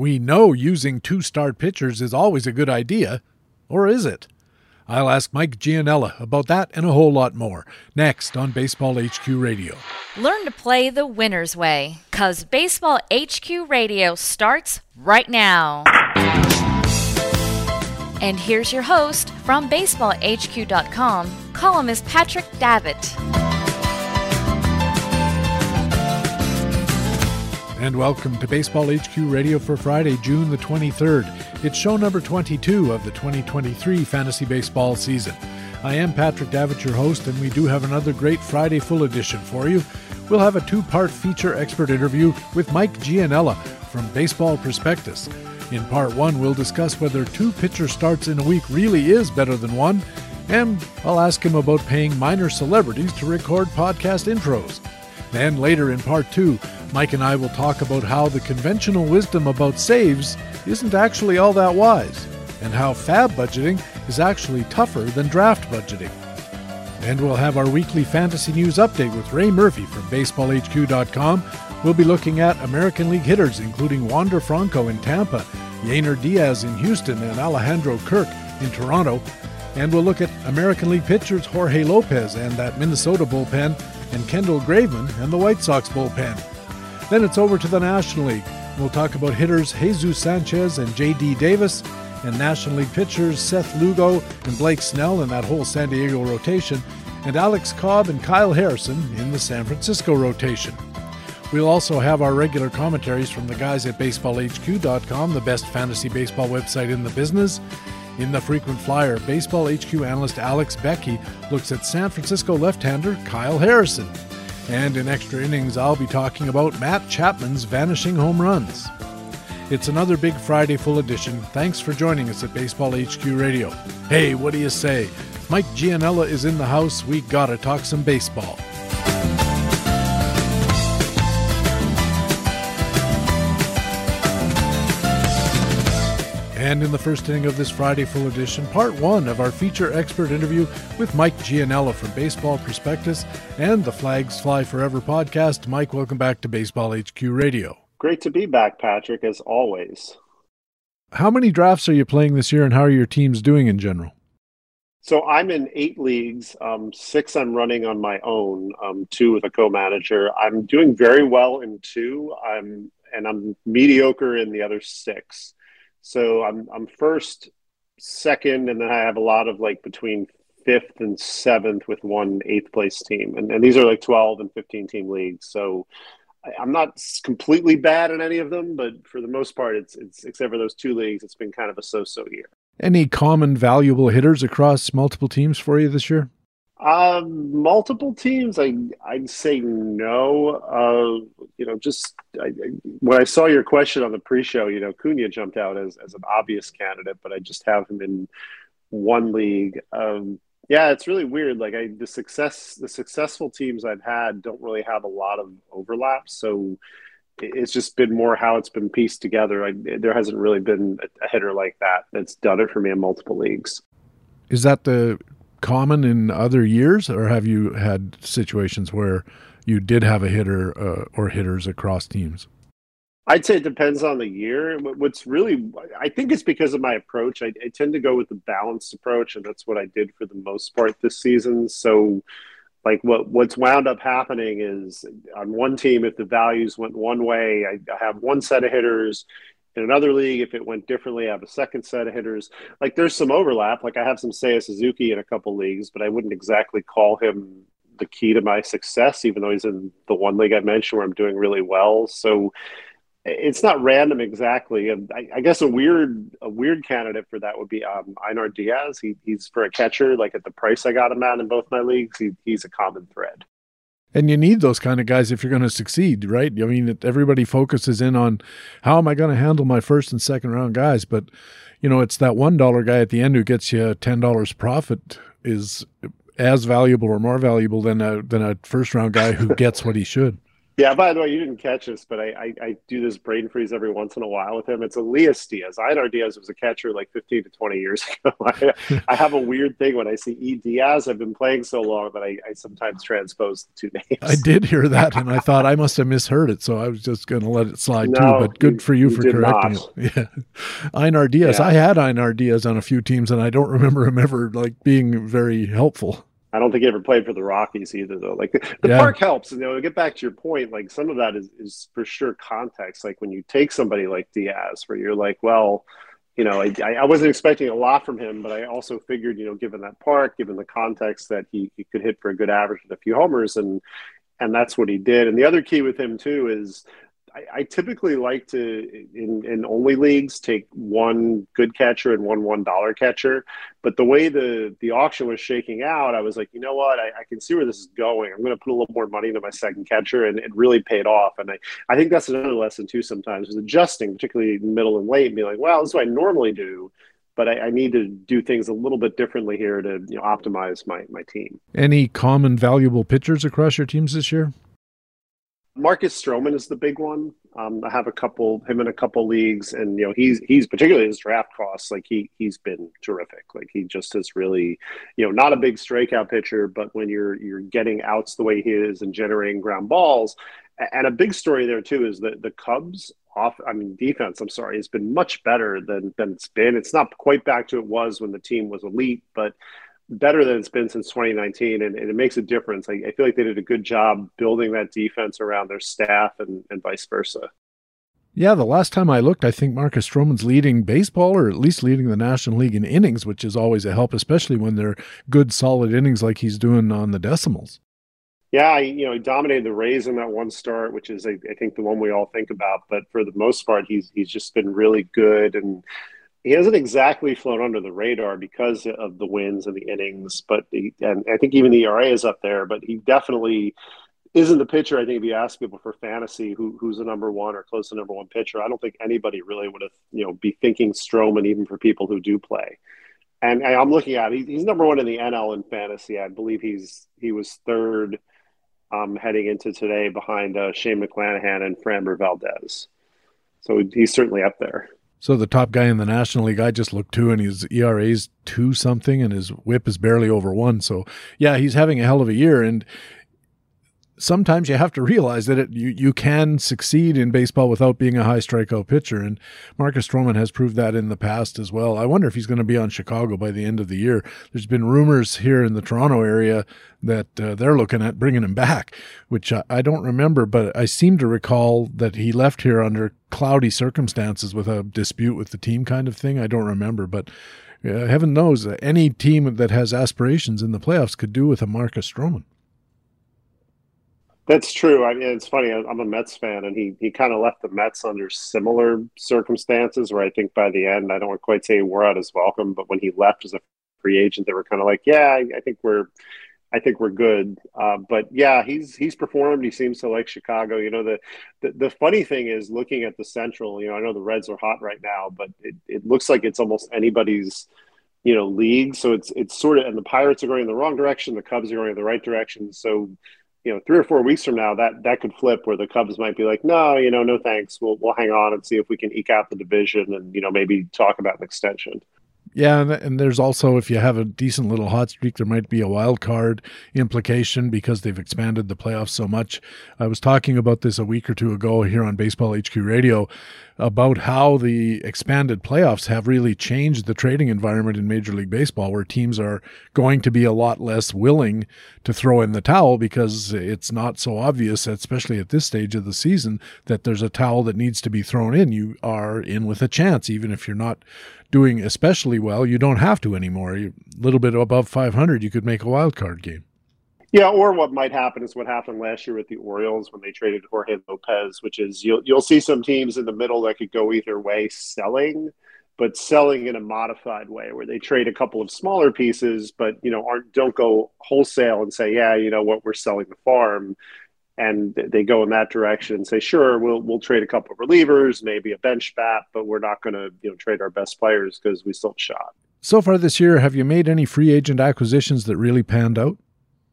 We know using two star pitchers is always a good idea, or is it? I'll ask Mike Gianella about that and a whole lot more next on Baseball HQ Radio. Learn to play the winner's way, because Baseball HQ Radio starts right now. And here's your host from BaseballHQ.com, columnist Patrick Davitt. And welcome to Baseball HQ Radio for Friday, June the 23rd. It's show number 22 of the 2023 fantasy baseball season. I am Patrick Davitt, your host, and we do have another great Friday full edition for you. We'll have a two part feature expert interview with Mike Gianella from Baseball Prospectus. In part one, we'll discuss whether two pitcher starts in a week really is better than one, and I'll ask him about paying minor celebrities to record podcast intros. Then later in part two, Mike and I will talk about how the conventional wisdom about saves isn't actually all that wise, and how FAAB budgeting is actually tougher than draft budgeting. And we'll have our weekly fantasy news update with Ray Murphy from BaseballHQ.com. We'll be looking at American League hitters, including Wander Franco in Tampa, Yainer Diaz in Houston, and Alejandro Kirk in Toronto. And we'll look at American League pitchers Jorge Lopez and that Minnesota bullpen, and Kendall Graveman and the White Sox bullpen. Then it's over to the National League. We'll talk about hitters Jesus Sanchez and J.D. Davis, and National League pitchers Seth Lugo and Blake Snell in that whole San Diego rotation, and Alex Cobb and Kyle Harrison in the San Francisco rotation. We'll also have our regular commentaries from the guys at BaseballHQ.com, the best fantasy baseball website in the business. In the frequent flyer, Baseball HQ analyst Alex Beckey looks at San Francisco left hander Kyle Harrison. And in extra innings, I'll be talking about Matt Chapman's vanishing home runs. It's another big Friday full edition. Thanks for joining us at Baseball HQ Radio. Hey, what do you say? Mike Gianella is in the house. We gotta talk some baseball. And in the first inning of this Friday full edition, part one of our feature expert interview with Mike Gianella from Baseball Prospectus and the Flags Fly Forever podcast. Mike, welcome back to Baseball HQ Radio. Great to be back, Patrick, as always. How many drafts are you playing this year, and how are your teams doing in general? So I'm in eight leagues. Um, six I'm running on my own. Um, two with a co-manager. I'm doing very well in two. I'm and I'm mediocre in the other six. So I'm I'm first, second, and then I have a lot of like between fifth and seventh with one eighth place team, and and these are like twelve and fifteen team leagues. So I, am not completely bad in any of them, but for the most part, it's it's except for those two leagues, it's been kind of a so-so year. Any common valuable hitters across multiple teams for you this year? Um, multiple teams, I I'd say no. Uh, you know, just I, when I saw your question on the pre-show, you know, Cunha jumped out as as an obvious candidate, but I just have him in one league. Um, yeah, it's really weird. Like I, the success, the successful teams I've had don't really have a lot of overlap, so it's just been more how it's been pieced together. I, there hasn't really been a hitter like that that's done it for me in multiple leagues. Is that the common in other years, or have you had situations where you did have a hitter uh, or hitters across teams? I'd say it depends on the year. What's really, I think it's because of my approach. I, I, tend to go with the balanced approach, and that's what I did for the most part this season. So, like what what's wound up happening is on one team, if the values went one way, I, I have one set of hitters, in another league, if it went differently, I have a second set of hitters. Like there's some overlap. Like I have some Seiya Suzuki in a couple leagues, but I wouldn't exactly call him the key to my success, even though he's in the one league I mentioned where I'm doing really well. So it's not random exactly. I, I guess a weird a weird candidate for that would be um, Einar Diaz. He, he's for a catcher. Like at the price I got him at in both my leagues, he, he's a common thread. And you need those kind of guys if you're going to succeed, right? I mean, everybody focuses in on how am I going to handle my first and second round guys, but you know, it's that one dollar guy at the end who gets you ten dollars profit is as valuable or more valuable than a than a first round guy who gets what he should. Yeah, by the way, you didn't catch this, but I, I, I, do this brain freeze every once in a while with him. It's Elias Diaz. Einar Diaz was a catcher like 15 to 20 years ago. I, I, have a weird thing when I see E. Diaz. I've been playing so long that I, I sometimes transpose the two names. I did hear that, and I thought I must have misheard it, so I was just going to let it slide no, too. But good for you, you for correcting not. it. Yeah, Einar Diaz. Yeah. I had Einar Diaz on a few teams, and I don't remember him ever like being very helpful. I don't think he ever played for the Rockies either, though. Like the, the yeah. park helps. You know, to get back to your point, like some of that is, is for sure context. Like when you take somebody like Diaz, where you're like, well, you know, I, I wasn't expecting a lot from him, but I also figured, you know, given that park, given the context that he, he could hit for a good average and a few homers, and and that's what he did. And the other key with him too is I, I, typically like to in, in only leagues take one good catcher and one one dollar catcher. But the way the the auction was shaking out, I was like, you know what, I, I can see where this is going. I'm going to put a little more money into my second catcher, and it really paid off. And I, I think that's another lesson too. Sometimes is adjusting, particularly middle and late, and be like, well, this is what I normally do. But I, I need to do things a little bit differently here to you know, optimize my, my team. Any common valuable pitchers across your teams this year? Marcus Stroman is the big one. Um, I have a couple, him in a couple leagues, and you know he's he's particularly his draft costs. Like he he's been terrific. Like he just is really, you know, not a big strikeout pitcher, but when you're you're getting outs the way he is and generating ground balls, and a big story there too is that the Cubs off. I mean defense. I'm sorry, has been much better than than it's been. It's not quite back to it was when the team was elite, but better than it's been since 2019, and, and it makes a difference. I, I, feel like they did a good job building that defense around their staff and, and vice versa. Yeah, the last time I looked, I think Marcus Stroman's leading baseball, or at least leading the National League in innings, which is always a help, especially when they're good, solid innings like he's doing on the decimals. Yeah, you know, he dominated the Rays in that one start, which is, I, I think, the one we all think about. But for the most part, he's he's just been really good and he hasn't exactly flown under the radar because of the wins and the innings, but he, and I think even the ERA is up there. But he definitely isn't the pitcher. I think if you ask people for fantasy, who, who's the number one or close to number one pitcher, I don't think anybody really would have you know be thinking Stroman even for people who do play. And I'm looking at he's number one in the NL in fantasy. I believe he's he was third um, heading into today behind uh, Shane McClanahan and Framber Valdez. So he's certainly up there. So the top guy in the National League, I just looked too, and his ERA's two something, and his WHIP is barely over one. So yeah, he's having a hell of a year, and sometimes you have to realize that it, you you can succeed in baseball without being a high strikeout pitcher, and Marcus Stroman has proved that in the past as well. I wonder if he's going to be on Chicago by the end of the year. There's been rumors here in the Toronto area that uh, they're looking at bringing him back, which I, I don't remember, but I seem to recall that he left here under cloudy circumstances with a dispute with the team, kind of thing. I don't remember, but. Uh, heaven knows any team that has aspirations in the playoffs could do with a Marcus Stroman. That's true. I mean, it's funny. I'm a Mets fan, and he he kind of left the Mets under similar circumstances. Where I think by the end, I don't quite say we're out his welcome, but when he left as a free agent, they were kind of like, "Yeah, I, I think we're, I think we're good." Uh, but yeah, he's he's performed. He seems to like Chicago. You know, the, the the funny thing is looking at the Central. You know, I know the Reds are hot right now, but it, it looks like it's almost anybody's you know league. So it's it's sort of and the Pirates are going in the wrong direction. The Cubs are going in the right direction. So you know, three or four weeks from now, that that could flip where the Cubs might be like, no, you know, no thanks. We'll we'll hang on and see if we can eke out the division and you know maybe talk about an extension. Yeah, and, and, there's also if you have a decent little hot streak, there might be a wild card implication because they've expanded the playoffs so much. I was talking about this a week or two ago here on Baseball HQ Radio about how the expanded playoffs have really changed the trading environment in Major League Baseball, where teams are going to be a lot less willing to throw in the towel because it's not so obvious, especially at this stage of the season, that there's a towel that needs to be thrown in. You are in with a chance, even if you're not doing especially well, you don't have to anymore. A little bit above 500, you could make a wild card game. Yeah, or what might happen is what happened last year with the Orioles when they traded Jorge Lopez, which is you'll you'll see some teams in the middle that could go either way selling, but selling in a modified way where they trade a couple of smaller pieces, but you know aren't don't go wholesale and say, yeah, you know what, we're selling the farm and they go in that direction and say, sure, we'll we'll trade a couple of relievers, maybe a bench bat, but we're not going to you know trade our best players because we still shot. So far this year, have you made any free agent acquisitions that really panned out?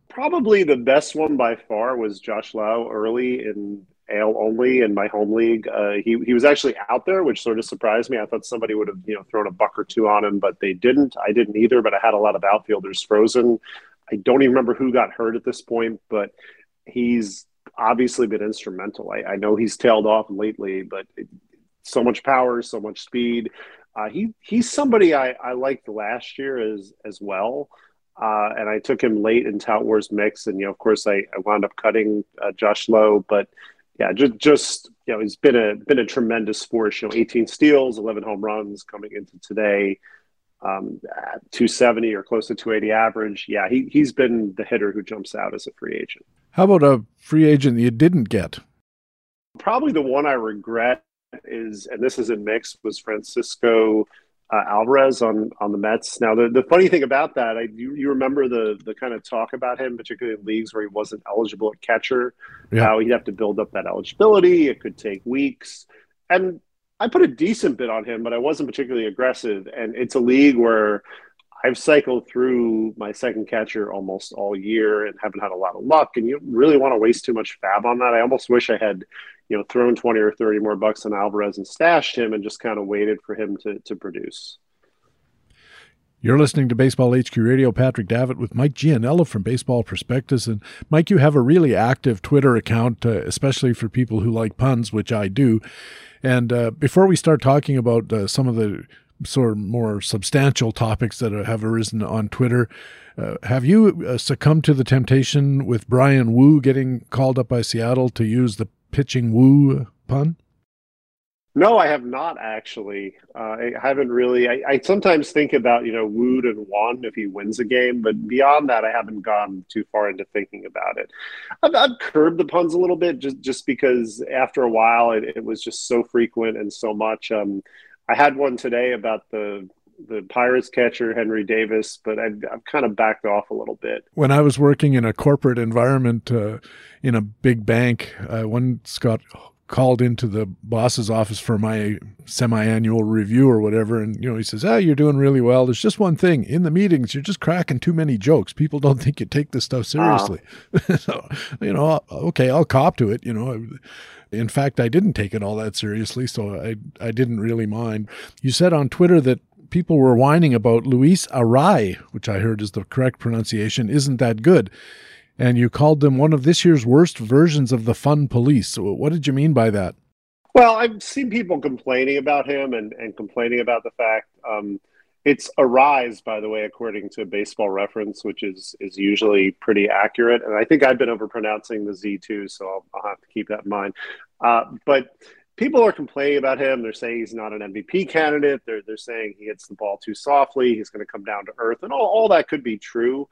Probably the best one by far was Josh Lowe early in AL only in my home league. Uh, he he was actually out there, which sort of surprised me. I thought somebody would have you know thrown a buck or two on him, but they didn't. I didn't either. But I had a lot of outfielders frozen. I don't even remember who got hurt at this point, but he's obviously been instrumental. I, I know he's tailed off lately, but it, so much power, so much speed. Uh, he he's somebody I, I liked last year as as well. Uh, and I took him late in Tout Wars mix, and you know, of course, I, I wound up cutting uh, Josh Lowe, but yeah, just just you know, he's been a been a tremendous force. You know, 18 steals, 11 home runs coming into today, um, 270 or close to 280 average. Yeah, he he's been the hitter who jumps out as a free agent. How about a free agent you didn't get? Probably the one I regret is, and this is in mix, was Francisco uh, Alvarez on on the Mets. Now, the, the funny thing about that, I you, you remember the the kind of talk about him, particularly in leagues where he wasn't eligible at catcher, yeah. how he'd have to build up that eligibility. It could take weeks, and I put a decent bit on him, but I wasn't particularly aggressive. And it's a league where I've cycled through my second catcher almost all year and haven't had a lot of luck. And you really want to waste too much FAAB on that. I almost wish I had, you know, thrown 20 or 30 more bucks on Alvarez and stashed him and just kind of waited for him to, to produce. You're listening to Baseball HQ Radio. Patrick Davitt with Mike Gianella from Baseball Prospectus. And Mike, you have a really active Twitter account, uh, especially for people who like puns, which I do. And uh, before we start talking about uh, some of the sort of more substantial topics that have arisen on Twitter. Uh, have you uh, succumbed to the temptation with Bryan Woo getting called up by Seattle to use the pitching Woo pun? No, I have not actually. Uh, I haven't really. I, I, sometimes think about you know Wood and Won if he wins a game, but beyond that, I haven't gone too far into thinking about it. I've, I've curbed the puns a little bit just just because after a while it, it was just so frequent and so much. Um, I had one today about the the Pirates catcher Henry Davis, but I've, I've, kind of backed off a little bit. When I was working in a corporate environment uh, in a big bank, uh, one got called into the boss's office for my semi-annual review or whatever and you know he says ah you're doing really well there's just one thing in the meetings you're just cracking too many jokes people don't think you take this stuff seriously uh-huh. so you know okay i'll cop to it you know in fact, I didn't take it all that seriously, so I I didn't really mind. You said on Twitter that people were whining about Luis Arraez, which I heard is the correct pronunciation, isn't that good. And you called them one of this year's worst versions of the fun police. So what did you mean by that? Well, I've seen people complaining about him and, and complaining about the fact um, it's Arise, by the way, according to Baseball Reference, which is is usually pretty accurate. And I think I've been overpronouncing the Z too, so I'll, I'll have to keep that in mind. Uh, but people are complaining about him. They're saying he's not an MVP candidate. They're they're saying he hits the ball too softly. He's going to come down to earth, and all, all that could be true.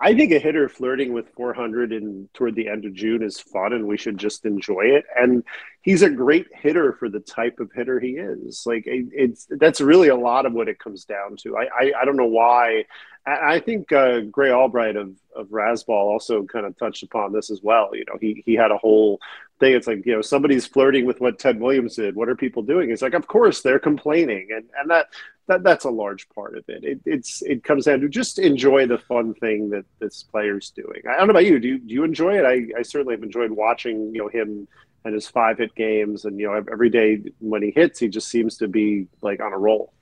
I, think a hitter flirting with 400 in toward the end of June is fun, and we should just enjoy it. And he's a great hitter for the type of hitter he is. Like it, it's that's really a lot of what it comes down to. I I, I don't know why. I think uh, Grey Albright of of Razzball also kind of touched upon this as well. You know, he he had a whole thing. It's like you know somebody's flirting with what Ted Williams did. What are people doing? It's like of course they're complaining, and and that that that's a large part of it. it. It's it comes down to just enjoy the fun thing that this player's doing. I don't know about you. Do you, do you enjoy it? I, I certainly have enjoyed watching you know him and his five hit games, and you know every day when he hits, he just seems to be like on a roll.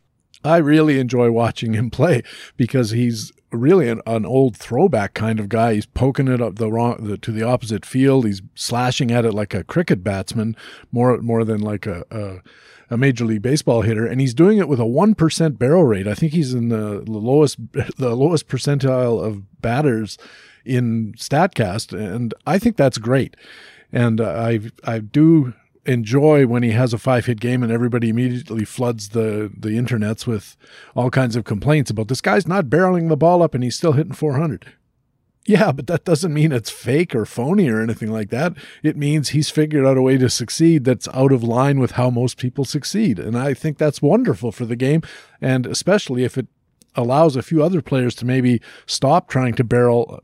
I really enjoy watching him play because he's really an, an, old throwback kind of guy. He's poking it up the wrong the, to the opposite field. He's slashing at it like a cricket batsman, more more than like a, a, a major league baseball hitter, and he's doing it with a one percent barrel rate. I think he's in the, lowest the lowest percentile of batters in Statcast, and I think that's great. And I I do enjoy when he has a five hit game and everybody immediately floods the the internets with all kinds of complaints about this guy's not barreling the ball up and he's still hitting 400. Yeah, but that doesn't mean it's fake or phony or anything like that. It means he's figured out a way to succeed that's out of line with how most people succeed. And I think that's wonderful for the game. And especially if it allows a few other players to maybe stop trying to barrel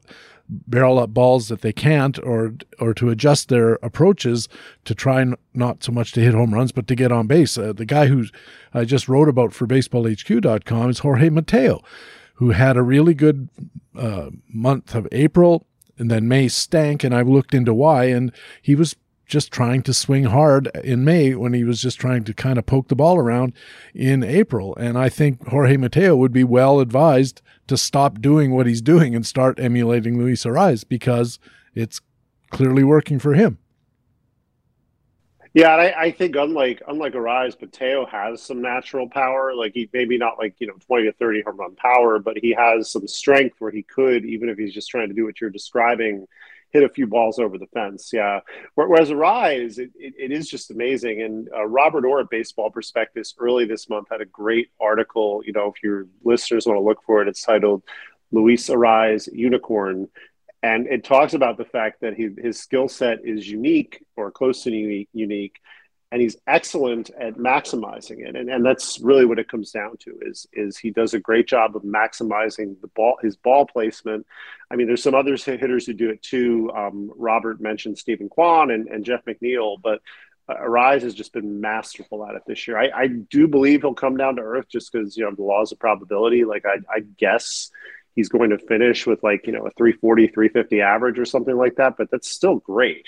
barrel up balls that they can't or or to adjust their approaches to try not so much to hit home runs but to get on base. Uh, the guy who I just wrote about for baseballhq.com is Jorge Mateo, who had a really good uh, month of April and then May stank, and I looked into why, and he was just trying to swing hard in May when he was just trying to kind of poke the ball around in April. And I think Jorge Mateo would be well advised to stop doing what he's doing and start emulating Luis Arraez because it's clearly working for him. Yeah, I, I, think unlike unlike Arraez, Mateo has some natural power. Like he maybe not like you know twenty to thirty home run power, but he has some strength where he could, even if he's just trying to do what you're describing, hit a few balls over the fence. Yeah. Whereas Arraez, it, it, it is just amazing. And uh, Robert Orr at Baseball Prospectus early this month had a great article. You know, if your listeners want to look for it, it's titled Luis Arraez Unicorn. And it talks about the fact that he, his skill set is unique or close to unique, unique and he's excellent at maximizing it and, and that's really what it comes down to is is he does a great job of maximizing the ball his ball placement i mean there's some other hitters who do it too um, robert mentioned Steven kwan and, and jeff mcneil but uh, Arraez has just been masterful at it this year. I, I do believe he'll come down to earth just because you know the laws of probability. Like I, I guess he's going to finish with like you know a 340 350 average or something like that but that's still great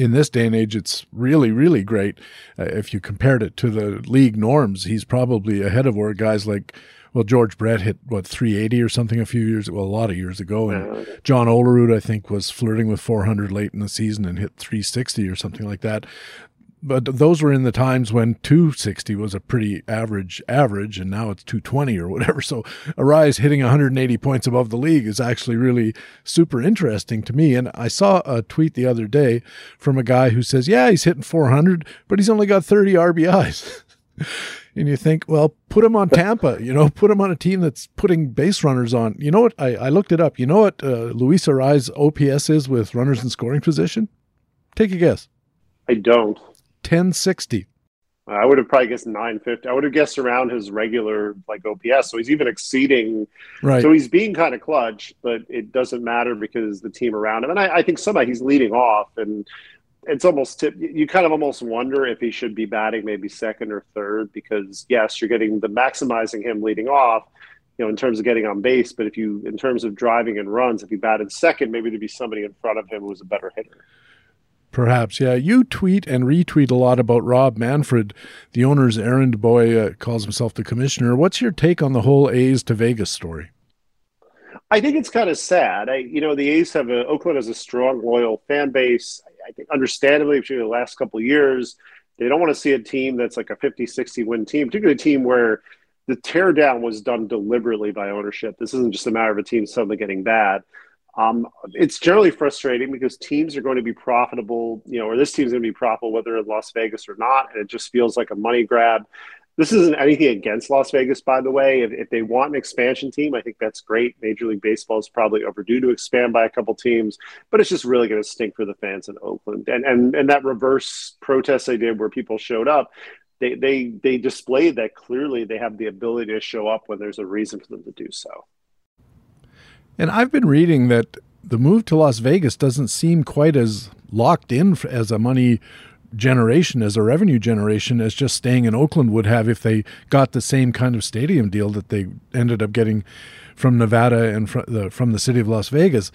in this day and age, it's really, really great. Uh, if you compared it to the league norms, he's probably ahead of where guys like, well, George Brett hit what 380 or something a few years, well, a lot of years ago, and John Olerud, I think, was flirting with 400 late in the season and hit 360 or something like that but those were in the times when 260 was a pretty average average and now it's 220 or whatever. So Arraez hitting 180 points above the league is actually really super interesting to me. And i saw a tweet the other day from a guy who says yeah he's hitting 400 but he's only got 30 rbis and you think well put him on tampa you know put him on a team that's putting base runners on. You know what? I, I looked it up. You know what uh, luis Arraez ops is with runners in scoring position? Take a guess. I don't 1060. I would have probably guessed 950. I would have guessed around his regular like OPS. So he's even exceeding. Right. So he's being kind of clutch, but it doesn't matter because the team around him. And I, I think somehow he's leading off, and it's almost tip, you kind of almost wonder if he should be batting maybe second or third because yes, you're getting the maximizing him leading off. You know, in terms of getting on base, but if you, in terms of driving and runs, if he batted second, maybe there'd be somebody in front of him who was a better hitter. Perhaps, yeah. You tweet and retweet a lot about Rob Manfred, the owner's errand boy, uh, calls himself the commissioner. What's your take on the whole A's to Vegas story? I think it's kind of sad. I, you know, the A's have a Oakland has a strong, loyal fan base. I think, understandably, particularly the last couple years, they don't want to see a team that's like a 50, 60 win team, particularly a team where the teardown was done deliberately by ownership. This isn't just a matter of a team suddenly getting bad. Um, it's generally frustrating because teams are going to be profitable, you know, or this team's going to be profitable whether in Las Vegas or not, and it just feels like a money grab. This isn't anything against Las Vegas, by the way. If, if they want an expansion team, I think that's great. Major League Baseball is probably overdue to expand by a couple teams, but it's just really going to stink for the fans in Oakland. And and and that reverse protest they did, where people showed up, they they they displayed that clearly they have the ability to show up when there's a reason for them to do so. And I've been reading that the move to Las Vegas doesn't seem quite as locked in as a money generation, as a revenue generation, as just staying in Oakland would have if they got the same kind of stadium deal that they ended up getting from Nevada and from the, from the city of Las Vegas.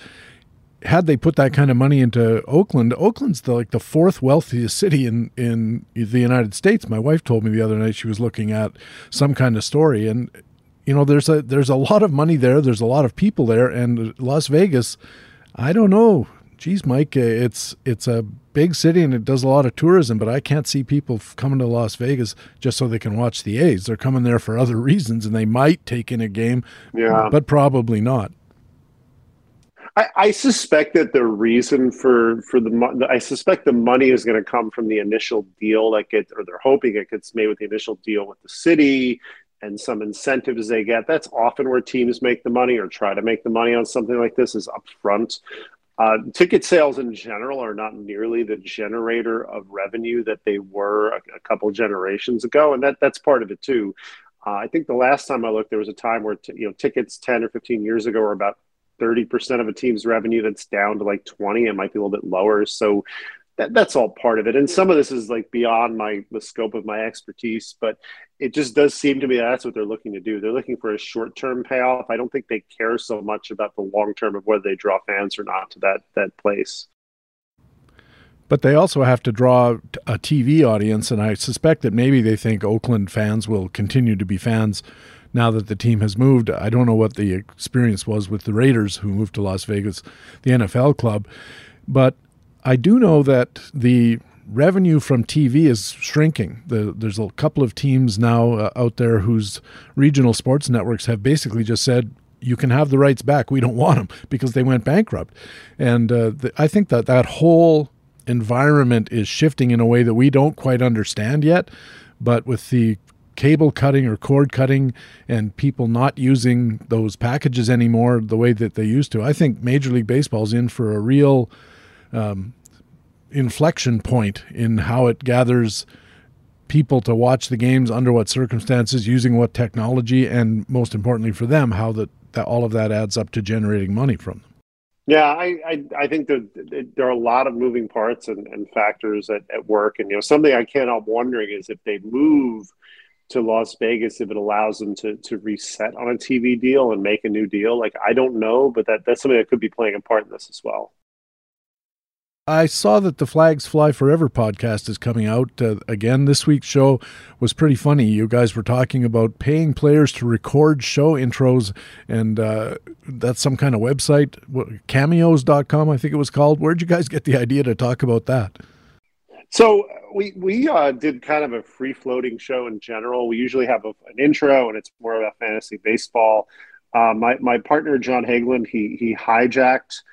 Had they put that kind of money into Oakland, Oakland's the, like the fourth wealthiest city in, in the United States. My wife told me the other night she was looking at some kind of story, and you know, there's a there's a lot of money there. There's a lot of people there, and Las Vegas. I don't know. Geez, Mike, uh, it's it's a big city and it does a lot of tourism, but I can't see people coming to Las Vegas just so they can watch the A's. They're coming there for other reasons, and they might take in a game, yeah. but probably not. I, I suspect that the reason for for the I suspect the money is going to come from the initial deal that gets, or they're hoping it gets made with the initial deal with the city and some incentives they get. That's often where teams make the money or try to make the money on something like this is upfront. Uh, ticket sales in general are not nearly the generator of revenue that they were a, a couple generations ago, and that that's part of it too. Uh, I think the last time I looked, there was a time where t- you know tickets ten or fifteen years ago were about thirty percent of a team's revenue. That's down to like twenty. It might be a little bit lower. So that, that's all part of it. And some of this is like beyond my the scope of my expertise, but it just does seem to me that's what they're looking to do. They're looking for a short term payoff. I don't think they care so much about the long term of whether they draw fans or not to that that place. But they also have to draw a TV audience, and I suspect that maybe they think Oakland fans will continue to be fans now that the team has moved. I don't know what the experience was with the Raiders who moved to Las Vegas, the NFL club, but I do know that the revenue from TV is shrinking. The, there's a couple of teams now uh, out there whose regional sports networks have basically just said, you can have the rights back. We don't want them because they went bankrupt. And uh, the, I think that that whole environment is shifting in a way that we don't quite understand yet. But with the cable cutting or cord cutting and people not using those packages anymore the way that they used to, I think Major League Baseball's in for a real um, inflection point in how it gathers people to watch the games under what circumstances, using what technology, and most importantly for them, how that, that all of that adds up to generating money from them. Yeah, I, I, I think that there are a lot of moving parts and, and factors at, at work. And, you know, something I can't help wondering is if they move to Las Vegas, if it allows them to, to reset on a TV deal and make a new deal. Like, I don't know, but that, that's something that could be playing a part in this as well. I saw that the Flags Fly Forever podcast is coming out uh, again. This week's show was pretty funny. You guys were talking about paying players to record show intros, and uh, that's some kind of website, cameos.com, I think it was called. Where'd you guys get the idea to talk about that? So we we uh, did kind of a free floating show in general. We usually have a, an intro, and it's more about fantasy baseball. Uh, my my partner Jon Hegglund he he hijacked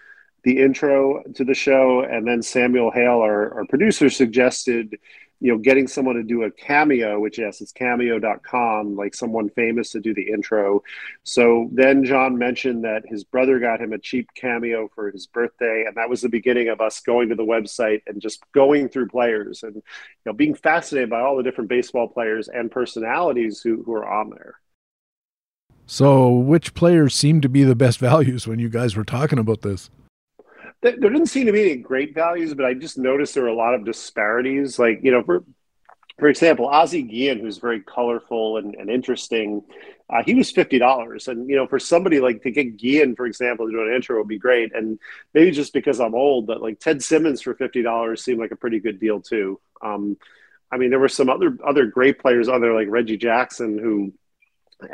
the intro to the show, and then Samuel Hale, our, our producer, suggested you know getting someone to do a cameo which yes it's cameo.com like someone famous to do the intro. So then john mentioned that his brother got him a cheap cameo for his birthday and that was the beginning of us going to the website and just going through players and you know being fascinated by all the different baseball players and personalities who, who are on there. So which players seem to be the best values when you guys were talking about this there didn't seem to be any great values, but I just noticed there were a lot of disparities. Like, you know, for for example, Ozzie Guillen, who's very colorful and, and interesting, uh, he was fifty dollars. And you know, for somebody like to get Guillen, for example, to do an intro would be great. And maybe just because I'm old, but like Ted Simmons for fifty dollars seemed like a pretty good deal too. Um, I mean, there were some other other great players on there, like Reggie Jackson, who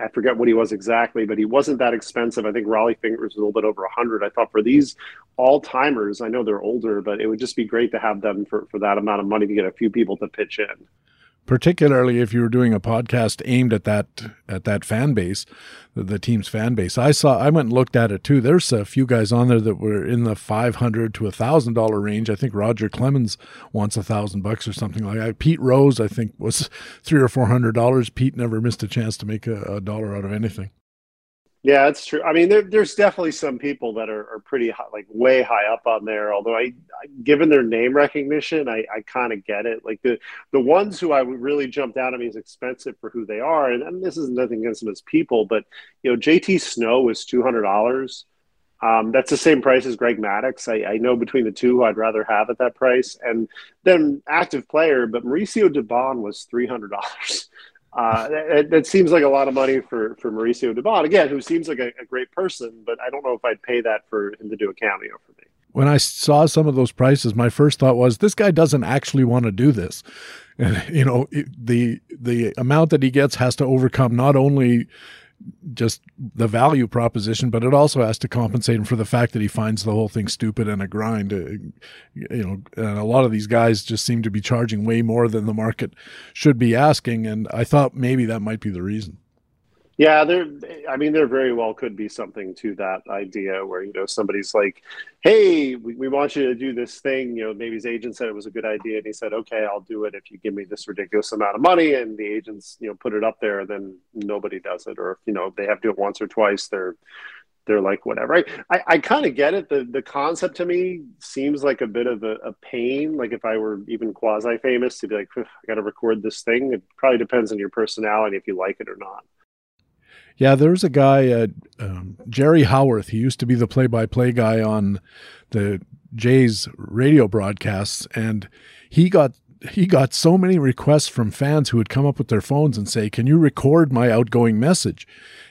I forget what he was exactly, but he wasn't that expensive. I think Rollie Fingers was a little bit over a hundred. I thought for these all timers, I know they're older, but it would just be great to have them for, for that amount of money to get a few people to pitch in particularly if you were doing a podcast aimed at that at that fan base, the, team's fan base. I saw I went and looked at it too. There's a few guys on there that were in the five hundred to a thousand dollar range. I think Roger Clemens wants a thousand bucks or something like that. Pete Rose, I think, was three or four hundred dollars. Pete never missed a chance to make a, a dollar out of anything. Yeah, that's true. I mean, there, there's definitely some people that are, are pretty high, like way high up on there. Although I, I given their name recognition, I, I kind of get it. Like the the ones who I really jumped down at me is expensive for who they are, and, and this is nothing against them as people, but you know, JT Snow was two hundred dollars. Um, that's the same price as Greg Maddux. I, I, know between the two, who I'd rather have at that price. And then active player, but Mauricio Dubon was three hundred dollars. Uh, that, that, seems like a lot of money for, for Mauricio Dubon, again, who seems like a, a, great person, but I don't know if I'd pay that for him to do a cameo for me. When I saw some of those prices, my first thought was, this guy doesn't actually want to do this. And, you know, the the amount that he gets has to overcome not only just the value proposition, but it also has to compensate him for the fact that he finds the whole thing stupid and a grind. Uh, you know, and a lot of these guys just seem to be charging way more than the market should be asking, and I thought maybe that might be the reason. Yeah, there. I mean, there very well could be something to that idea where you know somebody's like, "Hey, we, we, want you to do this thing." You know, maybe his agent said it was a good idea, and he said, "Okay, I'll do it if you give me this ridiculous amount of money." And the agents, you know, put it up there, then nobody does it, or you know, they have to do it once or twice. They're they're like whatever. I I, I kind of get it. The the concept to me seems like a bit of a, a pain. Like if I were even quasi famous to be like, I got to record this thing. It probably depends on your personality if you like it or not. Yeah, there was a guy, uh, um, Jerry Howarth. He used to be the play-by-play guy on the Jays radio broadcasts, and he got he got so many requests from fans who would come up with their phones and say, "Can you record my outgoing message?"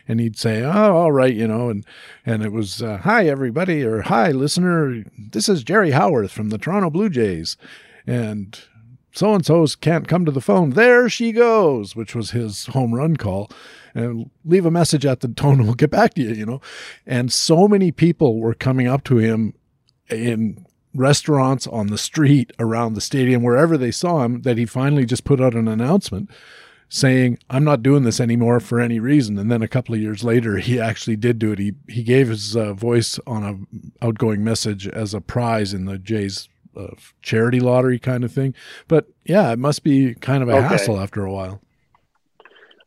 And he'd say, "Oh, all right," you know, and and it was, uh, "Hi everybody," or "Hi listener, this is Jerry Howarth from the Toronto Blue Jays," and so and so's can't come to the phone. There she goes, which was his home run call. And leave a message at the tone, we'll get back to you, you know. And so many people were coming up to him in restaurants, on the street, around the stadium, wherever they saw him, that he finally just put out an announcement saying, I'm not doing this anymore for any reason. And then a couple of years later, he actually did do it. He, he gave his uh, voice on a outgoing message as a prize in the Jays uh, charity lottery kind of thing. But yeah, it must be kind of a okay. hassle after a while.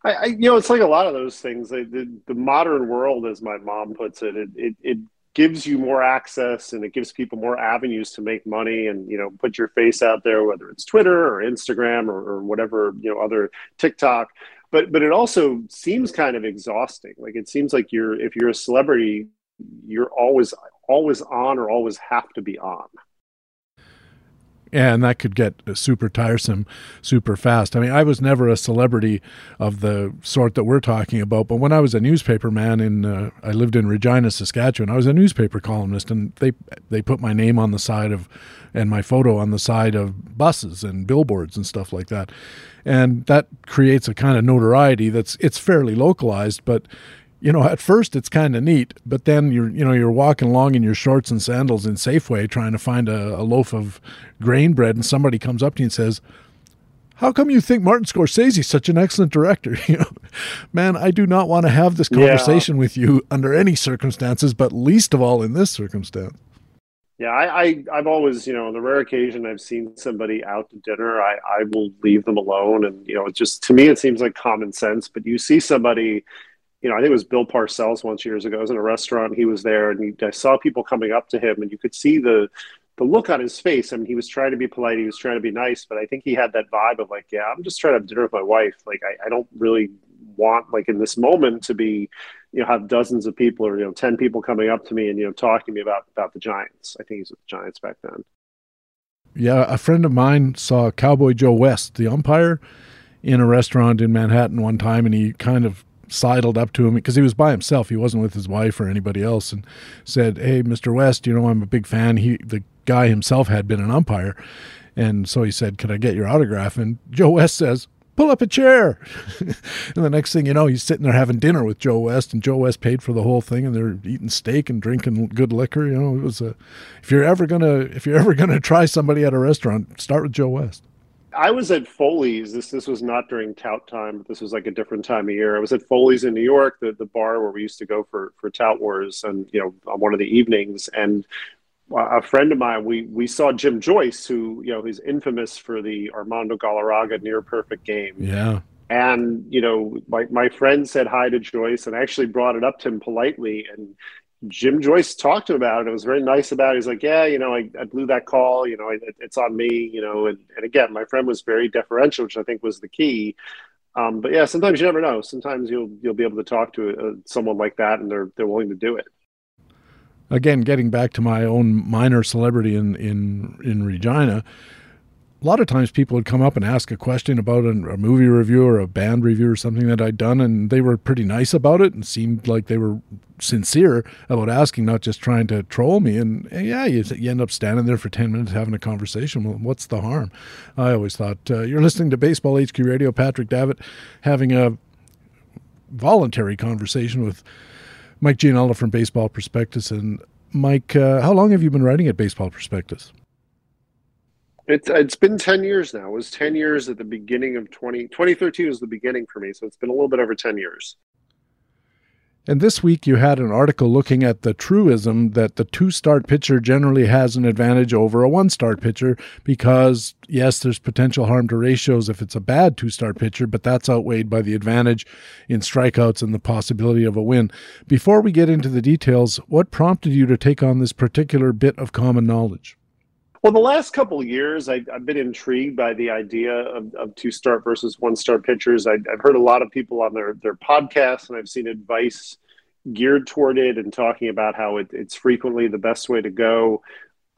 I, I, you know, it's like a lot of those things. the, the modern world, as my mom puts it, it, it, it gives you more access and it gives people more avenues to make money and you know put your face out there whether it's twitter or instagram or, or, whatever you know other tiktok but but it also seems kind of exhausting like it seems like you're if you're a celebrity you're always always on or always have to be on and that could get super tiresome super fast. I mean, I was never a celebrity of the sort that we're talking about, but when I was a newspaper man in, uh, I lived in Regina, Saskatchewan. I was a newspaper columnist, and they they put my name on the side of, and my photo on the side of buses and billboards and stuff like that, and that creates a kind of notoriety that's it's fairly localized, but you know, at first it's kind of neat, but then you're, you know, you're walking along in your shorts and sandals in Safeway trying to find a, a loaf of grain bread, and somebody comes up to you and says, "How come you think Martin Scorsese is such an excellent director?" You know, man, I do not want to have this conversation yeah. with you under any circumstances, but least of all in this circumstance. Yeah, I, I I've always, you know, on the rare occasion I've seen somebody out to dinner, I I will leave them alone, and you know, it just to me it seems like common sense. But you see somebody you know, I think it was Bill Parcells once years ago. I was in a restaurant. He was there, and he, I saw people coming up to him, and you could see the the look on his face. I mean, he was trying to be polite. He was trying to be nice, but I think he had that vibe of like, yeah, I'm just trying to have dinner with my wife. Like, I, I don't really want like in this moment to be, you know, have dozens of people or you know, ten people coming up to me and you know talking to me about about the Giants. I think he's with the Giants back then. Yeah, a friend of mine saw Cowboy Joe West, the umpire, in a restaurant in Manhattan one time, and he kind of sidled up to him because he was by himself. He wasn't with his wife or anybody else, and said, "Hey, Mr. West, you know I'm a big fan." He the guy himself had been an umpire, and so he said, "Can I get your autograph?" And Joe West says, "Pull up a chair." and the next thing you know, he's sitting there having dinner with Joe West, and Joe West paid for the whole thing, and they're eating steak and drinking good liquor. You know, it was a. If you're ever gonna, if you're ever gonna try somebody at a restaurant, start with Joe West. I was at Foley's. This this was not during tout time, but this was like a different time of year. I was at Foley's in New York, the, the bar where we used to go for for tout wars, and you know on one of the evenings, and a friend of mine, we we saw Jim Joyce, who you know he's infamous for the Armando Galarraga near perfect game. Yeah. And you know, my my friend said hi to Joyce, and I actually brought it up to him politely, and Jim Joyce talked to him about it. It was very nice about it. He's like, yeah, you know, I, I blew that call. You know, it, it's on me. You know, and, and again, my friend was very deferential, which I think was the key. Um, but yeah, sometimes you never know. Sometimes you'll you'll be able to talk to uh, someone like that, and they're they're willing to do it. Again, getting back to my own minor celebrity in in in Regina, a lot of times people would come up and ask a question about a, a, movie review or a band review or something that I'd done, and they were pretty nice about it and seemed like they were sincere about asking, not just trying to troll me. And, and yeah, you, you, end up standing there for 10 minutes having a conversation. Well, what's the harm? I always thought uh, you're listening to Baseball HQ Radio, Patrick Davitt, having a voluntary conversation with Mike Gianella from Baseball Prospectus. And Mike, uh, how long have you been writing at Baseball Prospectus? It's it's been ten years now. It was ten years at the beginning of 20, 2013 was the beginning for me, so it's been a little bit over ten years. And this week you had an article looking at the truism that the two start pitcher generally has an advantage over a one start pitcher because, yes, there's potential harm to ratios if it's a bad two start pitcher, but that's outweighed by the advantage in strikeouts and the possibility of a win. Before we get into the details, what prompted you to take on this particular bit of common knowledge? Well, the last couple of years, I, have been intrigued by the idea of, of two start versus one start pitchers. I, have heard a lot of people on their, their podcasts, and I've seen advice geared toward it and talking about how it, it's frequently the best way to go.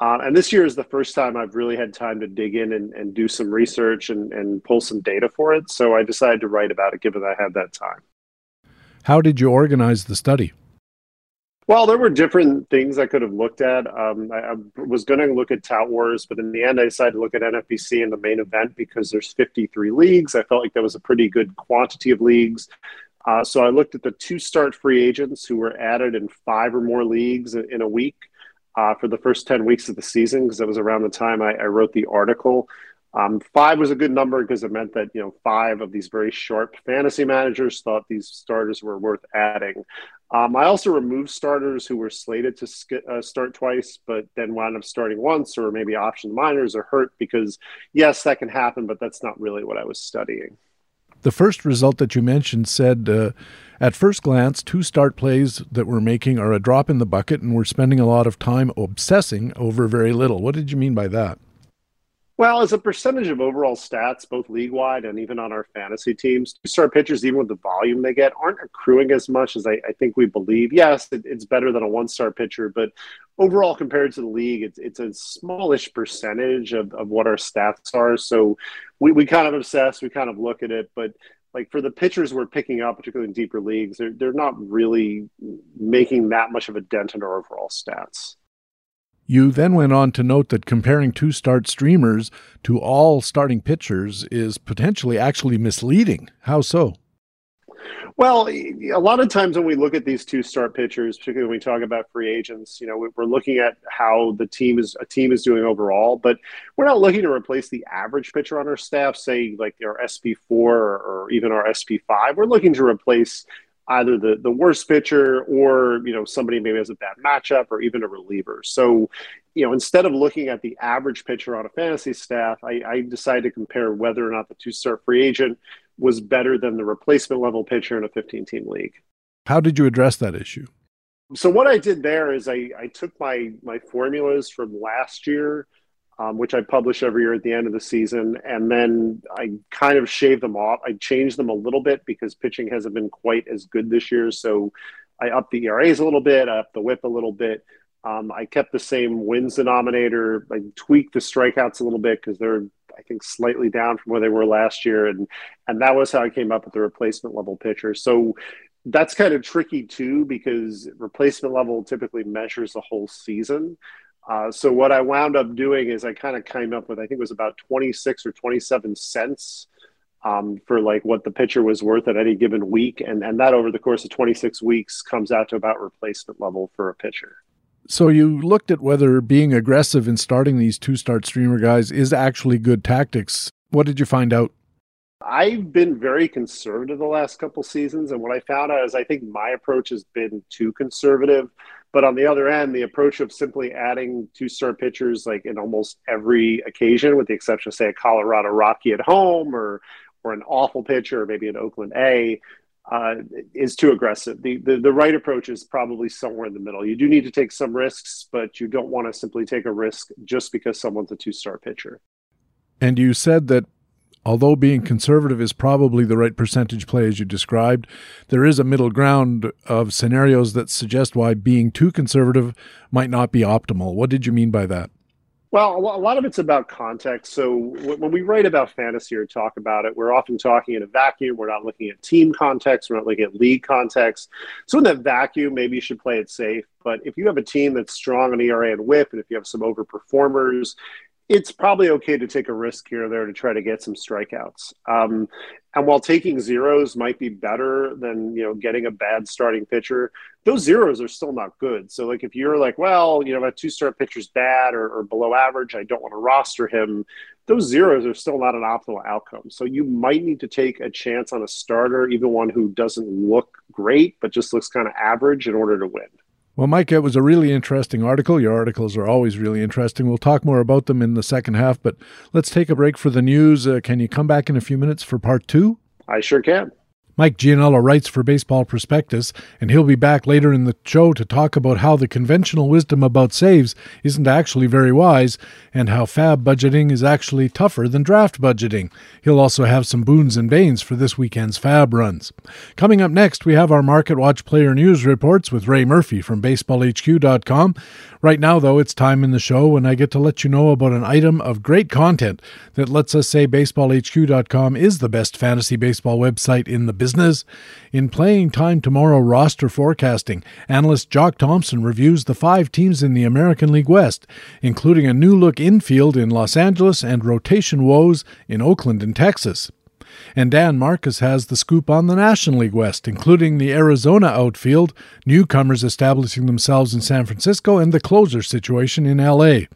Uh, and this year is the first time I've really had time to dig in and, and do some research and, and pull some data for it. So I decided to write about it given I had that time. How did you organize the study? Well, there were different things I could have looked at. Um, I, I, was going to look at Tout Wars, but in the end, I decided to look at NFBC in the main event because there's 53 leagues. I felt like that was a pretty good quantity of leagues. Uh, so I looked at the two start free agents who were added in five or more leagues in a week uh, for the first 10 weeks of the season because that was around the time I, I wrote the article. Um, five was a good number because it meant that you know five of these very sharp fantasy managers thought these starters were worth adding. Um, I also removed starters who were slated to sk- uh, start twice, but then wound up starting once, or maybe option minors are hurt because yes, that can happen, but that's not really what I was studying. The first result that you mentioned said, uh, at first glance, two start plays that we're making are a drop in the bucket, and we're spending a lot of time obsessing over very little. What did you mean by that? Well, as a percentage of overall stats, both league wide and even on our fantasy teams, two star pitchers, even with the volume they get, aren't accruing as much as I, I think we believe. Yes, it, it's better than a one star pitcher, but overall, compared to the league, it's, it's a smallish percentage of, of what our stats are. So we, we kind of obsess, we kind of look at it, but like for the pitchers we're picking up, particularly in deeper leagues, they're, they're not really making that much of a dent in our overall stats. You then went on to note that comparing two start streamers to all starting pitchers is potentially actually misleading. How so? Well, a lot of times when we look at these two start pitchers, particularly when we talk about free agents, you know, we're looking at how the team is a team is doing overall, but we're not looking to replace the average pitcher on our staff, say like our SP4 or even our SP5. We're looking to replace either the the worst pitcher or you know somebody maybe has a bad matchup or even a reliever. So, you know, instead of looking at the average pitcher on a fantasy staff, I, I decided to compare whether or not the two star free agent was better than the replacement level pitcher in a 15 team league. How did you address that issue? So what I did there is I, I took my my formulas from last year um, which I publish every year at the end of the season. And then I kind of shave them off. I changed them a little bit because pitching hasn't been quite as good this year. So I upped the ERAs a little bit, I upped the whip a little bit. Um, I kept the same wins denominator. I tweaked the strikeouts a little bit because they're, I think, slightly down from where they were last year, and and that was how I came up with the replacement level pitcher. So that's kind of tricky too because replacement level typically measures the whole season. Uh, so what I wound up doing is I kind of came up with I think it was about 26 or 27 cents um, for like what the pitcher was worth at any given week, and and that over the course of 26 weeks comes out to about replacement level for a pitcher. So you looked at whether being aggressive in starting these two start streamer guys is actually good tactics. What did you find out? I've been very conservative the last couple seasons, and what I found out is I think my approach has been too conservative. But on the other end, the approach of simply adding two star pitchers like in almost every occasion, with the exception of say a Colorado Rocky at home or or an awful pitcher maybe an Oakland A, uh, is too aggressive. The, the the right approach is probably somewhere in the middle. You do need to take some risks, but you don't want to simply take a risk just because someone's a two star pitcher. And you said that Although being conservative is probably the right percentage play as you described, there is a middle ground of scenarios that suggest why being too conservative might not be optimal. What did you mean by that? Well, a lot of it's about context. So when we write about fantasy or talk about it, we're often talking in a vacuum. We're not looking at team context. We're not looking at league context. So in that vacuum, maybe you should play it safe. But if you have a team that's strong on ERA and WHIP, and if you have some overperformers, it's probably okay to take a risk here or there to try to get some strikeouts. Um, and while taking zeros might be better than you know getting a bad starting pitcher, those zeros are still not good. So like if you're like, well, you know, a two star pitcher's bad or, or below average, I don't want to roster him. Those zeros are still not an optimal outcome. So you might need to take a chance on a starter, even one who doesn't look great but just looks kind of average, in order to win. Well, Mike, it was a really interesting article. Your articles are always really interesting. We'll talk more about them in the second half, but let's take a break for the news. Uh, can you come back in a few minutes for part two? I sure can. Mike Gianella writes for Baseball Prospectus, and he'll be back later in the show to talk about how the conventional wisdom about saves isn't actually very wise, and how FAAB budgeting is actually tougher than draft budgeting. He'll also have some boons and banes for this weekend's FAAB runs. Coming up next, we have our Market Watch player news reports with Ray Murphy from BaseballHQ.com. Right now, though, it's time in the show when I get to let you know about an item of great content that lets us say BaseballHQ.com is the best fantasy baseball website in the business. In Playing Time Tomorrow roster forecasting, analyst Jock Thompson reviews the five teams in the American League West, including a new look infield in Los Angeles and rotation woes in Oakland and Texas. And Dan Marcus has the scoop on the National League West, including the Arizona outfield, newcomers establishing themselves in San Francisco, and the closer situation in LA.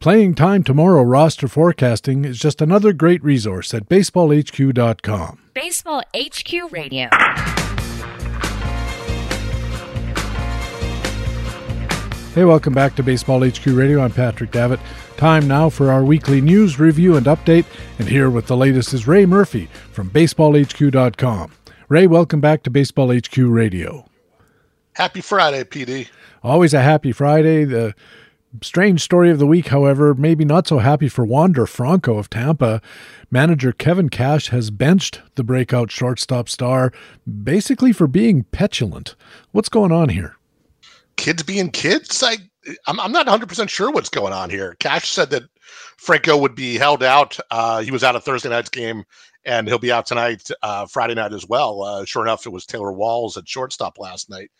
Playing Time Tomorrow roster forecasting is just another great resource at baseballhq.com. Baseball HQ Radio. Hey, welcome back to Baseball HQ Radio. I'm Patrick Davitt. Time now for our weekly news review and update. And here with the latest is Ray Murphy from BaseballHQ.com. Ray, welcome back to Baseball HQ Radio. Happy Friday, PD. Always a happy Friday. The strange story of the week, however, maybe not so happy for Wander Franco of Tampa. Manager Kevin Cash has benched the breakout shortstop star basically for being petulant. What's going on here? kids being kids. I I'm, I'm not 100 percent sure what's going on here. Cash said that Franco would be held out. Uh, he was out of Thursday night's game, and he'll be out tonight, uh, Friday night as well. Uh, sure enough, it was Taylor Walls at shortstop last night.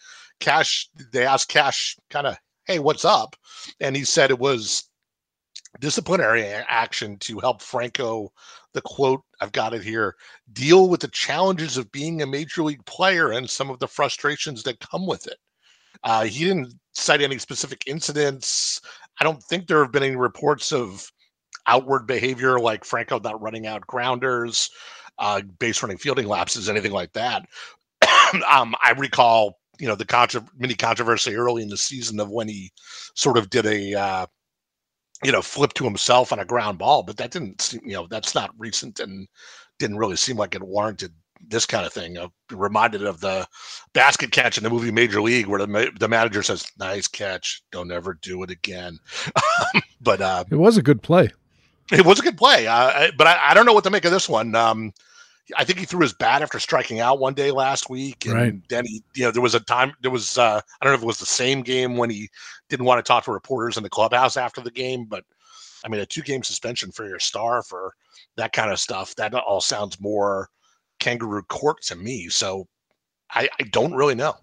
Cash, they asked Cash, kind of, hey, what's up? And he said it was disciplinary action to help Franco. The quote, I've got it here deal with the challenges of being a major league player and some of the frustrations that come with it. Uh, he didn't cite any specific incidents. I don't think there have been any reports of outward behavior like Franco not running out grounders, uh, base running fielding lapses, anything like that. um, I recall, you know, the contra- mini controversy early in the season of when he sort of did a, uh, you know, flip to himself on a ground ball, but that didn't, seem, you know, that's not recent and didn't really seem like it warranted this kind of thing. I'm reminded of the basket catch in the movie Major League, where the the manager says, "Nice catch, don't ever do it again." but uh, it was a good play. It was a good play, uh, but I, I, don't know what to make of this one. Um, I think he threw his bat after striking out one day last week, and right. then he, you know, there was a time, there was, uh, I don't know if it was the same game when he didn't want to talk to reporters in the clubhouse after the game, but I mean, a two game suspension for your star for that kind of stuff, that all sounds more kangaroo court to me. So I, I don't really know.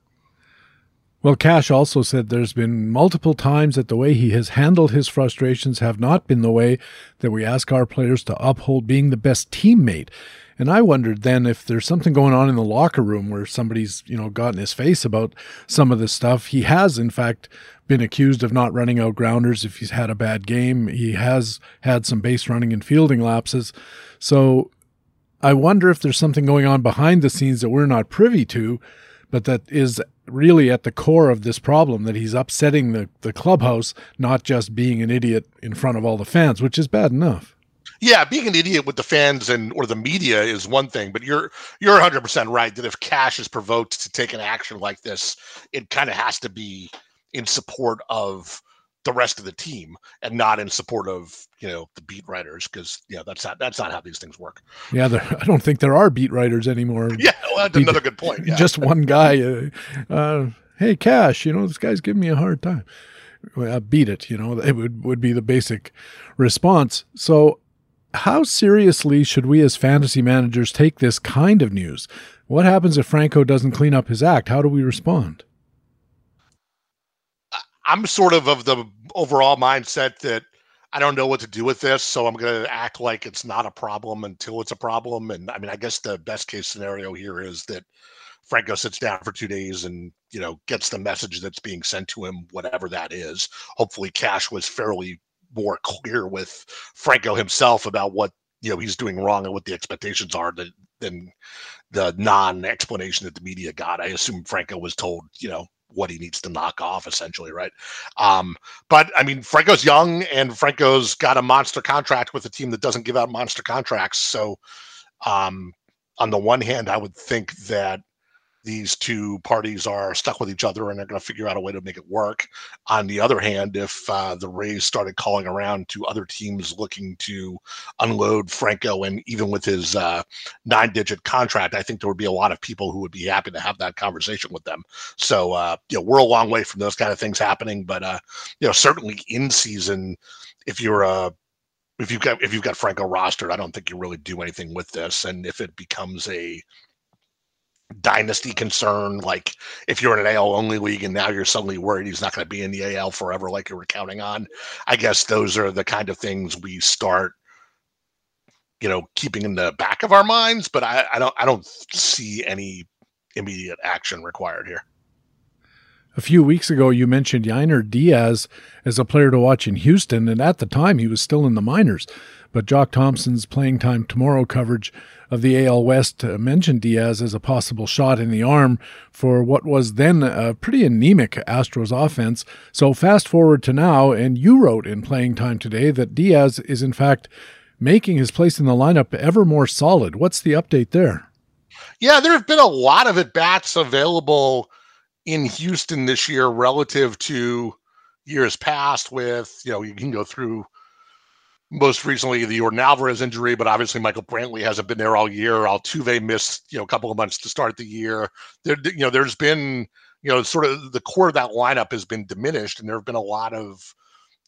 Well, Cash also said there's been multiple times that the way he has handled his frustrations have not been the way that we ask our players to uphold being the best teammate. And I wondered then if there's something going on in the locker room where somebody's, you know, gotten his face about some of this stuff. He has, in fact, been accused of not running out grounders if he's had a bad game. He has had some base running and fielding lapses. So I wonder if there's something going on behind the scenes that we're not privy to, but that is really at the core of this problem that he's upsetting the, the clubhouse, not just being an idiot in front of all the fans, which is bad enough. Yeah, being an idiot with the fans and or the media is one thing, but you're you're 100% right that if Cash is provoked to take an action like this, it kind of has to be in support of the rest of the team and not in support of you know the beat writers because yeah that's not that's not how these things work. Yeah there, i don't think there are beat writers anymore. Yeah well, that's beat, another good point yeah. just one guy uh, uh, hey cash you know this guy's giving me a hard time. Well, beat it you know it would, would be the basic response. So how seriously should we as fantasy managers take this kind of news? What happens if franco doesn't clean up his act? How do we respond I'm sort of of the overall mindset that I don't know what to do with this, so I'm going to act like it's not a problem until it's a problem. And I mean, I guess the best case scenario here is that Franco sits down for two days and you know gets the message that's being sent to him, whatever that is. Hopefully, Cash was fairly more clear with Franco himself about what you know he's doing wrong and what the expectations are than, than the non-explanation that the media got. I assume Franco was told, you know, what he needs to knock off essentially right? Um, but i mean franco's young and franco's got a monster contract with a team that doesn't give out monster contracts. So um, on the one hand, I would think that these two parties are stuck with each other and they're going to figure out a way to make it work. On the other hand, if uh, the Rays started calling around to other teams looking to unload Franco, and even with his uh, nine digit contract, I think there would be a lot of people who would be happy to have that conversation with them. So, uh, you know, we're a long way from those kind of things happening, but, uh, you know, certainly in season, if you're a if you've got if you've got Franco rostered, I don't think you really do anything with this. And if it becomes a dynasty concern. Like if you're in an AL only league and now you're suddenly worried he's not going to be in the AL forever, like you were counting on. I guess those are the kind of things we start, you know, keeping in the back of our minds. But I, I don't, I don't see any immediate action required here. A few weeks ago, you mentioned Yainer Diaz as a player to watch in Houston, and at the time he was still in the minors. But Jock Thompson's playing time tomorrow coverage of the AL West uh, mentioned Diaz as a possible shot in the arm for what was then a pretty anemic Astros offense. So fast forward to now, and you wrote in playing time today that Diaz is in fact making his place in the lineup ever more solid. What's the update there? Yeah, there have been a lot of at bats available in Houston this year relative to years past with, you know, you can go through most recently the Yordan Alvarez injury, but obviously Michael Brantley hasn't been there all year. Altuve missed, you know, a couple of months to start the year. There, you know, there's been, you know, sort of the core of that lineup has been diminished, and there have been a lot of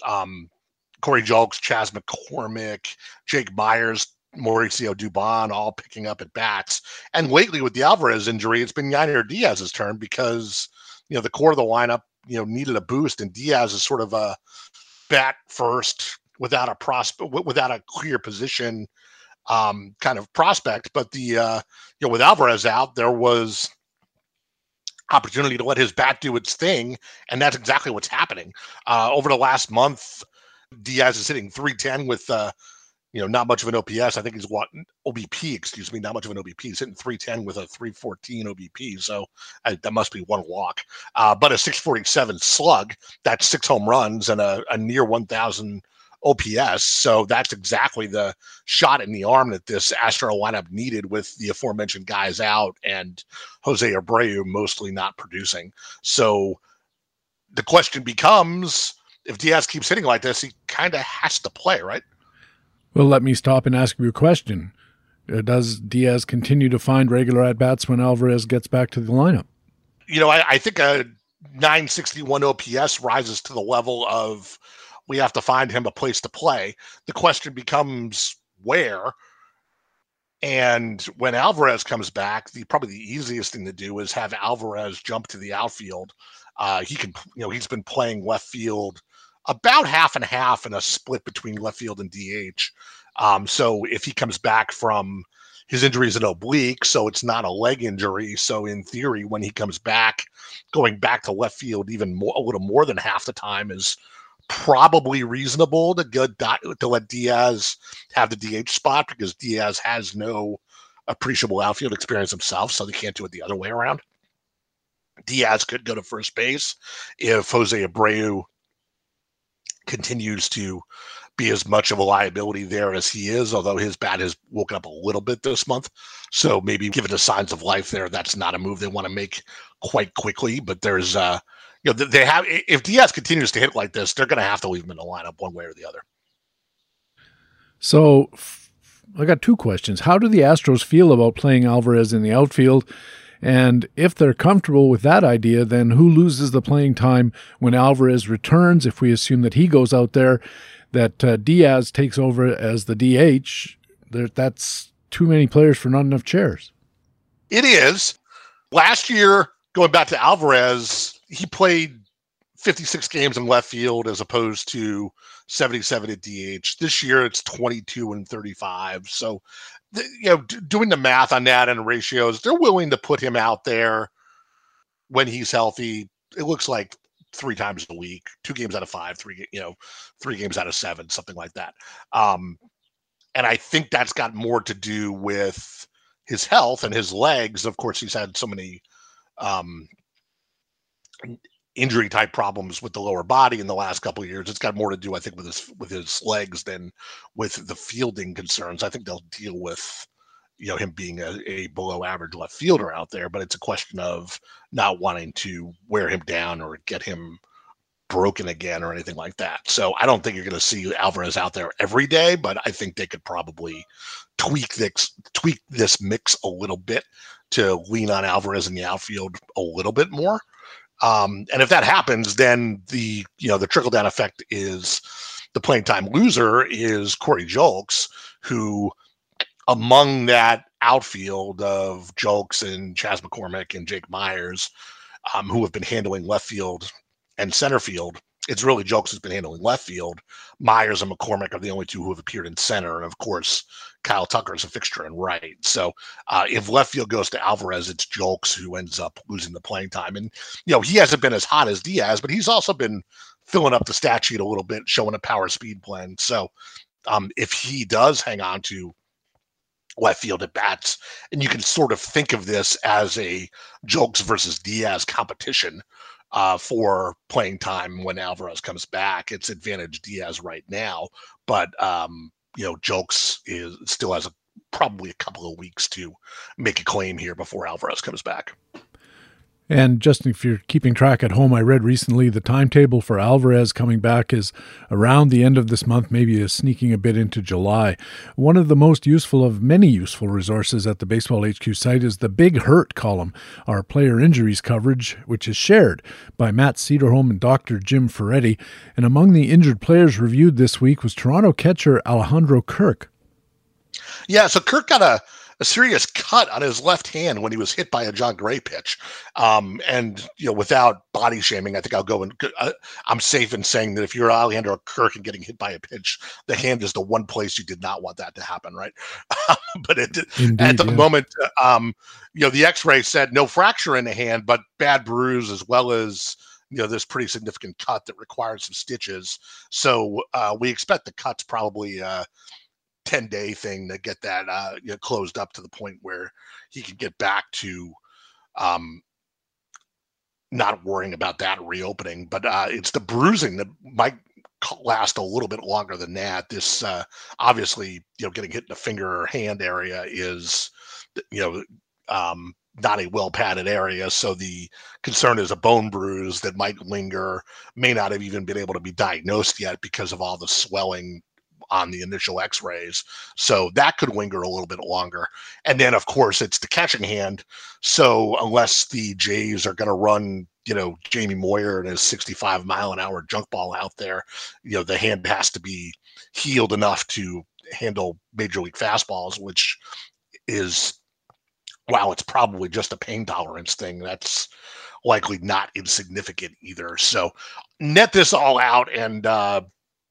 um, Corey Julks, Chas McCormick, Jake Meyers. Mauricio Dubon all picking up at bats. And lately with the Alvarez injury, it's been Yainer Diaz's turn because, you know, the core of the lineup, you know, needed a boost, and Diaz is sort of a bat first without a prospect, without a clear position um, kind of prospect. But the uh, you know with Alvarez out, there was opportunity to let his bat do its thing, and that's exactly what's happening. Uh, over the last month, Diaz is hitting 310 with uh, you know not much of an OPS. I think he's what OBP, excuse me, not much of an OBP. He's hitting 310 with a 314 OBP, so I, that must be one walk. Uh, but a 647 slug, that's six home runs and a, a near 1,000 OPS. So that's exactly the shot in the arm that this Astro lineup needed with the aforementioned guys out and Jose Abreu mostly not producing. So the question becomes if Diaz keeps hitting like this, he kind of has to play, right? Well, let me stop and ask you a question. Uh, does Diaz continue to find regular at bats when Alvarez gets back to the lineup? You know, I, I think a 961 OPS rises to the level of we have to find him a place to play. The question becomes where. And when Alvarez comes back, the probably the easiest thing to do is have Alvarez jump to the outfield. Uh, he can, you know, he's been playing left field about half and half in a split between left field and DH. Um, so if he comes back from his injury is an oblique, so it's not a leg injury. So in theory, when he comes back, going back to left field even more, a little more than half the time is probably reasonable to go to let Diaz have the DH spot because Diaz has no appreciable outfield experience himself, so they can't do it the other way around. Diaz could go to first base if Jose Abreu continues to be as much of a liability there as he is, although his bat has woken up a little bit this month. So maybe given the signs of life there, that's not a move they want to make quite quickly. But there's uh you know, they have if Diaz continues to hit like this, they're going to have to leave him in the lineup one way or the other. So, I got two questions. How do the Astros feel about playing Alvarez in the outfield? And if they're comfortable with that idea, then who loses the playing time when Alvarez returns? If we assume that he goes out there, that uh, Diaz takes over as the DH, there, that's too many players for not enough chairs. It is. Last year, going back to Alvarez, he played 56 games in left field as opposed to 77 at DH. This year it's 22 and 35. So, you know, d- doing the math on that and ratios, they're willing to put him out there when he's healthy. It looks like three times a week, two games out of five, three, you know, three games out of seven, something like that. Um, and I think that's got more to do with his health and his legs. Of course, he's had so many um, injury type problems with the lower body in the last couple of years. It's got more to do, I think, with his with his legs than with the fielding concerns. I think they'll deal with you know him being a, a below average left fielder out there, but it's a question of not wanting to wear him down or get him broken again or anything like that. So I don't think you're going to see Alvarez out there every day, but I think they could probably tweak this tweak this mix a little bit to lean on Alvarez in the outfield a little bit more. Um, and if that happens, then the you know the trickle down effect is the playing time loser is Corey Julks, who among that outfield of Julks and Chas McCormick and Jake Meyers, um, who have been handling left field and center field. It's really Julks has been handling left field. Meyers and McCormick are the only two who have appeared in center, and of course, Kyle Tucker is a fixture in right. So, uh, if left field goes to Alvarez, it's Julks who ends up losing the playing time. And you know he hasn't been as hot as Diaz, but he's also been filling up the stat sheet a little bit, showing a power speed blend. So, um, if he does hang on to left field at bats, and you can sort of think of this as a Julks versus Diaz competition uh, for playing time when Alvarez comes back. It's advantage Diaz right now, but um, you know, Julks is still has a, probably a couple of weeks to make a claim here before Alvarez comes back. And just if you're keeping track at home, I read recently the timetable for Alvarez coming back is around the end of this month, maybe is sneaking a bit into July. One of the most useful of many useful resources at the Baseball HQ site is the Big Hurt column, our player injuries coverage, which is shared by Matt Cederholm and Dr. Jim Ferretti. And among the injured players reviewed this week was Toronto catcher Alejandro Kirk. Yeah, so Kirk got a a serious cut on his left hand when he was hit by a Jon Gray pitch. Um, and you know, without body shaming, I think I'll go and uh, I'm safe in saying that if you're Alejandro Kirk and getting hit by a pitch, the hand is the one place you did not want that to happen, right? but it, Indeed, at the yeah. moment, um, you know, the X-ray said no fracture in the hand, but bad bruise as well as you know this pretty significant cut that requires some stitches. So uh, we expect the cuts probably. Uh, 10 day thing to get that uh, you know, closed up to the point where he can get back to um, not worrying about that reopening. But uh, it's the bruising that might last a little bit longer than that. This uh, obviously, you know, getting hit in the finger or hand area is, you know, um, not a well padded area. So the concern is a bone bruise that might linger, may not have even been able to be diagnosed yet because of all the swelling on the initial x-rays so that could linger a little bit longer. And then of course it's the catching hand so unless the jays are going to run you know jamie moyer and his 65 mile an hour junk ball out there you know the hand has to be healed enough to handle major league fastballs which is wow it's probably just a pain tolerance thing that's likely not insignificant either. So net this all out and uh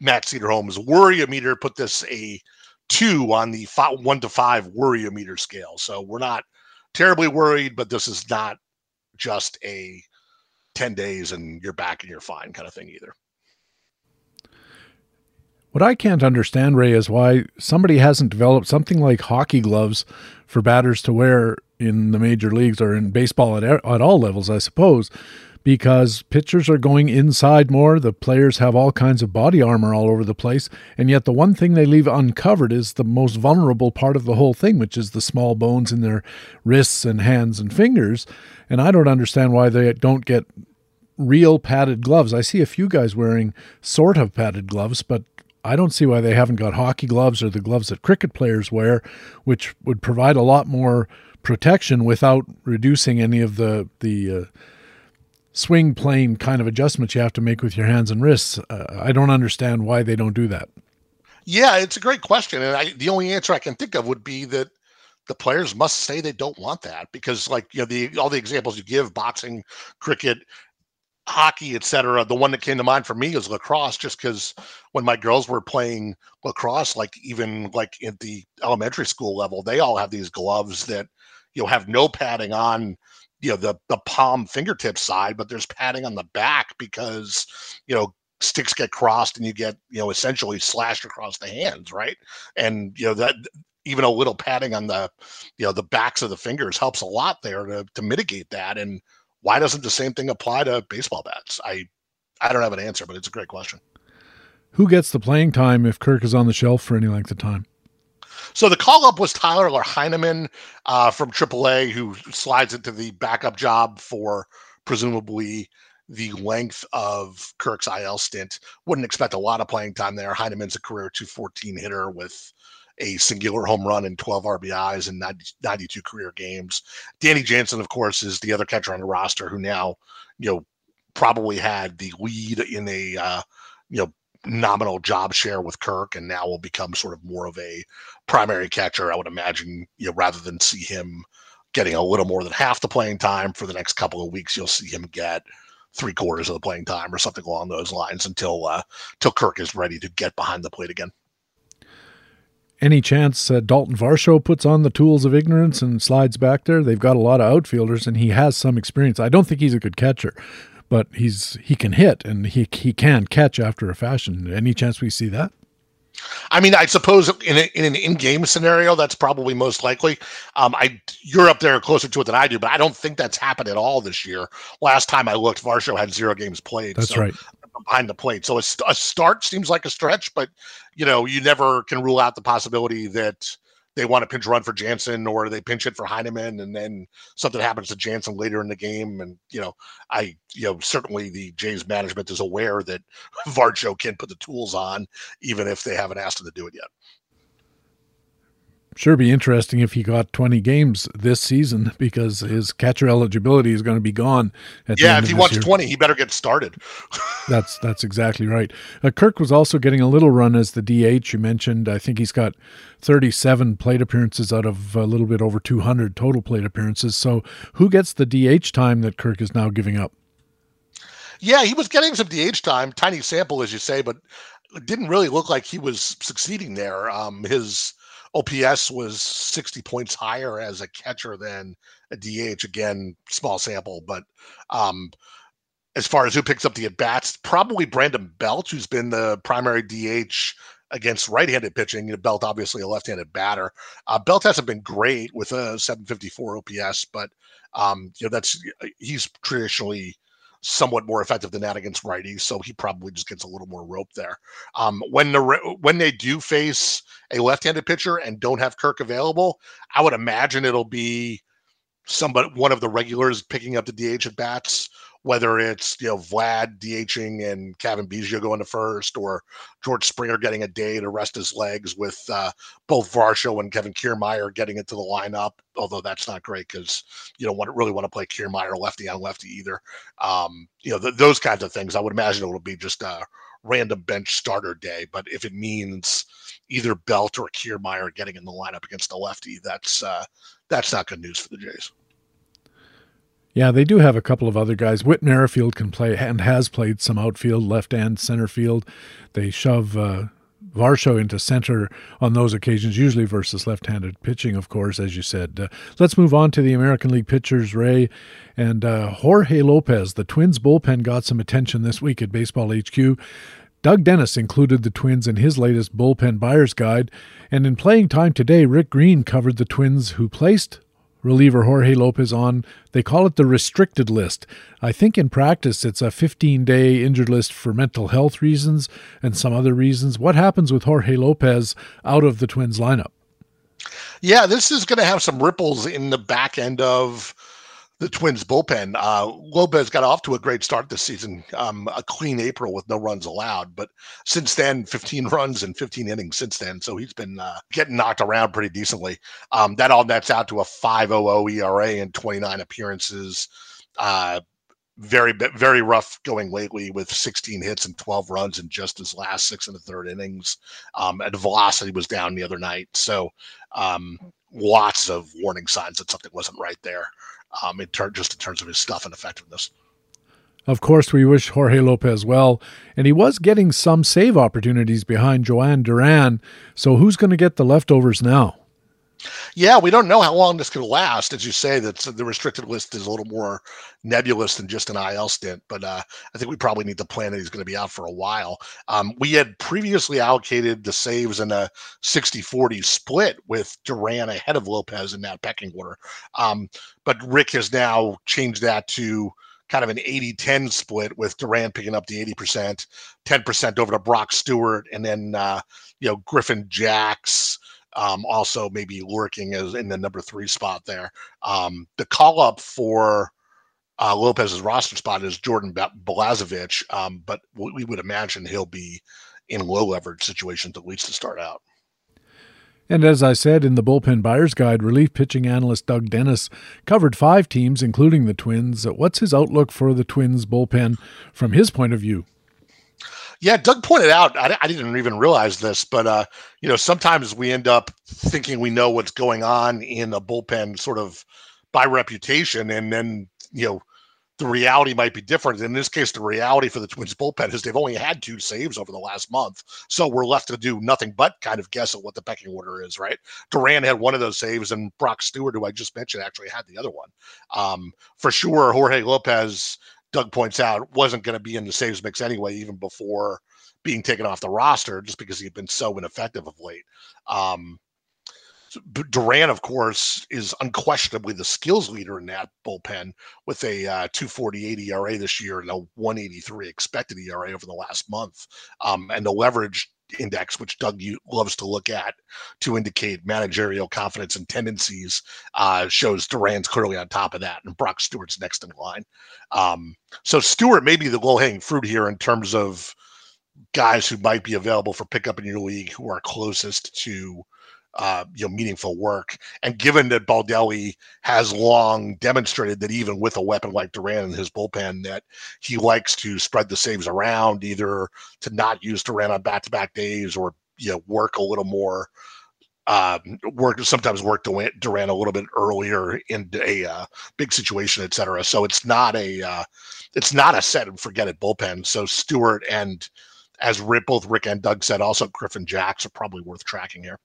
Matt Cederholm's worry-o-meter put this a two on the five, one to five worry-o-meter scale. So we're not terribly worried, but this is not just a 10 days and you're back and you're fine kind of thing either. What I can't understand, Ray, is why somebody hasn't developed something like hockey gloves for batters to wear in the major leagues or in baseball at, at all levels, I suppose, because pitchers are going inside more. The players have all kinds of body armor all over the place. And yet, the one thing they leave uncovered is the most vulnerable part of the whole thing, which is the small bones in their wrists and hands and fingers. And I don't understand why they don't get real padded gloves. I see a few guys wearing sort of padded gloves, but I don't see why they haven't got hockey gloves or the gloves that cricket players wear, which would provide a lot more protection without reducing any of the the uh, swing plane kind of adjustments you have to make with your hands and wrists. Uh, I don't understand why they don't do that. Yeah, it's a great question, and I, the only answer I can think of would be that the players must say they don't want that because, like you know, the all the examples you give, boxing, cricket, hockey, etc. The one that came to mind for me is lacrosse, just because when my girls were playing lacrosse, like even like at the elementary school level, they all have these gloves that you know have no padding on you know the the palm fingertip side, but there's padding on the back because you know sticks get crossed and you get you know essentially slashed across the hands, right? And you know that even a little padding on the you know the backs of the fingers helps a lot there to to mitigate that. And why doesn't the same thing apply to baseball bats? I I don't have an answer, but it's a great question. Who gets the playing time if Kirk is on the shelf for any length of time? So the call up was Tyler Heineman uh, from AAA, who slides into the backup job for presumably the length of Kirk's IL stint. Wouldn't expect a lot of playing time there. Heineman's a career 214 hitter with a singular home run and 12 RBIs in 90, 92 career games. Danny Jansen, of course, is the other catcher on the roster who now, you know, probably had the lead in a, uh, you know, nominal job share with Kirk and now will become sort of more of a primary catcher, I would imagine, you know, rather than see him getting a little more than half the playing time for the next couple of weeks, you'll see him get three quarters of the playing time or something along those lines until uh, until Kirk is ready to get behind the plate again. Any chance uh, Dalton Varsho puts on the tools of ignorance and slides back there? They've got a lot of outfielders, and he has some experience. I don't think he's a good catcher, but he's he can hit and he he can catch after a fashion. Any chance we see that? I mean, I suppose in, a, in an in-game scenario, that's probably most likely. Um, I you're up there closer to it than I do, but I don't think that's happened at all this year. Last time I looked, Varsho had zero games played. That's so right. Behind the plate, so a, a start seems like a stretch, but you know you never can rule out the possibility that they want to pinch run for Jansen or they pinch it for Heineman and then something happens to Jansen later in the game. And, you know, I, you know, certainly the Jays management is aware that Varsho can put the tools on, even if they haven't asked him to do it yet sure be interesting if he got 20 games this season because his catcher eligibility is going to be gone. yeah, if he wants year. 20, he better get started. that's that's exactly right. Uh, Kirk was also getting a little run as the DH. You mentioned, I think he's got 37 plate appearances out of a little bit over 200 total plate appearances. So, who gets the DH time that Kirk is now giving up? Yeah, he was getting some DH time, tiny sample, as you say, but it didn't really look like he was succeeding there. Um, his OPS was 60 points higher as a catcher than a DH. Again, small sample, but um, as far as who picks up the at bats, probably Brandon Belt, who's been the primary DH against right-handed pitching. Belt, obviously, a left-handed batter. Uh, Belt hasn't been great with a 754 OPS, but um, you know that's he's traditionally somewhat more effective than that against righties, so he probably just gets a little more rope there. Um, when the when they do face a left-handed pitcher and don't have Kirk available, I would imagine it'll be somebody one of the regulars picking up the DH at bats, whether it's you know Vlad DHing and Cavan Biggio going to first, or George Springer getting a day to rest his legs with uh, both Varsho and Kevin Kiermaier getting into the lineup. Although that's not great because you don't want really want to play Kiermaier lefty on lefty either. Um, you know th- those kinds of things. I would imagine it will be just a random bench starter day. But if it means either Belt or Kiermaier getting in the lineup against a lefty, that's uh, that's not good news for the Jays. Yeah, they do have a couple of other guys. Whit Merrifield can play and has played some outfield, left and center field. They shove uh, Varsho into center on those occasions, usually versus left handed pitching, of course, as you said. Uh, let's move on to the American League pitchers, Ray. And uh, Jorge Lopez, the Twins bullpen got some attention this week at Baseball HQ. Doug Dennis included the Twins in his latest bullpen buyer's guide. And in playing time today, Rick Green covered the Twins who placed reliever Jorge Lopez on, they call it the restricted list. I think in practice it's a 15 day injured list for mental health reasons and some other reasons. What happens with Jorge Lopez out of the Twins lineup? Yeah, this is going to have some ripples in the back end of the Twins bullpen. Uh, Lopez got off to a great start this season, um, a clean April with no runs allowed. But since then, 15 runs and 15 innings since then. So he's been uh, getting knocked around pretty decently. Um, that all nets out to a 5.00 ERA and 29 appearances. Uh, very very rough going lately with 16 hits and 12 runs in just his last six and a third innings. Um, and velocity was down the other night, so um, lots of warning signs that something wasn't right there um, in ter- just in terms of his stuff and effectiveness. Of course, we wish Jorge Lopez well, and he was getting some save opportunities behind Jhoan Duran. So, who's going to get the leftovers now? Yeah, we don't know how long this could last. As you say, that the restricted list is a little more nebulous than just an IL stint, but uh, I think we probably need to plan that he's going to be out for a while. Um, we had previously allocated the saves in a 60-40 split with Duran ahead of Lopez in that pecking order. Um, but Rick has now changed that to kind of an 80-10 split with Duran picking up the 80%, 10% over to Brock Stewart, and then uh, you know Griffin Jax – um, also maybe lurking as in the number three spot there. Um, the call up for uh, Lopez's roster spot is Jordan Balazovic, um, but we would imagine he'll be in low leverage situations at least to start out. And as I said in the Bullpen Buyer's Guide, relief pitching analyst Doug Dennis covered five teams, including the Twins. What's his outlook for the Twins bullpen from his point of view? Yeah, Doug pointed out, I, I didn't even realize this, but, uh, you know, sometimes we end up thinking we know what's going on in a bullpen sort of by reputation. And then, you know, the reality might be different. In this case, the reality for the Twins bullpen is they've only had two saves over the last month. So we're left to do nothing but kind of guess at what the pecking order is, right? Duran had one of those saves, and Brock Stewart, who I just mentioned, actually had the other one. Um, for sure, Jorge Lopez, Doug points out, wasn't going to be in the saves mix anyway, even before being taken off the roster, just because he had been so ineffective of late. Um, Duran, of course, is unquestionably the skills leader in that bullpen with a uh, 248 ERA this year and a 183 expected ERA over the last month. Um, and the leverage index, which Doug loves to look at to indicate managerial confidence and tendencies, uh, shows Duran's clearly on top of that, and Brock Stewart's next in line. Um, so Stewart may be the low hanging fruit here in terms of guys who might be available for pickup in your league who are closest to uh, you know, meaningful work. And given that Baldelli has long demonstrated that even with a weapon like Duran in his bullpen, that he likes to spread the saves around, either to not use Duran on back-to-back days or you know work a little more. Uh, work sometimes work Duran a little bit earlier in a uh, big situation, et cetera. So it's not a uh, it's not a set and forget it bullpen. So Stewart and as both Rick and Doug said, also Griffin Jax are probably worth tracking here.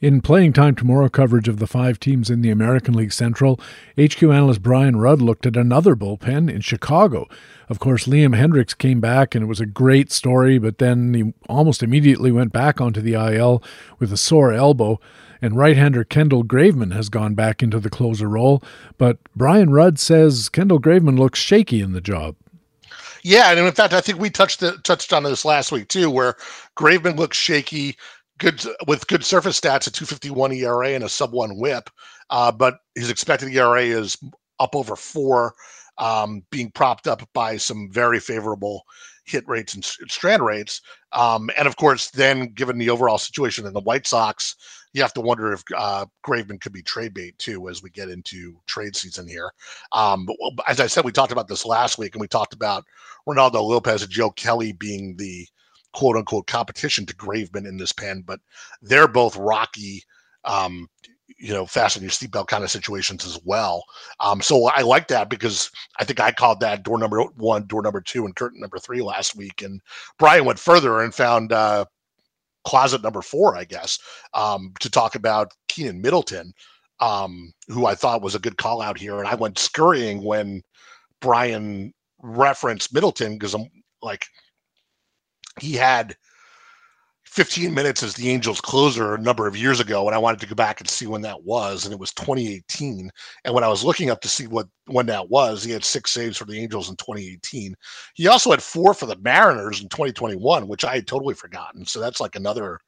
In playing time tomorrow coverage of the five teams in the American League Central, HQ analyst Brian Rudd looked at another bullpen in Chicago. Of course, Liam Hendriks came back and it was a great story, but then he almost immediately went back onto the IL with a sore elbow. And right hander Kendall Graveman has gone back into the closer role. But Brian Rudd says Kendall Graveman looks shaky in the job. Yeah, and in fact, I think we touched the, touched on this last week too, where Graveman looks shaky good with good surface stats, a 251 ERA and a sub one whip. Uh, but his expected ERA is up over four, um, being propped up by some very favorable hit rates and strand rates. Um, and of course, then given the overall situation in the White Sox, you have to wonder if uh, Graveman could be trade bait too as we get into trade season here. Um, but as I said, we talked about this last week, and we talked about Reynaldo Lopez and Joe Kelly being the quote unquote competition to Graveman in this pen, but they're both rocky, um, you know, fasten your seatbelt kind of situations as well. Um, so I like that because I think I called that door number one, door number two, and curtain number three last week. And Brian went further and found uh, closet number four, I guess, um, to talk about Keynan Middleton, um, who I thought was a good call out here. And I went scurrying when Brian referenced Middleton because I'm like, he had 15 minutes as the Angels closer a number of years ago, and I wanted to go back and see when that was, and it was 2018. And when I was looking up to see what when that was, he had six saves for the Angels in 2018. He also had four for the Mariners in 2021, which I had totally forgotten. So that's like another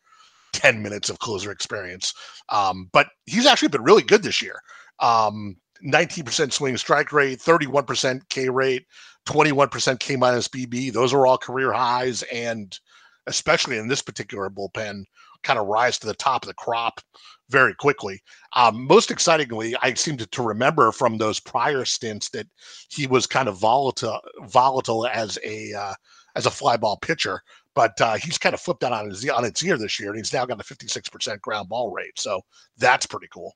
10 minutes of closer experience. Um, but he's actually been really good this year. Um, 19% swing strike rate, 31% K rate, 21% K minus BB. Those are all career highs. And especially in this particular bullpen, kind of rise to the top of the crop very quickly. Um, most excitingly, I seem to, to, remember from those prior stints that he was kind of volatile, volatile as a uh, as a fly ball pitcher. But uh, he's kind of flipped that on his on its ear this year, and he's now got a 56% ground ball rate. So that's pretty cool.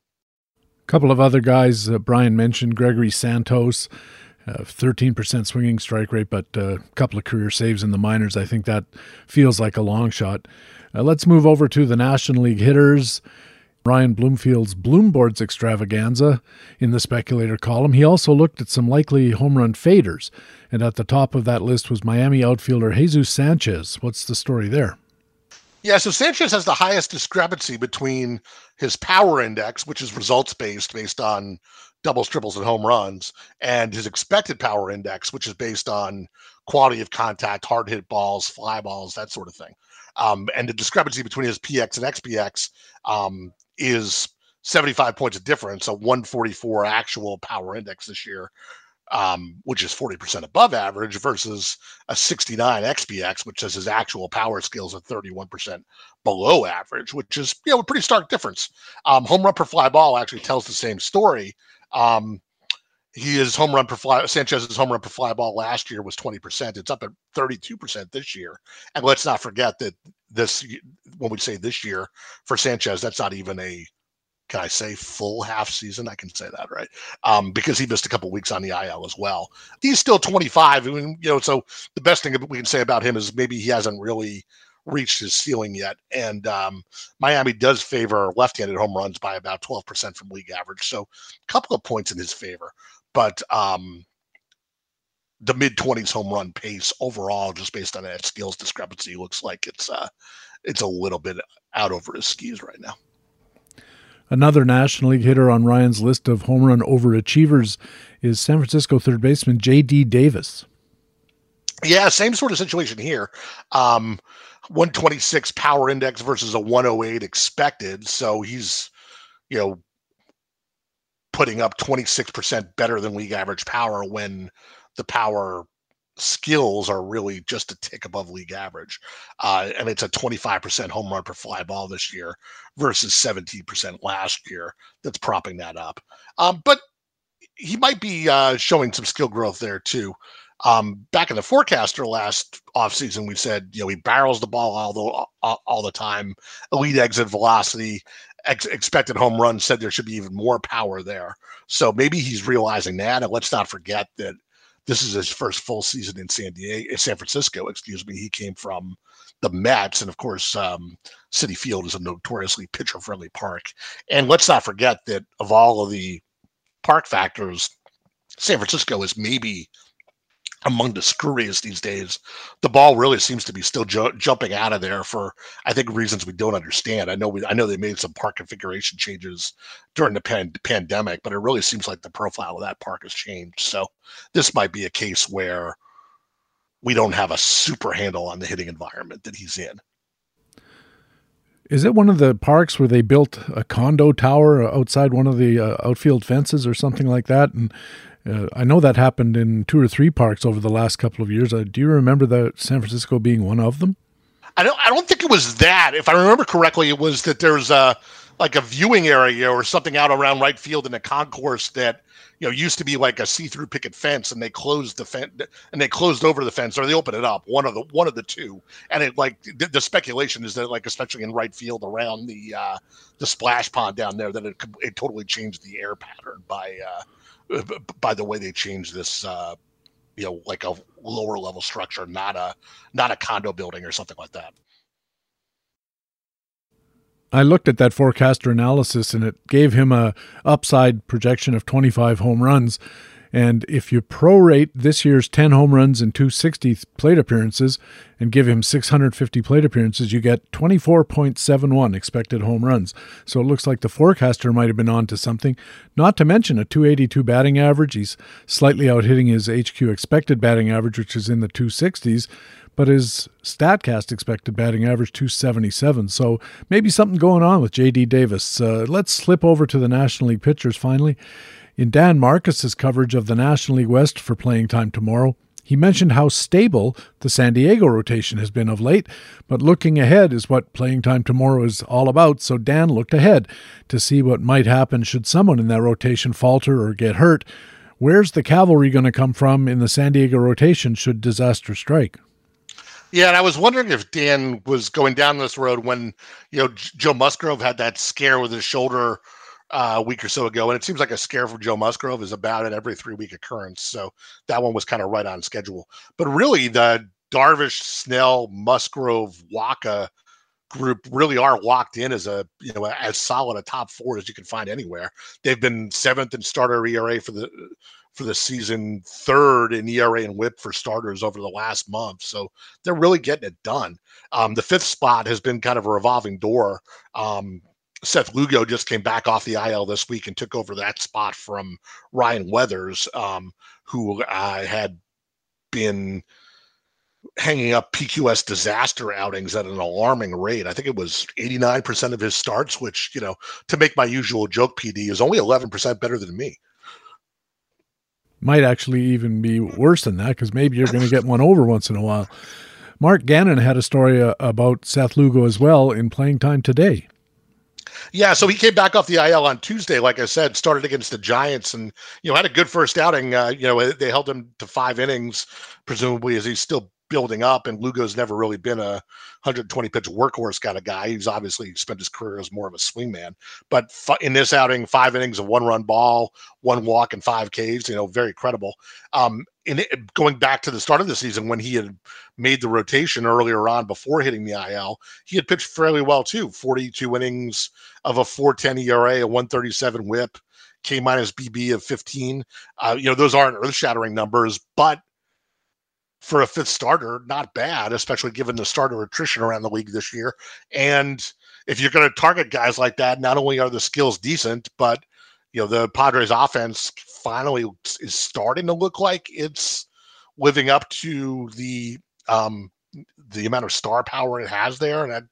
A couple of other guys uh, Brian mentioned: Gregory Santos, uh, 13% swinging strike rate, but a uh, couple of career saves in the minors. I think that feels like a long shot. Uh, let's move over to the National League hitters. Ryan Bloomfield's Bloomboards extravaganza in the speculator column. He also looked at some likely home run faders, and at the top of that list was Miami outfielder Jesus Sanchez. What's the story there? Yeah, so Sanchez has the highest discrepancy between his power index, which is results based, based on doubles, triples, and home runs, and his expected power index, which is based on quality of contact, hard hit balls, fly balls, that sort of thing. Um, and the discrepancy between his PX and XPX um, is 75 points of difference, a 144 actual power index this year um, which is 40% above average, versus a 69 XPX, which says his actual power skills are 31% below average, which is you know a pretty stark difference. Um, home run per fly ball actually tells the same story. Um, he is home run per fly. Sanchez's home run per fly ball last year was 20%. It's up at 32% this year. And let's not forget that this, when we say this year for Sanchez, that's not even a can I say full half season? I can say that, right? Um, because he missed a couple weeks on the IL as well. He's still 25. I mean, you know, so the best thing we can say about him is maybe he hasn't really reached his ceiling yet. And um, Miami does favor left-handed home runs by about 12% from league average. So a couple of points in his favor. But um, the mid 20s home run pace overall, just based on that skills discrepancy, looks like it's uh, it's a little bit out over his skis right now. Another National League hitter on Ryan's list of home run overachievers is San Francisco third baseman J.D. Davis. Yeah, same sort of situation here. Um, 126 power index versus a 108 expected. So he's, you know, putting up 26% better than league average power when the power skills are really just a tick above league average. Uh, and it's a 25% home run per fly ball this year versus 17% last year that's propping that up. Um, but he might be uh, showing some skill growth there too. Um, back in the forecaster last offseason, we said, you know, he barrels the ball all the, all, the time, elite exit velocity, ex- expected home run said there should be even more power there. So maybe he's realizing that. And let's not forget that this is his first full season in San Diego, San Francisco. Excuse me. He came from the Mets, and of course, um, Citi Field is a notoriously pitcher-friendly park. And let's not forget that of all of the park factors, San Francisco is maybe among the screwiest these days. The ball really seems to be still ju- jumping out of there for I think reasons we don't understand. I know we I know they made some park configuration changes during the pan- pandemic, but it really seems like the profile of that park has changed. So this might be a case where we don't have a super handle on the hitting environment that he's in. Is it one of the parks where they built a condo tower outside one of the uh, outfield fences or something like that? And uh, I know that happened in two or three parks over the last couple of years. Uh, do you remember that San Francisco being one of them? I don't. I don't think it was that. If I remember correctly, it was that there's a like a viewing area or something out around right field in a concourse that you know used to be like a see-through picket fence, and they closed the fence and they closed over the fence or they opened it up. One of the one of the two. And it like the, the speculation is that like especially in right field around the uh, the splash pond down there that it it totally changed the air pattern by. Uh, by the way they changed this uh, you know like a lower level structure not a not a condo building or something like that. I looked at that forecaster analysis and it gave him a upside projection of 25 home runs and if you prorate this year's 10 home runs and 260 plate appearances and give him 650 plate appearances, you get 24.71 expected home runs. So it looks like the forecaster might have been on to something. Not to mention a 282 batting average. He's slightly out hitting his HQ expected batting average, which is in the 260s, but his StatCast expected batting average 277. So maybe something going on with JD Davis. Uh, let's slip over to the National League pitchers finally. In Dan Marcus's coverage of the National League West for playing time tomorrow, he mentioned how stable the San Diego rotation has been of late, but looking ahead is what playing time tomorrow is all about. So Dan looked ahead to see what might happen should someone in that rotation falter or get hurt. Where's the cavalry going to come from in the San Diego rotation should disaster strike? Yeah, and I was wondering if Dan was going down this road when you know Joe Musgrove had that scare with his shoulder uh, a week or so ago, and it seems like a scare from Joe Musgrove is about an every three week occurrence. So that one was kind of right on schedule. But really, the Darvish, Snell, Musgrove, Wacha group really are locked in as a you know as solid a top four as you can find anywhere. They've been seventh in starter ERA for the for the season, third in ERA and WHIP for starters over the last month. So they're really getting it done. Um, the fifth spot has been kind of a revolving door. Um, Seth Lugo just came back off the IL this week and took over that spot from Ryan Weathers, um, who uh, had been hanging up PQS disaster outings at an alarming rate. I think it was 89% of his starts, which, you know, to make my usual joke, PD, is only 11% better than me. Might actually even be worse than that because maybe you're going to get one over once in a while. Mark Gannon had a story uh, about Seth Lugo as well in playing time today. Yeah, so he came back off the IL on Tuesday, like I said, started against the Giants and, you know, had a good first outing. Uh, you know, they held him to five innings, presumably as he's still building up. And Lugo's never really been a 120 pitch workhorse kind of guy. He's obviously spent his career as more of a swingman. But in this outing, five innings of one run ball, one walk, and five Ks, you know, very credible. Um, in it, going back to the start of the season when he had made the rotation earlier on before hitting the IL, he had pitched fairly well too 42 innings of a 410 ERA, a 137 whip. K minus BB of 15. Uh, you know, those aren't earth shattering numbers, but for a fifth starter, not bad, especially given the starter attrition around the league this year. And if you're going to target guys like that, not only are the skills decent, but you know the Padres offense finally is starting to look like it's living up to the um, the amount of star power it has there, and that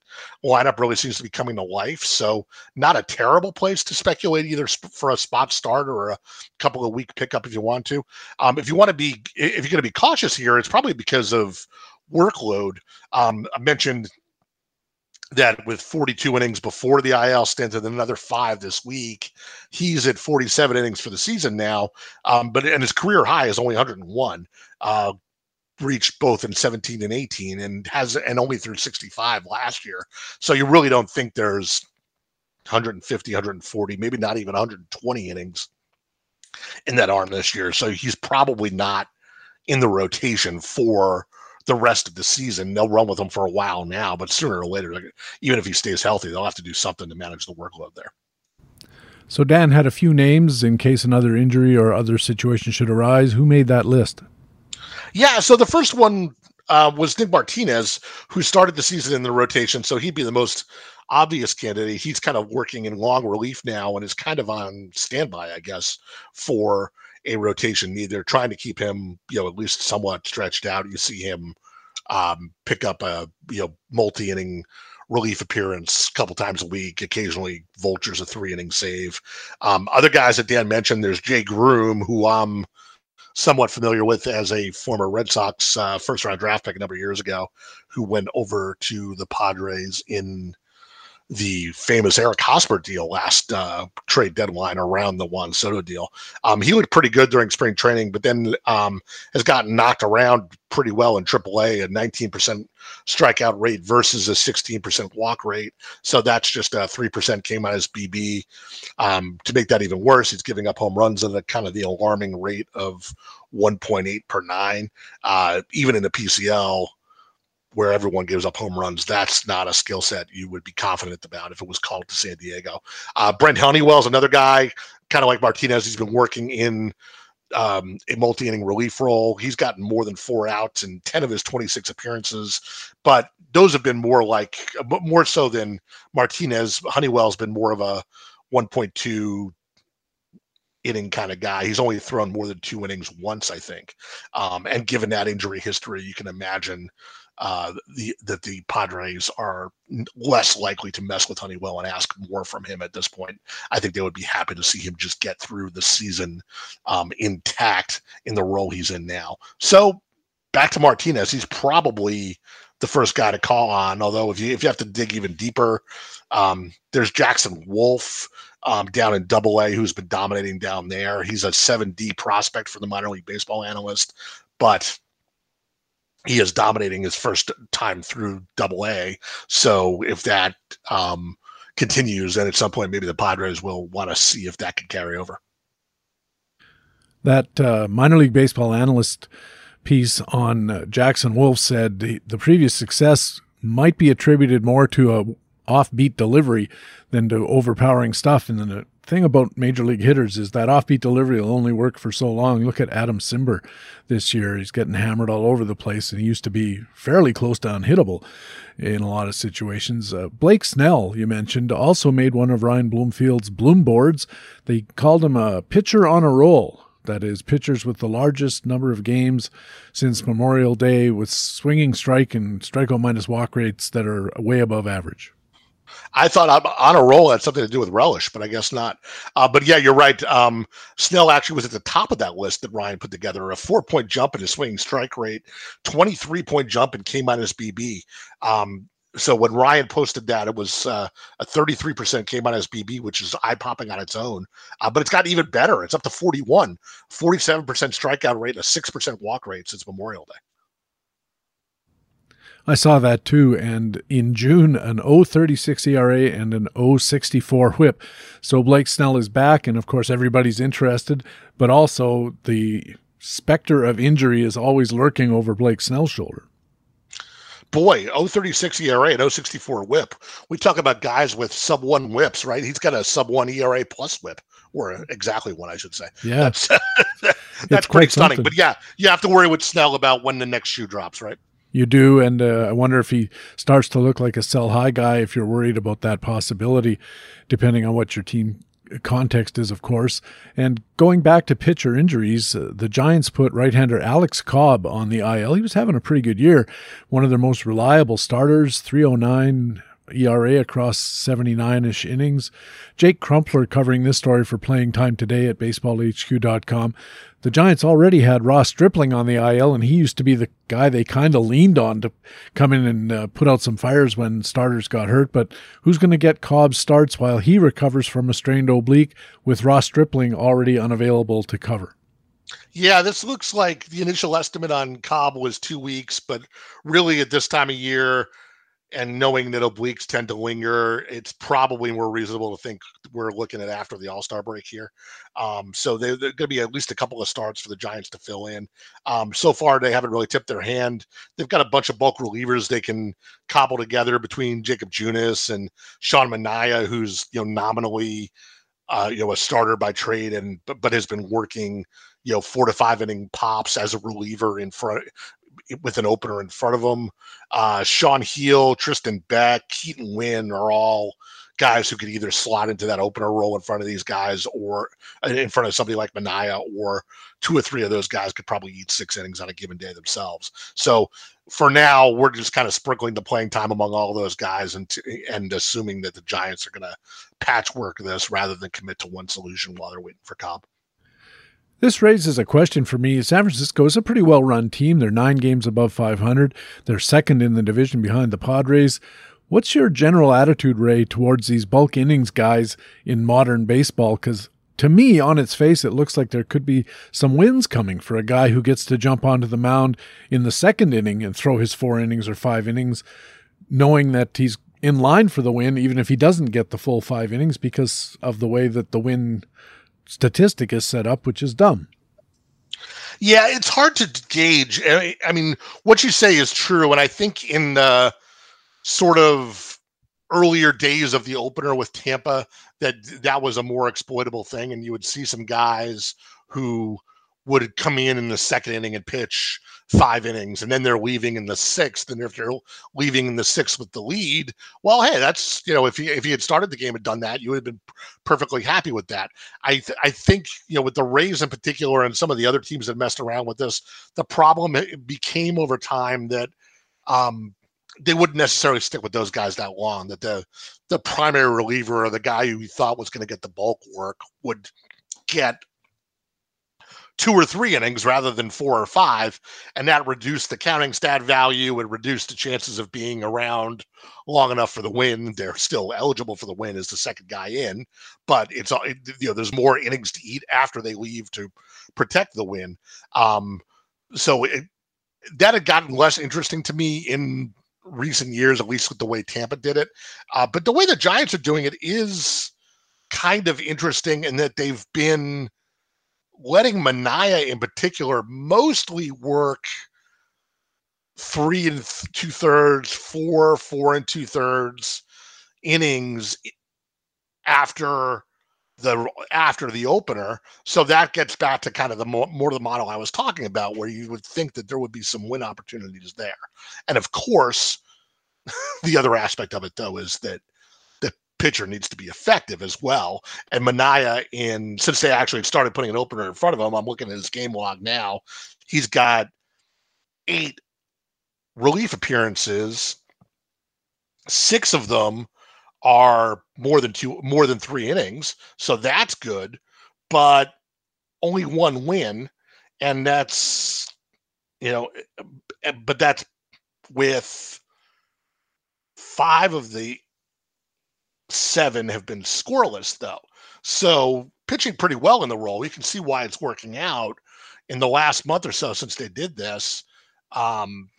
lineup really seems to be coming to life. So, not a terrible place to speculate either for a spot start or a couple of week pickup if you want to. Um, if you want to be, if you're going to be cautious here, it's probably because of workload. Um, I mentioned that with 42 innings before the IL stint and another five this week, he's at 47 innings for the season now. Um, but and his career high is only 101. Uh, reached both in 17 and 18 and has and only through 65 last year. So you really don't think there's 150, 140, maybe not even 120 innings in that arm this year. So he's probably not in the rotation for the rest of the season. They'll run with him for a while now, but sooner or later, even if he stays healthy, they'll have to do something to manage the workload there. So Dan had a few names in case another injury or other situation should arise. Who made that list? Yeah, so the first one uh, was Nick Martinez, who started the season in the rotation, so he'd be the most obvious candidate. He's kind of working in long relief now and is kind of on standby, I guess, for a rotation need. They're trying to keep him, you know, at least somewhat stretched out. You see him um, pick up a you know multi-inning relief appearance a couple times a week. Occasionally, vultures a three-inning save. Um, other guys that Dan mentioned, there's Jay Groome, who I'm somewhat familiar with as a former Red Sox uh, first round draft pick a number of years ago, who went over to the Padres in the famous Eric Hosmer deal last uh, trade deadline around the Juan Soto deal. Um, he looked pretty good during spring training, but then um, has gotten knocked around pretty well in AAA, a 19% strikeout rate versus a 16% walk rate. So that's just a 3% K minus BB. Um, to make that even worse, he's giving up home runs at a kind of the alarming rate of 1.8 per nine. Uh, even in the PCL, where everyone gives up home runs. That's not a skill set you would be confident about if it was called to San Diego. Uh, Brent Honeywell is another guy, kind of like Martinez. He's been working in um, a multi inning relief role. He's gotten more than four outs in 10 of his 26 appearances, but those have been more like, more so than Martinez. Honeywell's been more of a 1.2 inning kind of guy. He's only thrown more than two innings once, I think. Um, and given that injury history, you can imagine uh, the that the Padres are less likely to mess with Honeywell and ask more from him at this point. I think they would be happy to see him just get through the season um, intact in the role he's in now. So back to Martinez, he's probably the first guy to call on. Although if you if you have to dig even deeper, um, there's Jackson Wolf. Um, down in Double A, who's been dominating down there. He's a 7D prospect for the minor league baseball analyst, but he is dominating his first time through double A. So if that um, continues, then at some point, maybe the Padres will want to see if that can carry over. That uh, minor league baseball analyst piece on uh, Jackson Wolf said the, the previous success might be attributed more to a offbeat delivery than to overpowering stuff in the thing about major league hitters is that offbeat delivery will only work for so long. Look at Adam Cimber this year. He's getting hammered all over the place, and he used to be fairly close to unhittable in a lot of situations. Uh, Blake Snell, you mentioned, also made one of Ryan Bloomfield's Bloom boards. They called him a pitcher on a roll. That is, pitchers with the largest number of games since Memorial Day with swinging strike and strikeout minus walk rates that are way above average. I thought on a roll had something to do with relish, but I guess not. Uh, but yeah, you're right. Um, Snell actually was at the top of that list that Ryan put together. A four point jump in his swinging strike rate, 23 point jump in K minus BB. Um, so when Ryan posted that, it was uh, a 33% K minus BB, which is eye popping on its own. Uh, but it's gotten even better. It's up to 41, 47% strikeout rate, and a 6% walk rate since Memorial Day. I saw that too. And in June, an 036 ERA and an 064 whip. So Blake Snell is back. And of course, everybody's interested. But also, the specter of injury is always lurking over Blake Snell's shoulder. Boy, 036 ERA and 064 whip. We talk about guys with sub one whips, right? He's got a sub one ERA plus whip or exactly one, I should say. Yeah, that's, that's pretty stunning. Something. But yeah, you have to worry with Snell about when the next shoe drops, right? You do, and uh, I wonder if he starts to look like a sell high guy. If you're worried about that possibility, depending on what your team context is, of course. And going back to pitcher injuries, uh, the Giants put right-hander Alex Cobb on the IL. He was having a pretty good year, one of their most reliable starters, 309 ERA across 79 ish innings. Jake Crumpler covering this story for playing time today at baseballhq.com. The Giants already had Ross Stripling on the IL, and he used to be the guy they kind of leaned on to come in and uh, put out some fires when starters got hurt. But who's going to get Cobb starts while he recovers from a strained oblique with Ross Stripling already unavailable to cover? Yeah, this looks like the initial estimate on Cobb was two weeks, but really at this time of year, and knowing that obliques tend to linger, it's probably more reasonable to think we're looking at after the All Star break here. Um, so they're, they're going to be at least a couple of starts for the Giants to fill in. Um, so far, they haven't really tipped their hand. They've got a bunch of bulk relievers they can cobble together between Jakob Junis and Sean Manaea, who's you know nominally uh, you know a starter by trade and but, but has been working you know four to five inning pops as a reliever in front with an opener in front of them. Uh, Sean Hjelle, Tristan Beck, Keaton Winn are all guys who could either slot into that opener role in front of these guys or uh, in front of somebody like Manaea, or two or three of those guys could probably eat six innings on a given day themselves. So for now, we're just kind of sprinkling the playing time among all those guys and and assuming that the Giants are going to patchwork this rather than commit to one solution while they're waiting for Cobb. This raises a question for me. San Francisco is a pretty well run team. They're nine games above 500. They're second in the division behind the Padres. What's your general attitude, Ray, towards these bulk innings guys in modern baseball? Because to me, on its face, it looks like there could be some wins coming for a guy who gets to jump onto the mound in the second inning and throw his four innings or five innings, knowing that he's in line for the win, even if he doesn't get the full five innings because of the way that the win statistic is set up, which is dumb. Yeah, it's hard to gauge. I mean, what you say is true, and I think in the sort of earlier days of the opener with Tampa, that that was a more exploitable thing, and you would see some guys who would come in in the second inning and pitch five innings and then they're leaving in the sixth and if they're leaving in the sixth with the lead well hey that's you know if you if you had started the game and done that you would have been perfectly happy with that. I th- i think you know with the rays in particular and some of the other teams that messed around with this the problem became over time that um they wouldn't necessarily stick with those guys that long that the the primary reliever or the guy who you thought was going to get the bulk work would get two or three innings rather than four or five, and that reduced the counting stat value. It reduced the chances of being around long enough for the win. They're still eligible for the win as the second guy in, but it's you know there's more innings to eat after they leave to protect the win. Um, so it, that had gotten less interesting to me in recent years, at least with the way Tampa did it. Uh, but the way the Giants are doing it is kind of interesting in that they've been letting Manaea in particular mostly work three and two thirds, four, four and two thirds innings after the after the opener. So that gets back to kind of the more, more the model I was talking about, where you would think that there would be some win opportunities there. And of course, the other aspect of it though is that pitcher needs to be effective as well. And Manaea, in since they actually started putting an opener in front of him, I'm looking at his game log now. He's got eight relief appearances. Six of them are more than two more than three innings so that's good but only one win and that's you know eh, but that's with five of the seven have been scoreless though so pitching pretty well in the role you can see why it's working out in the last month or so since they did this um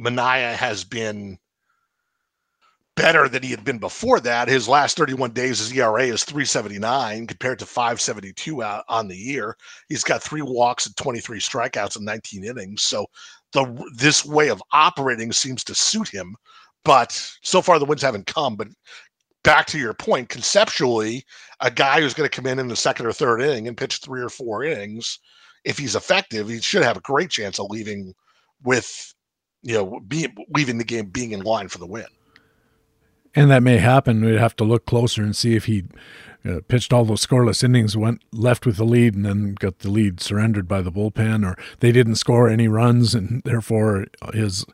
Manaea has been better than he had been before that. His last 31 days, his ERA is 379 compared to 572 out on the year. He's got three walks and 23 strikeouts in 19 innings. So the this way of operating seems to suit him. But so far the wins haven't come. But back to your point, conceptually, a guy who's going to come in in the second or third inning and pitch three or four innings, if he's effective, he should have a great chance of leaving with, you know, being leaving the game being in line for the win and that may happen. We'd have to look closer and see if he uh, pitched all those scoreless innings, went left with the lead, and then got the lead surrendered by the bullpen, or they didn't score any runs, and therefore his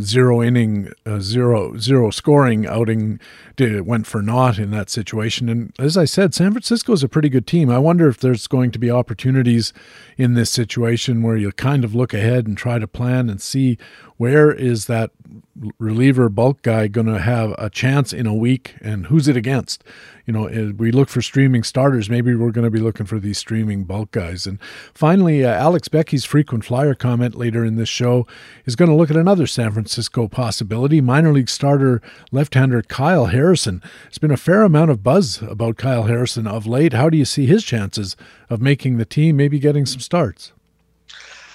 zero inning, uh, zero zero scoring outing did, went for naught in that situation. And as I said, San Francisco is a pretty good team. I wonder if there's going to be opportunities in this situation where you kind of look ahead and try to plan and see where is that reliever bulk guy going to have a chance in a week and who's it against? You know we look for streaming starters. Maybe we're going to be looking for these streaming bulk guys. And finally uh, Alex Beckey's frequent flyer comment later in this show is going to look at another san francisco possibility. Minor league starter left-hander kyle harrison. There's been a fair amount of buzz about kyle harrison of late. How do you see his chances of making the team maybe getting some starts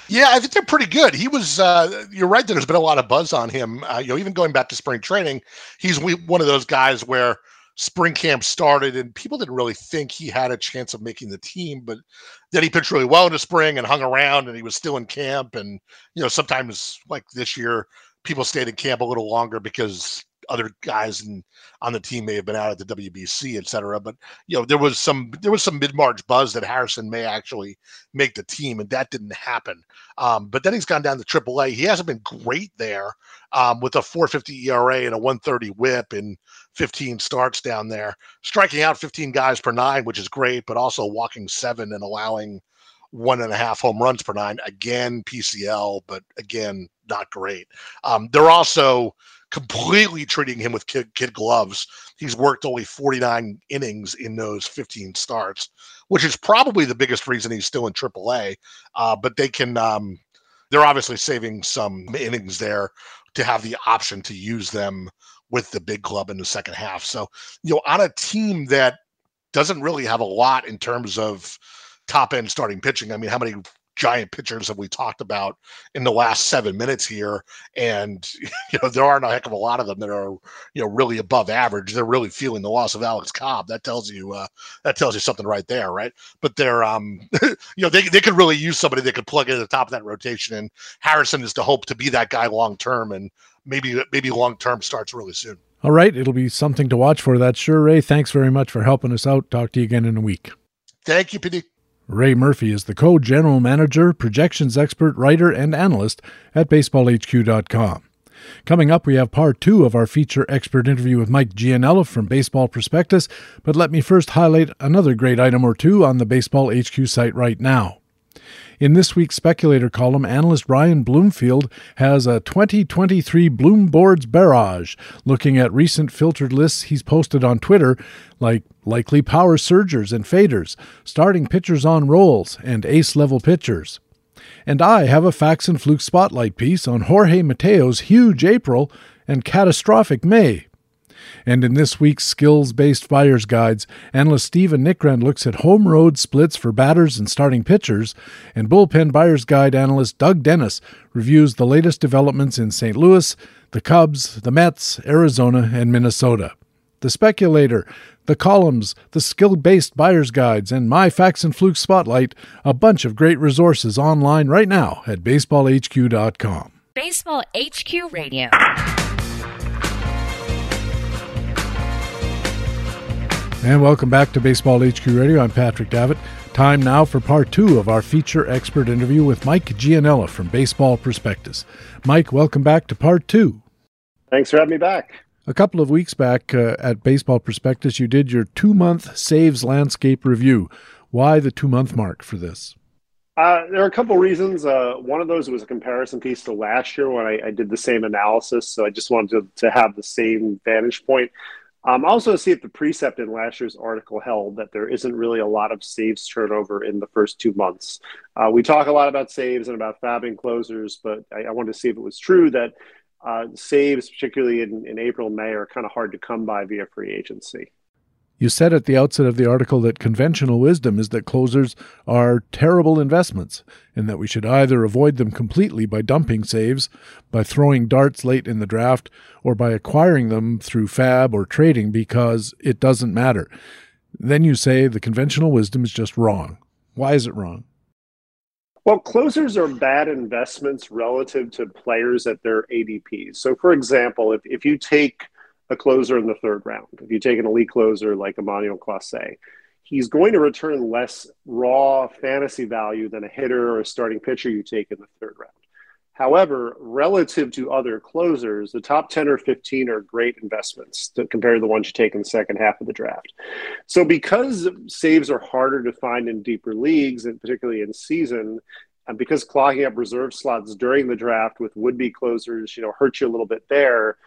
yeah, I think they're pretty good. He was. Uh, you're right. That there's been a lot of buzz on him. Uh, you know, even going back to spring training, he's one of those guys where spring camp started and people didn't really think he had a chance of making the team, but then he pitched really well in the spring and hung around, and he was still in camp. And you know, sometimes like this year, people stayed in camp a little longer because other guys in, on the team may have been out at the WBC, et cetera. But you know, there was some there was some mid March buzz that Harrison may actually make the team, and that didn't happen. Um, but then he's gone down to AAA. He hasn't been great there um, with a 450 ERA and a 130 WHIP and 15 starts down there, striking out 15 guys per nine, which is great, but also walking seven and allowing one and a half home runs per nine. Again, PCL, but again, not great. Um, they're also completely treating him with kid, kid gloves. He's worked only 49 innings in those 15 starts, which is probably the biggest reason he's still in AAA. Uh, but they can, um, they're obviously saving some innings there to have the option to use them with the big club in the second half. So, you know, on a team that doesn't really have a lot in terms of top end starting pitching. I mean, how many giant pitchers that we talked about in the last seven minutes here. And, you know, there aren't a heck of a lot of them that are, you know, really above average. They're really feeling the loss of Alex Cobb. That tells you, uh, that tells you something right there, right? But they're, um, you know, they, they could really use somebody that could plug in at the top of that rotation. And Harrison is to hope to be that guy long term and maybe, maybe long term starts really soon. All right. It'll be something to watch for. That sure, Ray. Thanks very much for helping us out. Talk to you again in a week. Thank you, PD. Ray Murphy is the co general manager, projections expert, writer, and analyst at baseballhq.com. Coming up, we have part two of our feature expert interview with Mike Gianella from Baseball Prospectus, but let me first highlight another great item or two on the Baseball HQ site right now. In this week's Speculator column, analyst Ryan Bloomfield has a 2023 Bloomboards barrage, looking at recent filtered lists he's posted on Twitter, like likely power surgers and faders, starting pitchers on rolls, and ace level pitchers. And I have a Facts and Fluke spotlight piece on Jorge Mateo's huge April and catastrophic May. And in this week's skills based buyer's guides, analyst Stephen Nickrand looks at home road splits for batters and starting pitchers, and bullpen buyer's guide analyst Doug Dennis reviews the latest developments in St. Louis, the Cubs, the Mets, Arizona, and Minnesota. The Speculator, the columns, the skill based buyer's guides, and my Facts and Flukes Spotlight, a bunch of great resources online right now at baseballhq.com. Baseball HQ Radio. And welcome back to Baseball HQ Radio. I'm Patrick Davitt. Time now for part two of our feature expert interview with Mike Gianella from Baseball Prospectus. Mike, welcome back to part two. Thanks for having me back. A couple of weeks back uh, at Baseball Prospectus, you did your two month saves landscape review. Why the two month mark for this? Uh, there are a couple reasons. Uh, one of those was a comparison piece to last year when I, I did the same analysis. So I just wanted to, to have the same vantage point. Um, also, see if the precept in last year's article held that there isn't really a lot of saves turnover in the first two months. Uh, we talk a lot about saves and about FAABing closers, but I, I wanted to see if it was true that uh, saves, particularly in, in April May, are kind of hard to come by via free agency. You said at the outset of the article that conventional wisdom is that closers are terrible investments and that we should either avoid them completely by dumping saves, by throwing darts late in the draft, or by acquiring them through FAAB or trading because it doesn't matter. Then you say the conventional wisdom is just wrong. Why is it wrong? Well, closers are bad investments relative to players at their ADPs. So, for example, if, if you take a closer in the third round. If you take an elite closer like Emmanuel Clase, he's going to return less raw fantasy value than a hitter or a starting pitcher you take in the third round. However, relative to other closers, the top 10 or 15 are great investments to, compared to the ones you take in the second half of the draft. So, because saves are harder to find in deeper leagues, and particularly in season, and because clogging up reserve slots during the draft with would be closers, you know, hurts you a little bit there,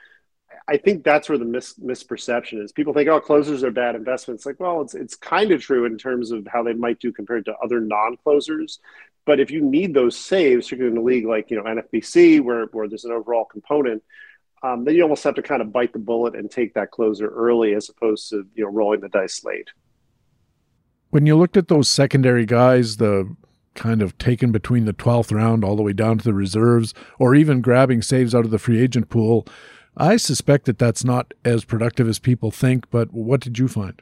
I think that's where the mis- misperception is. People think, oh, closers are bad investments. Like, well, it's it's kind of true in terms of how they might do compared to other non-closers. But if you need those saves, particularly in a league like you know NFBC, where where there's an overall component, um, then you almost have to kind of bite the bullet and take that closer early, as opposed to you know rolling the dice late. When you looked at those secondary guys, the kind of taken between the 12th round all the way down to the reserves, or even grabbing saves out of the free agent pool I suspect that that's not as productive as people think, but what did you find?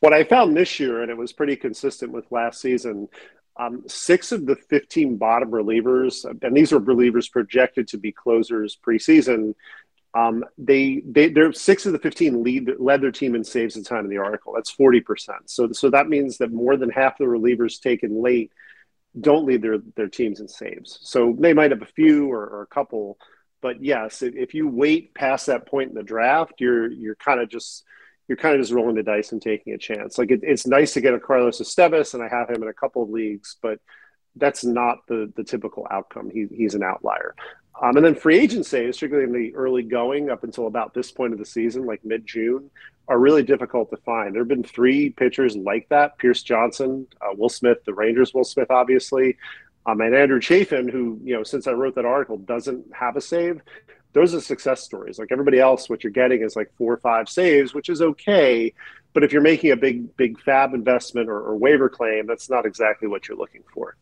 What I found this year, and it was pretty consistent with last season, um, six of the 15 bottom relievers, and these are relievers projected to be closers preseason. Um, they they they're six of the 15 lead led their team in saves the time in the article. That's 40 percent. So so that means that more than half the relievers taken late don't lead their their teams in saves. So they might have a few or, or a couple, but yes, if you wait past that point in the draft, you're you're kind of just you're kind of just rolling the dice and taking a chance. Like it, it's nice to get a Carlos Estevez, and I have him in a couple of leagues, but that's not the the typical outcome. He, he's an outlier. Um, and then free saves, particularly in the early going up until about this point of the season, like mid June, are really difficult to find. There have been three pitchers like that: Pierce Johnson, uh, Will Smith, the Rangers, Will Smith, obviously, um, and Andrew Chafin, who, you know, since I wrote that article, doesn't have a save. Those are success stories. Like everybody else, what you're getting is like four or five saves, which is okay. But if you're making a big, big FAAB investment or, or waiver claim, that's not exactly what you're looking for.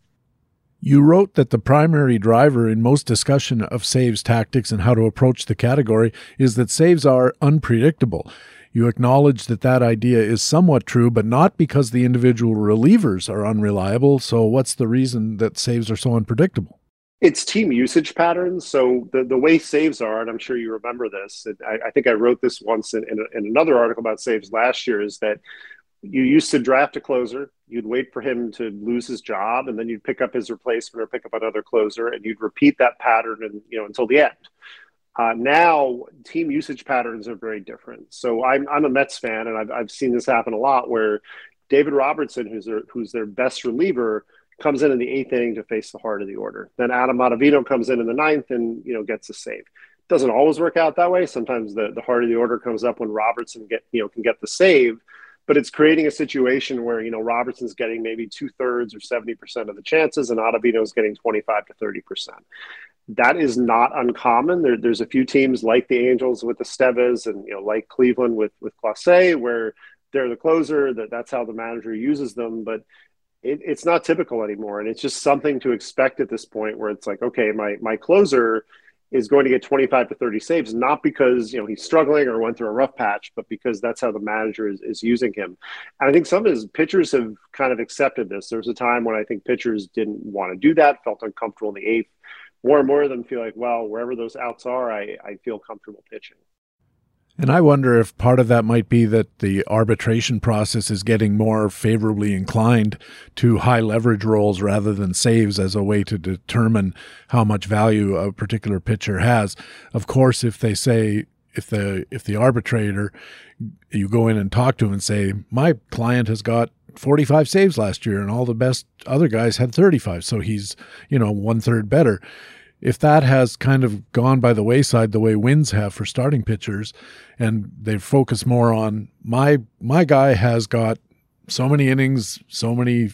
You wrote that the primary driver in most discussion of saves tactics and how to approach the category is that saves are unpredictable. You acknowledge that that idea is somewhat true, but not because the individual relievers are unreliable. So, what's the reason that saves are so unpredictable? It's team usage patterns. So, the, the way saves are, and I'm sure you remember this, I, I think I wrote this once in, in, in another article about saves last year, is that you used to draft a closer, you'd wait for him to lose his job, and then you'd pick up his replacement or pick up another closer, and you'd repeat that pattern and, you know, until the end. Uh, now, team usage patterns are very different. So I'm, I'm a Mets fan, and I've, I've seen this happen a lot where David Robertson, who's their, who's their best reliever, comes in in the eighth inning to face the heart of the order. Then Adam Ottavino comes in in the ninth and you know gets a save. Doesn't always work out that way. Sometimes the, the heart of the order comes up when Robertson get you know can get the save, but it's creating a situation where you know Robertson's getting maybe two thirds or seventy percent of the chances, and Ottavino's getting twenty five to thirty percent that is not uncommon. There, there's a few teams like the Angels with the Estevez and you know like Cleveland with with Clase where they're the closer. That that's how the manager uses them, but it, it's not typical anymore, and it's just something to expect at this point where it's like, okay, my my closer is going to get 25 to 30 saves, not because you know he's struggling or went through a rough patch, but because that's how the manager is, is using him. And I think some of his pitchers have kind of accepted this. There was a time when I think pitchers didn't want to do that, felt uncomfortable in the eighth. More and more of them feel like, well, wherever those outs are, I, I feel comfortable pitching. And I wonder if part of that might be that the arbitration process is getting more favorably inclined to high leverage roles rather than saves as a way to determine how much value a particular pitcher has. Of course, if they say, if the if the arbitrator you go in and talk to him and say my client has got 45 saves last year and all the best other guys had 35 so he's you know one third better if that has kind of gone by the wayside the way wins have for starting pitchers and they focus more on my my guy has got so many innings so many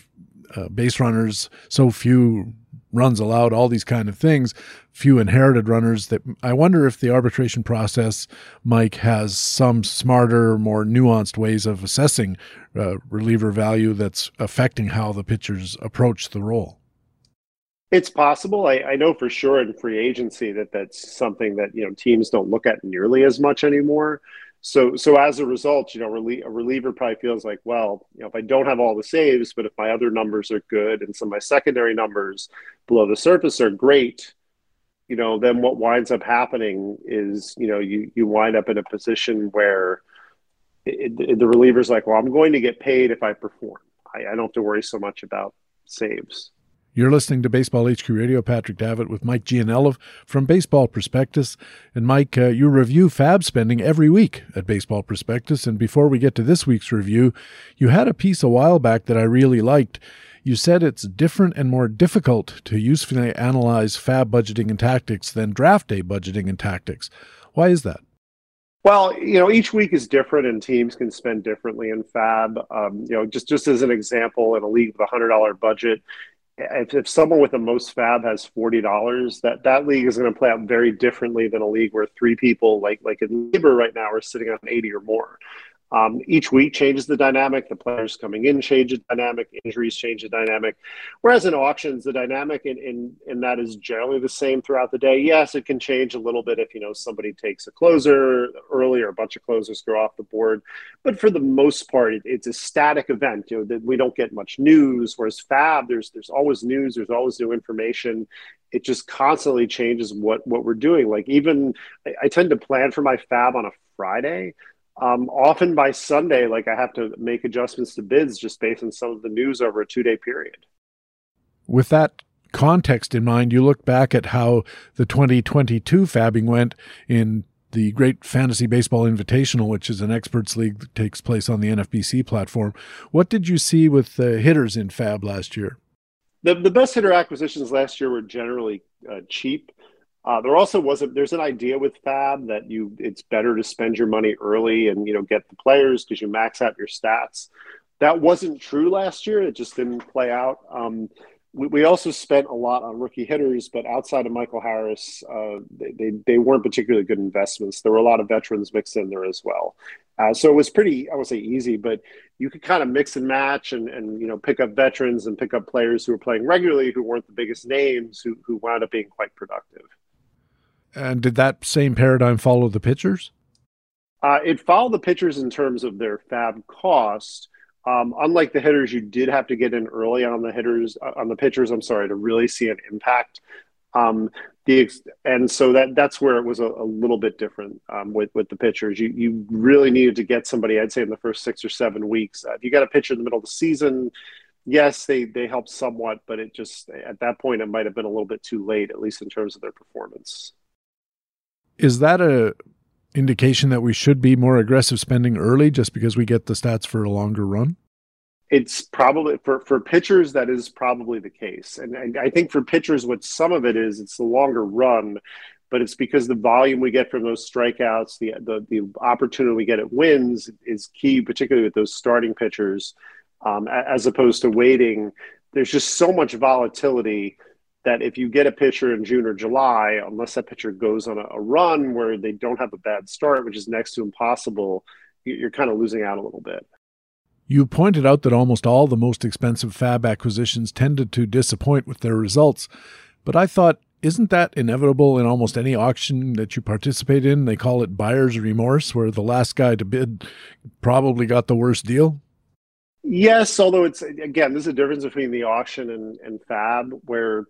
uh, base runners so few runs allowed all these kind of things few inherited runners that i wonder if the arbitration process mike has some smarter more nuanced ways of assessing uh, reliever value that's affecting how the pitchers approach the role it's possible. I, I, know for sure in free agency that that's something that you know teams don't look at nearly as much anymore. So so as a result, you know, a reliever probably feels like, well, you know, if I don't have all the saves, but if my other numbers are good and some of my secondary numbers below the surface are great, you know, then what winds up happening is, you know, you you wind up in a position where it, it, the reliever's like, well, I'm going to get paid if I perform. I, I don't have to worry so much about saves. You're listening to Baseball HQ Radio. Patrick Davitt with Mike Gianella from Baseball Prospectus. And Mike, uh, you review FAAB spending every week at Baseball Prospectus. And before we get to this week's review, you had a piece a while back that I really liked. You said it's different and more difficult to usefully analyze FAAB budgeting and tactics than draft day budgeting and tactics. Why is that? Well, you know, each week is different, and teams can spend differently in FAAB. Um, you know, just just as an example, in a league with a hundred dollar budget, if, if someone with the most FAAB has forty dollars, that that league is going to play out very differently than a league where three people, like like in LABR right now, are sitting on eighty or more. Um, each week changes the dynamic. The players coming in change the dynamic. Injuries change the dynamic. Whereas in auctions, the dynamic in, in, in that is generally the same throughout the day. Yes, it can change a little bit if you know somebody takes a closer early or a bunch of closers go off the board. But for the most part, it, it's a static event. You know that we don't get much news. Whereas FAAB, there's there's always news. There's always new information it just constantly changes what what we're doing. Like even I, I, tend to plan for my FAAB on a Friday, um, often by Sunday, like I have to make adjustments to bids just based on some of the news over a two day period. With that context in mind, you look back at how the 2022 FAABing went in the Great Fantasy Baseball Invitational, which is an experts league that takes place on the NFBC platform. What did you see with the hitters in FAAB last year? The, the best hitter acquisitions last year were generally uh, cheap. Uh, there also wasn't. There's an idea with FAAB that you it's better to spend your money early and you know get the players because you max out your stats. That wasn't true last year. It just didn't play out. Um, we, we, also spent a lot on rookie hitters, but outside of Michael Harris, uh, they, they, they weren't particularly good investments. There were a lot of veterans mixed in there as well. Uh, so it was pretty, I would say, easy, but you could kind of mix and match and, and you know pick up veterans and pick up players who were playing regularly who weren't the biggest names who, who wound up being quite productive. And did that same paradigm follow the pitchers? Uh, it followed the pitchers in terms of their FAAB cost. Um, unlike the hitters, you did have to get in early on the hitters, uh, on the pitchers. I'm sorry to really see an impact. Um, the and so that that's where it was a, a little bit different um, with with the pitchers. You you really needed to get somebody. I'd say in the first six or seven weeks. Uh, if you got a pitcher in the middle of the season, yes, they they helped somewhat, but it just at that point it might have been a little bit too late, at least in terms of their performance. Is that a indication that we should be more aggressive spending early just because we get the stats for a longer run? It's probably for, for pitchers that is probably the case. And, and I think for pitchers what some of it is it's the longer run, but it's because the volume we get from those strikeouts, the the, the opportunity we get at wins is key, particularly with those starting pitchers, um, as opposed to waiting. There's just so much volatility that if you get a pitcher in June or July, unless that pitcher goes on a, a, run where they don't have a bad start, which is next to impossible, you're kind of losing out a little bit. You pointed out that almost all the most expensive FAAB acquisitions tended to disappoint with their results, but I thought isn't that inevitable in almost any auction that you participate in? They call it buyer's remorse, where the last guy to bid probably got the worst deal. Yes, although it's again, there's a difference between the auction and, and FAAB, where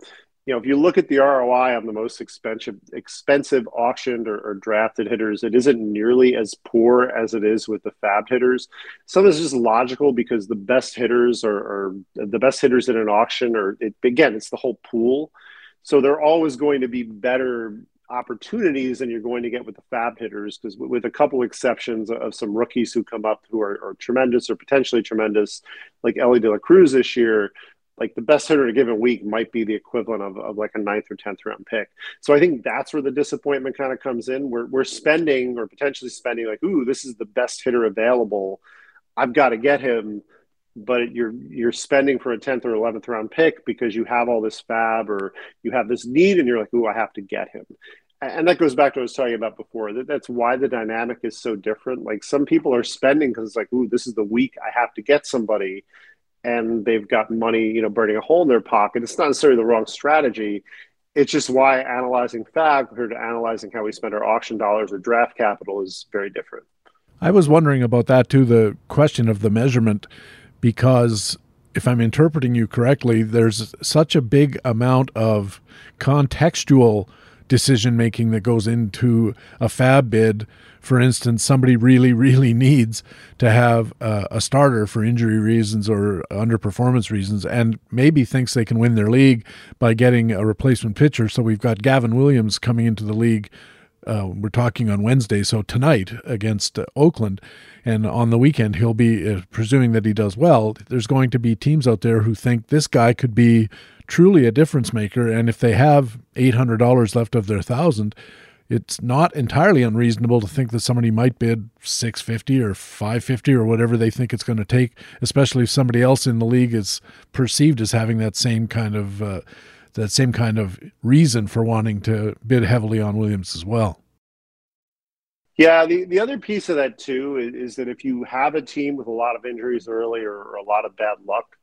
you know if you look at the ROI on the most expensive expensive auctioned or, or drafted hitters, it isn't nearly as poor as it is with the FAAB hitters. Some of this is just logical because the best hitters are, are the best hitters in an auction, or it, again, it's the whole pool. So they're always going to be better opportunities than you're going to get with the FAAB hitters because with a couple exceptions of some rookies who come up who are, are, tremendous or potentially tremendous like Elly De La Cruz this year like the best hitter in a given week might be the equivalent of, of like a ninth or 10th round pick. So i think that's where the disappointment kind of comes in. We're, we're spending or potentially spending like ooh this is the best hitter available. I've got to get him but you're you're spending for a 10th or 11th round pick because you have all this FAAB or you have this need and you're like oh i have to get him. And that goes back to what i was talking about before that that's why the dynamic is so different. Like some people are spending because it's like ooh this is the week i have to get somebody and they've got money you know burning a hole in their pocket. It's not necessarily the wrong strategy. It's just why analyzing FAAB compared to analyzing how we spend our auction dollars or draft capital is very different. I was wondering about that too the question of the measurement because if I'm interpreting you correctly, there's such a big amount of contextual decision making that goes into a FAAB bid. For instance, somebody really, really needs to have a, a, starter for injury reasons or underperformance reasons, and maybe thinks they can win their league by getting a replacement pitcher. So we've got Gavin Williams coming into the league uh, we're talking on Wednesday, so tonight against uh, Oakland, and on the weekend he'll be uh, presuming that he does well. There's going to be teams out there who think this guy could be truly a difference maker, and if they have eight hundred dollars left of their thousand, it's not entirely unreasonable to think that somebody might bid six fifty or five fifty or whatever they think it's going to take, especially if somebody else in the league is perceived as having that same kind of uh, that same kind of reason for wanting to bid heavily on Williams as well. Yeah, the, the other piece of that too is, is that if you have a team with a lot of injuries early or, or, a lot of bad luck,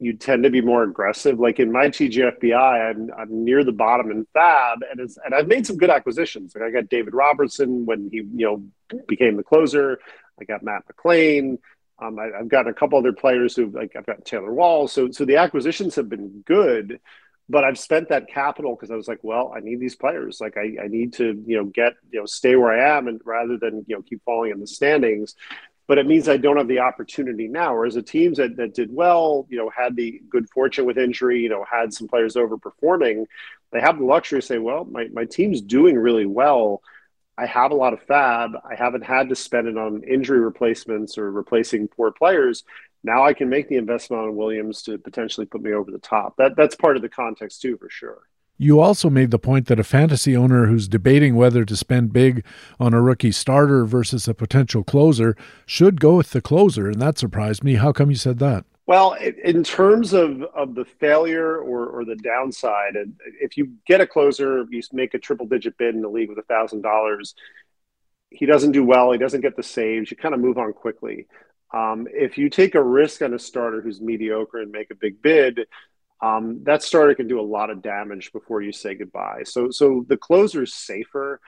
you tend to be more aggressive. Like in my TGFBI, I'm, I'm near the bottom in FAAB, and it's, and I've made some good acquisitions. Like I got David Robertson when he you know became the closer. I got Matt McLain. Um, I, have got a couple other players who like I've got Taylor Wall. So so the acquisitions have been good but I've spent that capital because I was like, well, I need these players. Like I, I need to, you know, get, you know, stay where I am and rather than, you know, keep falling in the standings. But it means I don't have the opportunity now. Whereas the teams that, that did well, you know, had the good fortune with injury, you know, had some players overperforming, they have the luxury to say, well, my, my team's doing really well. I have a lot of FAAB. I haven't had to spend it on injury replacements or replacing poor players now I can make the investment on Williams to potentially put me over the top. That that's part of the context too, for sure. You also made the point that a fantasy owner who's debating whether to spend big on a rookie starter versus a potential closer should go with the closer, and that surprised me. How come you said that? Well, in terms of, of the failure or, or the downside, if you get a closer, you make a triple digit bid in the league with a thousand dollars, he doesn't do well, he doesn't get the saves, you kind of move on quickly. Um, if you take a risk on a starter who's mediocre and make a big bid, um, that starter can do a lot of damage before you say goodbye. So, so the closer is safer.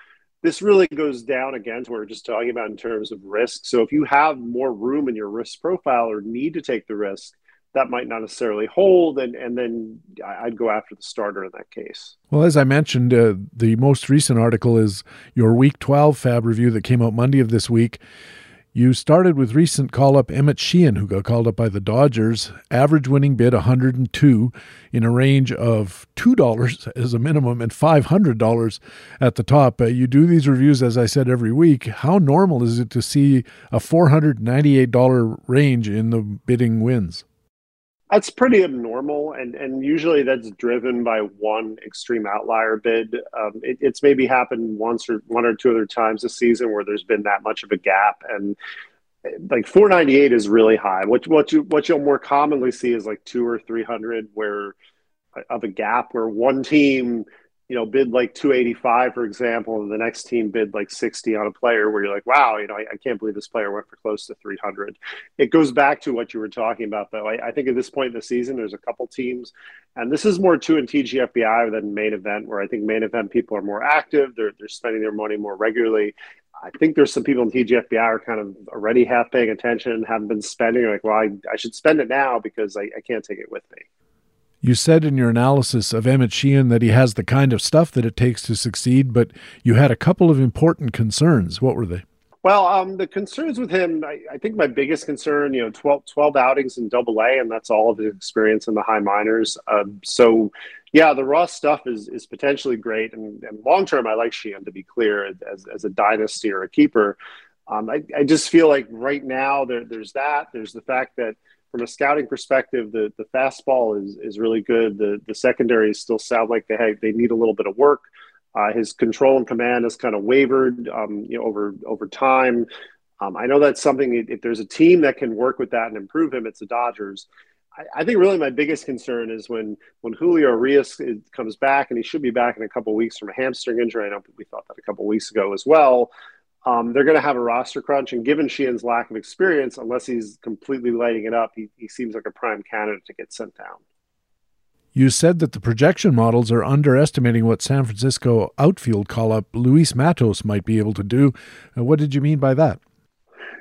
This really goes down again to what we're just talking about in terms of risk. So, if you have more room in your risk profile or need to take the risk, that might not necessarily hold, and and then I'd go after the starter in that case. Well, as I mentioned, uh, the most recent article is your Week 12 FAAB review that came out Monday of this week. You started with recent call up Emmett Sheehan, who got called up by the Dodgers. Average winning bid 102 in a range of $2 as a minimum and $500 at the top. Uh, you do these reviews, as I said, every week. How normal is it to see a $498 range in the bidding wins? That's pretty abnormal, and and usually that's driven by one extreme outlier bid. Um, it, it's maybe happened once or one or two other times this season where there's been that much of a gap, and like 498 is really high. What what you what you'll more commonly see is like two or three hundred where of a gap where one team you know, bid like 285, for example, and the next team bid like 60 on a player where you're like, wow, you know, I, I can't believe this player went for close to 300. It goes back to what you were talking about, though. I, I think at this point in the season, there's a couple teams, and this is more true in TGFBI than main event, where I think main event people are more active. They're, they're spending their money more regularly. I think there's some people in TGFBI are kind of already half paying attention, haven't been spending. Like, well, I, I should spend it now because I, I can't take it with me. You said in your analysis of Emmett Sheehan that he has the kind of stuff that it takes to succeed, but you had a couple of important concerns. What were they? Well, um, the concerns with him, I, I, think my biggest concern, you know, 12, 12 outings in double A, and that's all of his experience in the high minors. Um, so, yeah, the raw stuff is, is potentially great. And, and long term, I like Sheehan, to be clear, as, as a dynasty or a keeper. Um, I, I just feel like right now there, there's that. There's the fact that from a scouting perspective, the the fastball is is really good. The the secondaries still sound like they have, they need a little bit of work. Uh, his control and command has kind of wavered, um, you know, over over time. Um, I know that's something. If there's a team that can work with that and improve him, it's the Dodgers. I, I think really my biggest concern is when when Julio Urias comes back, and he should be back in a couple weeks from a hamstring injury. I know we thought that a couple weeks ago as well um, they're going to have a roster crunch. And given Sheehan's lack of experience, unless he's completely lighting it up, he, he seems like a prime candidate to get sent down. You said that the projection models are underestimating what San Francisco outfield call up Luis Matos might be able to do. Uh, what did you mean by that?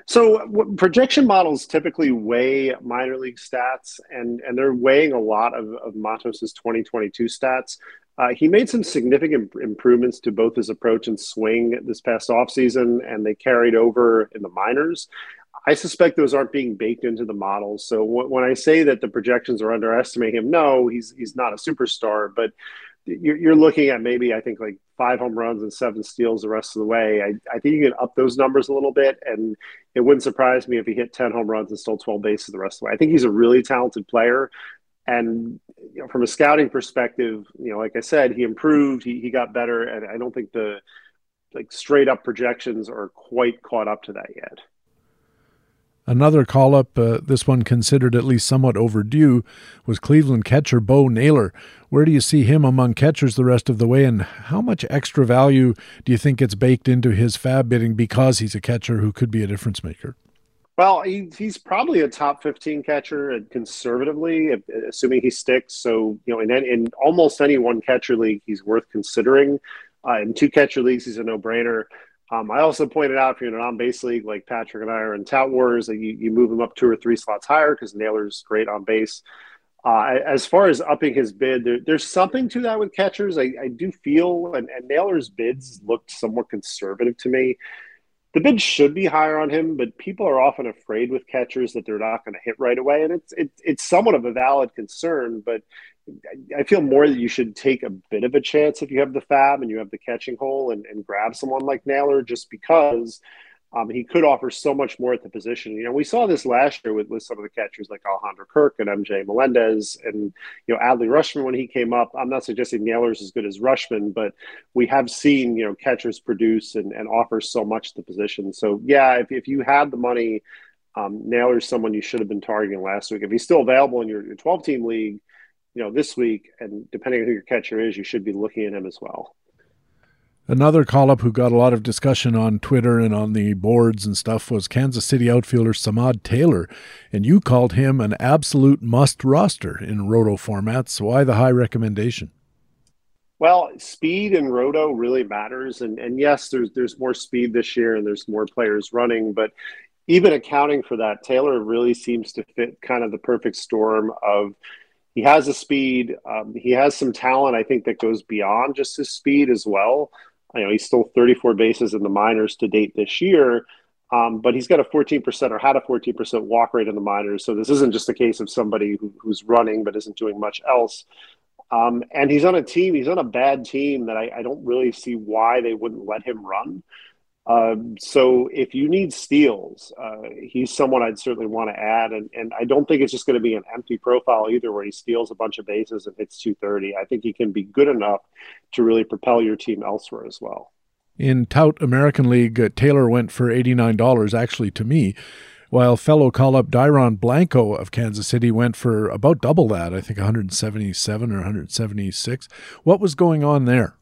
So projection models typically weigh minor league stats, and, and they're weighing a lot of, of Matos's 2022 stats. Uh, he made some significant improvements to both his approach and swing this past offseason, and they carried over in the minors. I suspect those aren't being baked into the models. So w- when I say that the projections are underestimating him, no, he's he's not a superstar, but you're, you're looking at maybe I think like five home runs and seven steals the rest of the way. I, I think you can up those numbers a little bit, and it wouldn't surprise me if he hit 10 home runs and stole 12 bases the rest of the way. I think he's a really talented player. And you know, from a scouting perspective, you know, like I said, he improved, he, he got better, and I don't think the like straight up projections are quite caught up to that yet. Another call up, uh, this one considered at least somewhat overdue, was Cleveland catcher Bo Naylor. Where do you see him among catchers the rest of the way, and how much extra value do you think gets baked into his FAAB bidding because he's a catcher who could be a difference maker? Well, he, he's probably a top 15 catcher conservatively, assuming he sticks. So, you know, in, in almost any one catcher league, he's worth considering. Uh, in two catcher leagues, he's a no brainer. Um, I also pointed out if you're in an on base league like Patrick and I are in Tout Wars, that you, you move him up two or three slots higher because Naylor's great on base. Uh, as far as upping his bid, there, there's something to that with catchers. I, I do feel, and, and Naylor's bids looked somewhat conservative to me the bid should be higher on him, but people are often afraid with catchers that they're not going to hit right away, and it's it, it's somewhat of a valid concern. But I feel more that you should take a bit of a chance if you have the FAAB and you have the catching hole and, and grab someone like Naylor, just because um, he could offer so much more at the position. You know, we saw this last year with, with some of the catchers like Alejandro Kirk and MJ Melendez and, you know, Adley Rutschman when he came up. I'm not suggesting Naylor's as good as Rutschman, but we have seen, you know, catchers produce and, and offer so much to the position. So, yeah, if, if you had the money, um, Naylor's someone you should have been targeting last week. If he's still available in your 12 team league, you know, this week, and depending on who your catcher is, you should be looking at him as well. Another call up who got a lot of discussion on Twitter and on the boards and stuff was Kansas City outfielder Samad Taylor, and you called him an absolute must roster in roto formats. Why the high recommendation? Well, speed in roto really matters, and and yes, there's there's more speed this year and there's more players running, but even accounting for that, Taylor really seems to fit kind of the perfect storm of he has a speed, um, he has some talent. I think that goes beyond just his speed as well you know, he stole 34 bases in the minors to date this year. Um, but he's got a 14% or had a 14% walk rate in the minors. So this isn't just a case of somebody who, who's running but isn't doing much else. Um, and he's on a team, he's on a bad team that I, I, don't really see why they wouldn't let him run. Um, so if you need steals, uh, he's someone I'd certainly want to add. And, and I don't think it's just going to be an empty profile either, where he steals a bunch of bases and hits 230. I think he can be good enough to really propel your team elsewhere as well. In Tout American League, uh, Taylor went for $89, actually, to me. while fellow call up Dairon Blanco of Kansas City went for about double that, I think 177 or 176. What was going on there?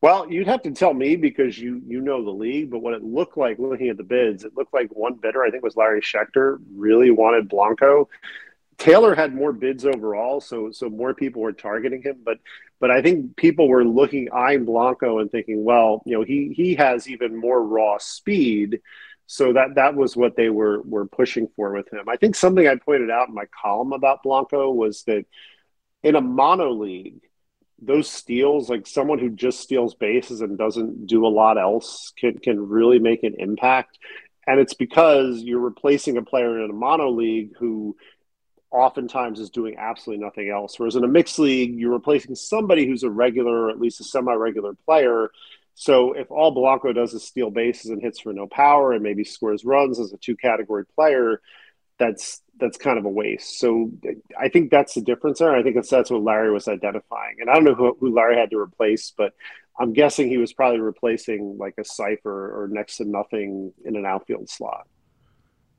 Well, you'd have to tell me because you you know the league, but what it looked like looking at the bids, it looked like one bidder, I think was Larry Schechter, really wanted Blanco. Taylor had more bids overall, so so more people were targeting him, but but I think people were looking eyeing Blanco and thinking, well, you know, he he has even more raw speed, so that that was what they were were pushing for with him. I think something I pointed out in my column about Blanco was that in a mono league, those steals, like someone who just steals bases and doesn't do a lot else, can can really make an impact. And it's because you're replacing a player in a mono league who oftentimes is doing absolutely nothing else. Whereas in a mixed league, you're replacing somebody who's a regular, or at least a semi-regular player. So if all Blanco does is steal bases and hits for no power and maybe scores runs as a two-category player, that's that's kind of a waste. So I think that's the difference there. I think that's that's what Larry was identifying. And I don't know who, who Larry had to replace, but I'm guessing he was probably replacing like a cipher or next to nothing in an outfield slot.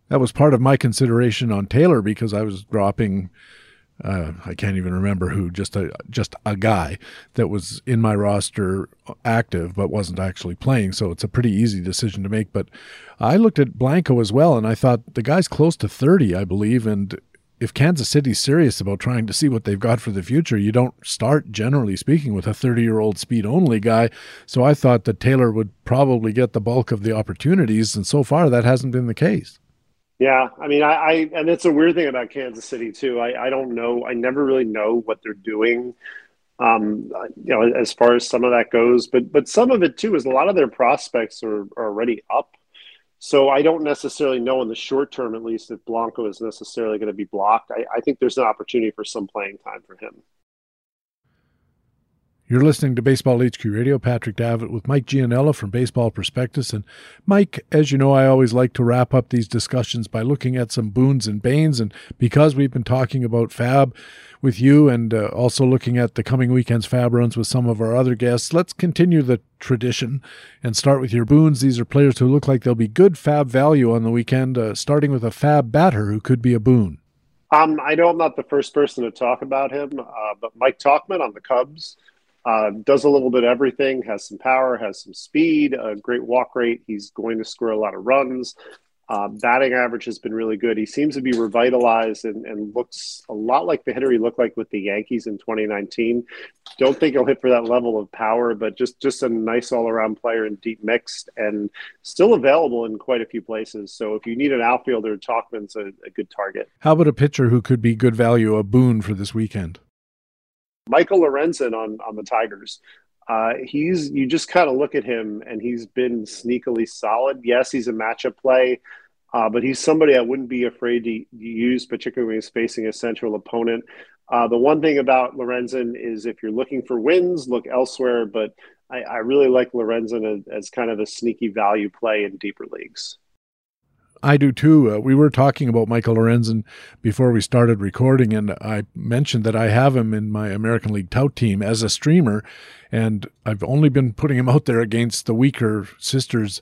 That was part of my consideration on Taylor because I was dropping uh, I can't even remember who, just a just a guy that was in my roster active but wasn't actually playing. So it's a pretty easy decision to make. But I looked at Blanco as well, and I thought the guy's close to thirty, I believe, and if Kansas City's serious about trying to see what they've got for the future, you don't start, generally speaking, with a 30 year old speed only guy. So I thought that Taylor would probably get the bulk of the opportunities, and so far that hasn't been the case. Yeah, I mean, I, I and it's a weird thing about Kansas City too. I, I don't know. I never really know what they're doing. Um, you know, as far as some of that goes, but but some of it too is a lot of their prospects are, are already up. So I don't necessarily know in the short term, at least, if Blanco is necessarily going to be blocked. I, I think there's an opportunity for some playing time for him. You're listening to Baseball HQ Radio. Patrick Davitt with Mike Gianella from Baseball Prospectus. And Mike, as you know, I always like to wrap up these discussions by looking at some boons and banes. And because we've been talking about FAAB with you and uh, also looking at the coming weekend's FAAB runs with some of our other guests, let's continue the tradition and start with your boons. These are players who look like they'll be good FAAB value on the weekend, uh, starting with a FAAB batter who could be a boon. Um, I know I'm not the first person to talk about him, uh, but Mike Tauchman on the Cubs uh, does a little bit of everything, has some power, has some speed, a great walk rate. He's going to score a lot of runs. Uh, batting average has been really good. He seems to be revitalized and, and, looks a lot like the hitter he looked like with the Yankees in 2019. Don't think he'll hit for that level of power, but just just a nice all around player and deep mixed and still available in quite a few places. So if you need an outfielder, Tauchman's a, a good target. How about a pitcher who could be good value, a boon for this weekend? Michael Lorenzen on on the Tigers. Uh, he's you just kind of look at him and he's been sneakily solid. Yes, he's a matchup play, uh, but he's somebody I wouldn't be afraid to use, particularly when he's facing a central opponent. Uh, the one thing about Lorenzen is if you're looking for wins, look elsewhere. But I, I really like Lorenzen as, as kind of a sneaky value play in deeper leagues. I do too. Uh, we were talking about Michael Lorenzen before we started recording, and I mentioned that I have him in my American League tout team as a streamer, and I've only been putting him out there against the weaker sisters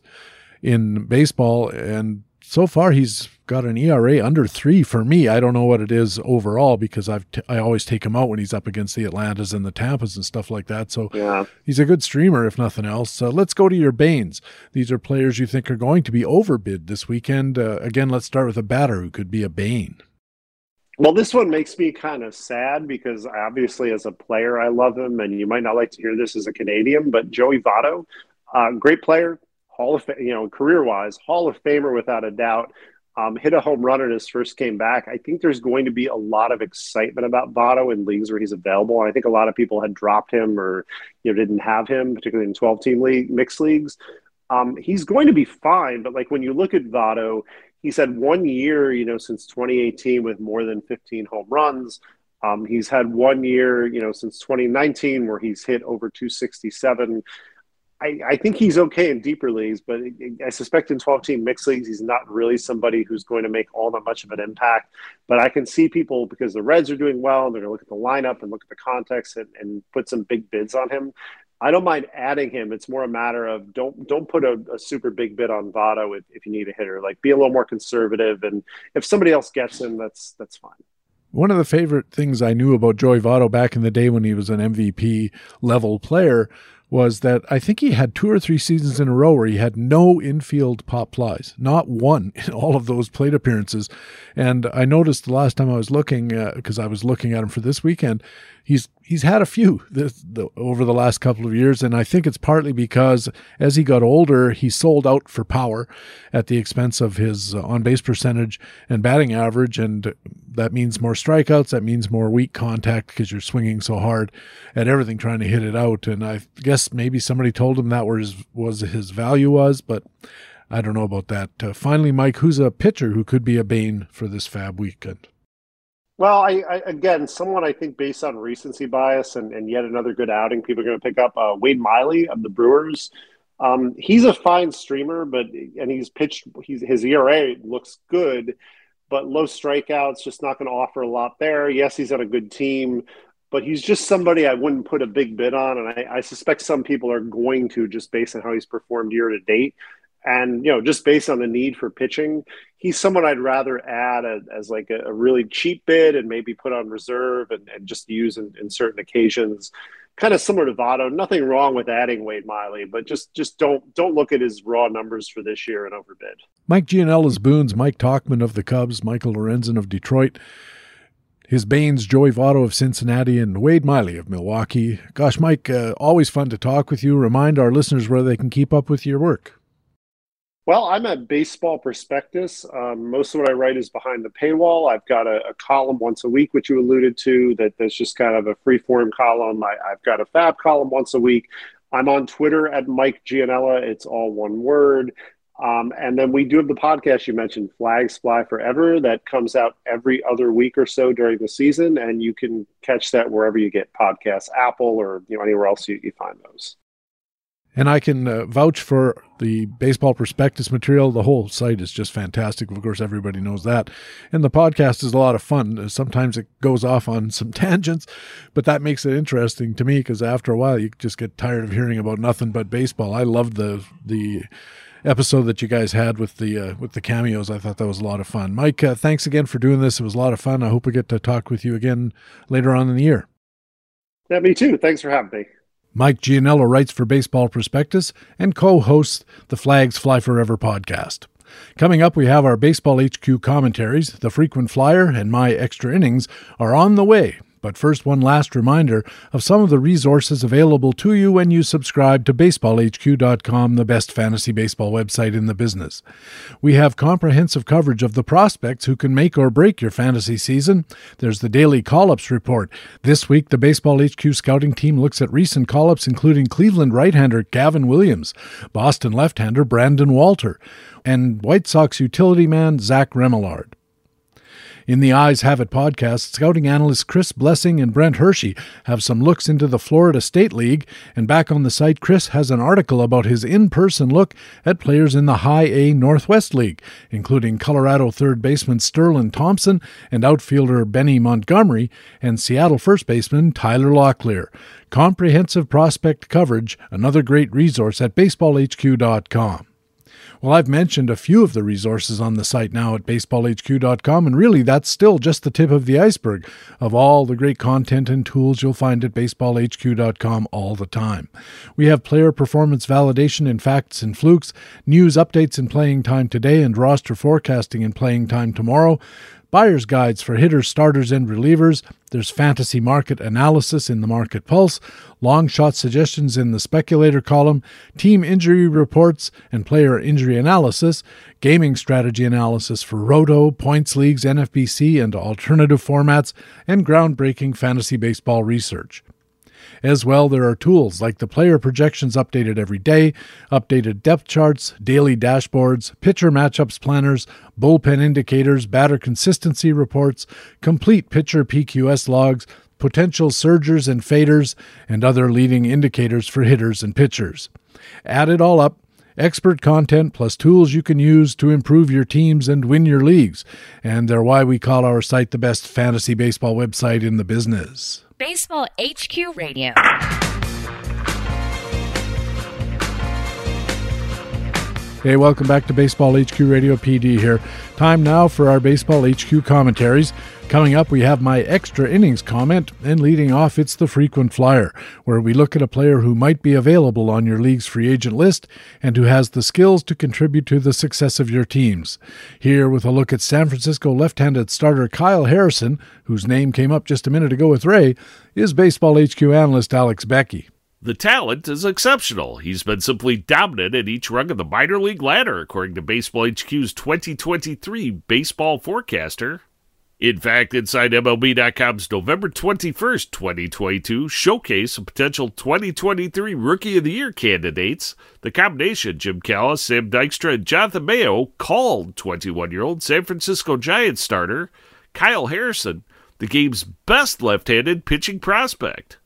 in baseball, and so far he's got an ERA under three for me. I don't know what it is overall because I've t- I always take him out when he's up against the Atlantas and the Tampas and stuff like that. So yeah. he's a good streamer if nothing else. Uh, let's go to your Banes. These are players you think are going to be overbid this weekend. Uh, again, let's start with a batter who could be a Bane. Well, this one makes me kind of sad because obviously, as a player, I love him, and you might not like to hear this as a Canadian, but Joey Votto, uh, great player, Hall of you know career wise Hall of Famer without a doubt. Um, hit a home run in his first came back. I think there's going to be a lot of excitement about Votto in leagues where he's available. And I think a lot of people had dropped him or you know didn't have him, particularly in 12 team league mixed leagues. Um, he's going to be fine, but like when you look at Votto, he's had one year, you know, since 2018 with more than 15 home runs. Um, he's had one year, you know, since 2019 where he's hit over 267. I, I, think he's okay in deeper leagues, but I suspect in 12 team mixed leagues, he's not really somebody who's going to make all that much of an impact. But I can see people because the Reds are doing well, and they're going to look at the lineup and look at the context and, and put some big bids on him. I don't mind adding him. It's more a matter of don't don't put a, a, super big bid on Votto if, if you need a hitter. Like be a little more conservative, and if somebody else gets him, that's that's fine. One of the favorite things I knew about Joey Votto back in the day when he was an MVP level player was that I think he had two or three seasons in a row where he had no infield pop flies, not one in all of those plate appearances. And I noticed the last time I was looking, because uh, I was looking at him for this weekend, he's he's had a few this, the, over the last couple of years, and I think it's partly because as he got older, he sold out for power at the expense of his uh, on base percentage and batting average, and that means more strikeouts. That means more weak contact because you're swinging so hard at everything trying to hit it out. And I guess maybe somebody told him that was was his value was, but. I don't know about that. Uh, finally, Mike, who's a pitcher who could be a bane for this FAAB weekend? Well, I, I, again, someone I think based on recency bias and, and yet another good outing, people are going to pick up uh, Wade Miley of the Brewers. Um, he's a fine streamer, but and he's pitched. He's, his ERA looks good, but low strikeouts, just not going to offer a lot there. Yes, he's on a good team, but he's just somebody I wouldn't put a big bid on, and I, I suspect some people are going to just based on how he's performed year to date. And you know, just based on the need for pitching, he's someone I'd rather add a, as like a, a, really cheap bid and maybe put on reserve and, and just use in, in, certain occasions. Kind of similar to Votto. Nothing wrong with adding Wade Miley, but just just don't don't look at his raw numbers for this year and overbid. Mike Gianellas Boons, Mike Tauchman of the Cubs, Michael Lorenzen of Detroit. His Banes, Joey Votto of Cincinnati, and Wade Miley of Milwaukee. Gosh, Mike, uh, always fun to talk with you. Remind our listeners where they can keep up with your work. Well, I'm at Baseball Prospectus. Um, most of what I write is behind the paywall. I've got a, a, column once a week, which you alluded to, that that's just kind of a free form column. I, have got a FAAB column once a week. I'm on Twitter at Mike Gianella. It's all one word. Um, and then we do have the podcast you mentioned, Flags Fly Forever, that comes out every other week or so during the season, and you can catch that wherever you get podcasts, Apple or you know anywhere else you, you find those. And I can uh, vouch for the baseball prospectus material. The whole site is just fantastic. Of course, everybody knows that. And the podcast is a lot of fun. Sometimes it goes off on some tangents, but that makes it interesting to me because after a while, you just get tired of hearing about nothing but baseball. I loved the the episode that you guys had with the uh, with the cameos. I thought that was a lot of fun. Mike, uh, thanks again for doing this. It was a lot of fun. I hope we get to talk with you again later on in the year. Yeah, me too. Thanks for having me. Mike Gianella writes for Baseball Prospectus and co hosts the Flags Fly Forever podcast. Coming up, we have our Baseball HQ commentaries. The Frequent Flyer and My Extra Innings are on the way but first, one last reminder of some of the resources available to you when you subscribe to BaseballHQ.com, the best fantasy baseball website in the business. We have comprehensive coverage of the prospects who can make or break your fantasy season. There's the daily call ups report. This week, the Baseball HQ scouting team looks at recent call ups, including Cleveland right hander Gavin Williams, Boston left hander Brandon Walter, and White Sox utility man Zach Remillard. In the Eyes Have It podcast, scouting analysts Chris Blessing and Brent Hershey have some looks into the Florida State League, and back on the site, Chris has an article about his in person look at players in the High A Northwest League, including Colorado third baseman Sterling Thompson and outfielder Benny Montgomery, and Seattle first baseman Tyler Locklear. Comprehensive prospect coverage, another great resource at baseballhq.com. Well, I've mentioned a few of the resources on the site now at baseballhq.com, and really that's still just the tip of the iceberg of all the great content and tools you'll find at baseballhq.com all the time. We have player performance validation in facts and flukes, news updates in playing time today, and roster forecasting in playing time tomorrow buyer's guides for hitters, starters, and relievers. There's fantasy market analysis in the Market Pulse, long shot suggestions in the speculator column, team injury reports and player injury analysis, gaming strategy analysis for Roto, points leagues, NFBC, and alternative formats, and groundbreaking fantasy baseball research. As well, there are tools like the player projections updated every day, updated depth charts, daily dashboards, pitcher matchups planners, bullpen indicators, batter consistency reports, complete pitcher PQS logs, potential surgers and faders, and other leading indicators for hitters and pitchers. Add it all up, expert content plus tools you can use to improve your teams and win your leagues. And they're why we call our site the best fantasy baseball website in the business. Baseball HQ Radio. Hey, welcome back to Baseball HQ Radio PD here. Time now for our Baseball HQ commentaries. Coming up, we have my extra innings comment, and leading off, it's the frequent flyer, where we look at a player who might be available on your league's free agent list and who has the skills to contribute to the success of your teams. Here, with a look at San Francisco left handed starter Kyle Harrison, whose name came up just a minute ago with Ray, is Baseball HQ analyst Alex Beckey. The talent is exceptional. He's been simply dominant at each rung of the minor league ladder, according to Baseball HQ's 2023 baseball forecaster. In fact, inside MLB.com's November 21st, 2022 showcase of potential 2023 Rookie of the Year candidates, the combination Jim Callis, Sam Dykstra, and Jonathan Mayo called 21 year old San Francisco Giants starter Kyle Harrison the game's best left handed pitching prospect.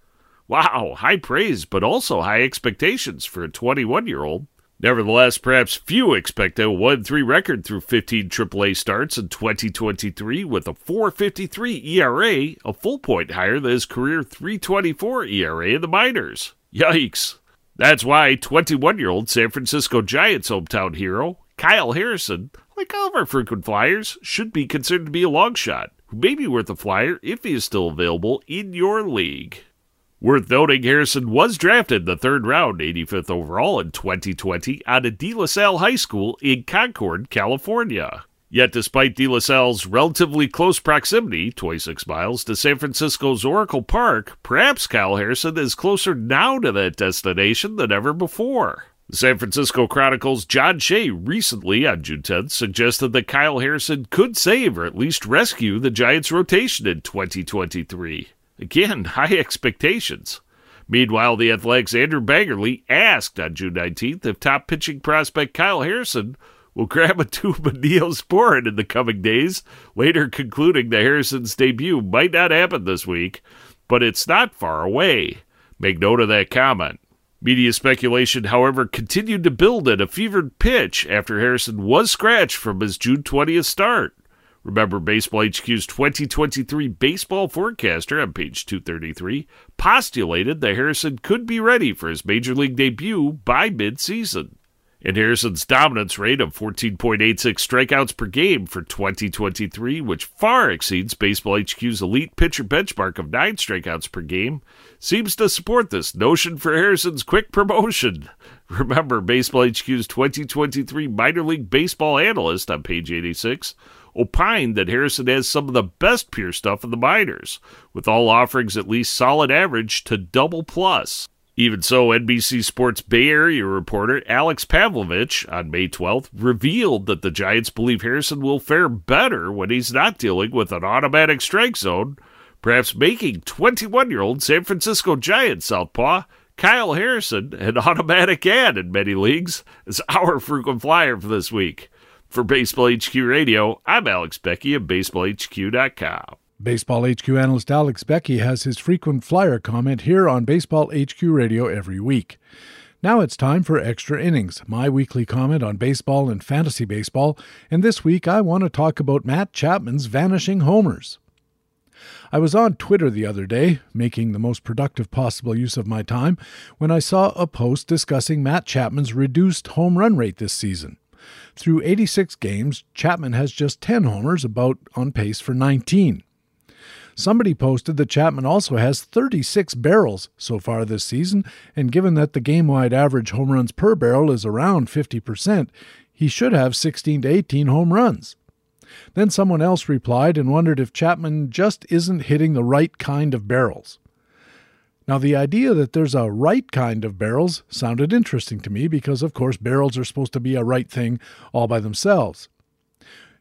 Wow, high praise, but also high expectations for a 21 year old. Nevertheless, perhaps few expect a 1 3 record through 15 AAA starts in 2023 with a 453 ERA, a full point higher than his career 324 ERA in the minors. Yikes. That's why 21 year old San Francisco Giants hometown hero, Kyle Harrison, like all of our frequent flyers, should be considered to be a long shot, who may be worth a flyer if he is still available in your league. Worth noting, Harrison was drafted the third round, 85th overall in 2020, out of De La Salle High School in Concord, California. Yet, despite De La Salle's relatively close proximity, 26 miles, to San Francisco's Oracle Park, perhaps Kyle Harrison is closer now to that destination than ever before. The San Francisco Chronicle's John Shea recently, on June 10th, suggested that Kyle Harrison could save or at least rescue the Giants' rotation in 2023. Again, high expectations. Meanwhile, the Athletic's Andrew Baggarly asked on June 19th if top pitching prospect Kyle Harrison will grab a tube of Neosporin in the coming days, later concluding that Harrison's debut might not happen this week, but it's not far away. Make note of that comment. Media speculation, however, continued to build at a fevered pitch after Harrison was scratched from his June 20th start. Remember, Baseball HQ's 2023 baseball forecaster on page 233 postulated that Harrison could be ready for his major league debut by midseason. And Harrison's dominance rate of 14.86 strikeouts per game for 2023, which far exceeds Baseball HQ's elite pitcher benchmark of 9 strikeouts per game, seems to support this notion for Harrison's quick promotion. Remember, Baseball HQ's 2023 minor league baseball analyst on page 86 opined that Harrison has some of the best pure stuff in the minors, with all offerings at least solid average to double plus. Even so, NBC Sports Bay Area reporter Alex Pavlovic on May 12th revealed that the Giants believe Harrison will fare better when he's not dealing with an automatic strike zone, perhaps making 21 year old San Francisco Giants Southpaw Kyle Harrison an automatic ad in many leagues as our frequent flyer for this week. For Baseball HQ Radio, I'm Alex Beckey of BaseballHQ.com. Baseball HQ analyst Alex Beckey has his frequent flyer comment here on Baseball HQ Radio every week. Now it's time for Extra Innings, my weekly comment on baseball and fantasy baseball, and this week I want to talk about Matt Chapman's vanishing homers. I was on Twitter the other day, making the most productive possible use of my time, when I saw a post discussing Matt Chapman's reduced home run rate this season. Through 86 games, Chapman has just 10 homers, about on pace for 19. Somebody posted that Chapman also has 36 barrels so far this season, and given that the game wide average home runs per barrel is around 50%, he should have 16 to 18 home runs. Then someone else replied and wondered if Chapman just isn't hitting the right kind of barrels. Now, the idea that there's a right kind of barrels sounded interesting to me because, of course, barrels are supposed to be a right thing all by themselves.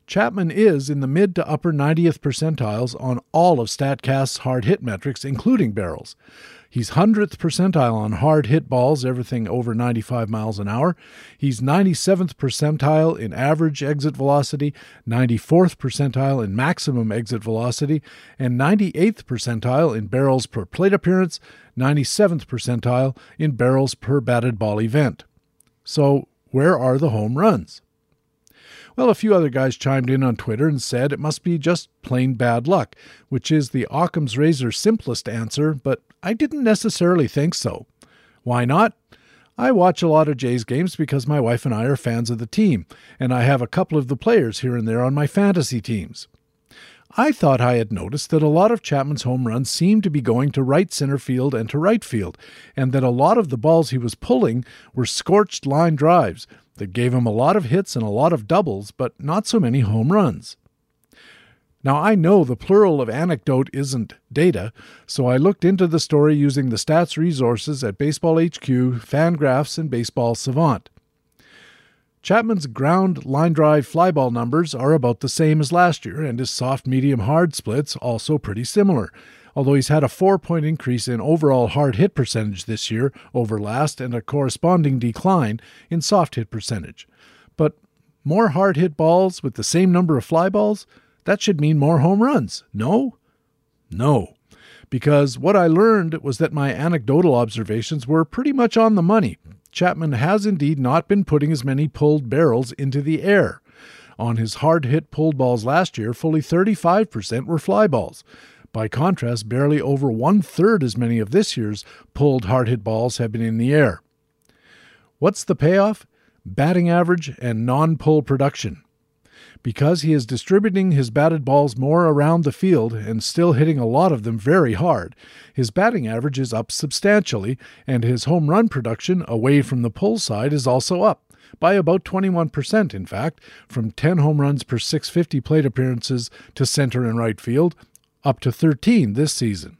Chapman is in the mid to upper 90th percentiles on all of StatCast's hard hit metrics, including barrels. He's 100th percentile on hard hit balls, everything over 95 miles an hour. He's 97th percentile in average exit velocity, 94th percentile in maximum exit velocity, and 98th percentile in barrels per plate appearance, 97th percentile in barrels per batted ball event. So, where are the home runs? Well, a few other guys chimed in on Twitter and said it must be just plain bad luck, which is the Occam's razor simplest answer, but I didn't necessarily think so. Why not? I watch a lot of Jays games because my wife and I are fans of the team, and I have a couple of the players here and there on my fantasy teams. I thought I had noticed that a lot of Chapman's home runs seemed to be going to right center field and to right field, and that a lot of the balls he was pulling were scorched line drives that gave him a lot of hits and a lot of doubles, but not so many home runs. Now, I know the plural of anecdote isn't data, so I looked into the story using the stats resources at Baseball HQ, Fangraphs, and Baseball Savant. Chapman's ground line drive flyball numbers are about the same as last year, and his soft medium hard splits also pretty similar, although he's had a four point increase in overall hard hit percentage this year over last and a corresponding decline in soft hit percentage. But more hard hit balls with the same number of fly balls? That should mean more home runs, no? No. Because what I learned was that my anecdotal observations were pretty much on the money. Chapman has indeed not been putting as many pulled barrels into the air. On his hard hit pulled balls last year, fully 35% were fly balls. By contrast, barely over one third as many of this year's pulled hard hit balls have been in the air. What's the payoff? Batting average and non pull production. Because he is distributing his batted balls more around the field and still hitting a lot of them very hard, his batting average is up substantially, and his home run production away from the pull side is also up by about 21%, in fact, from 10 home runs per 650 plate appearances to center and right field, up to 13 this season.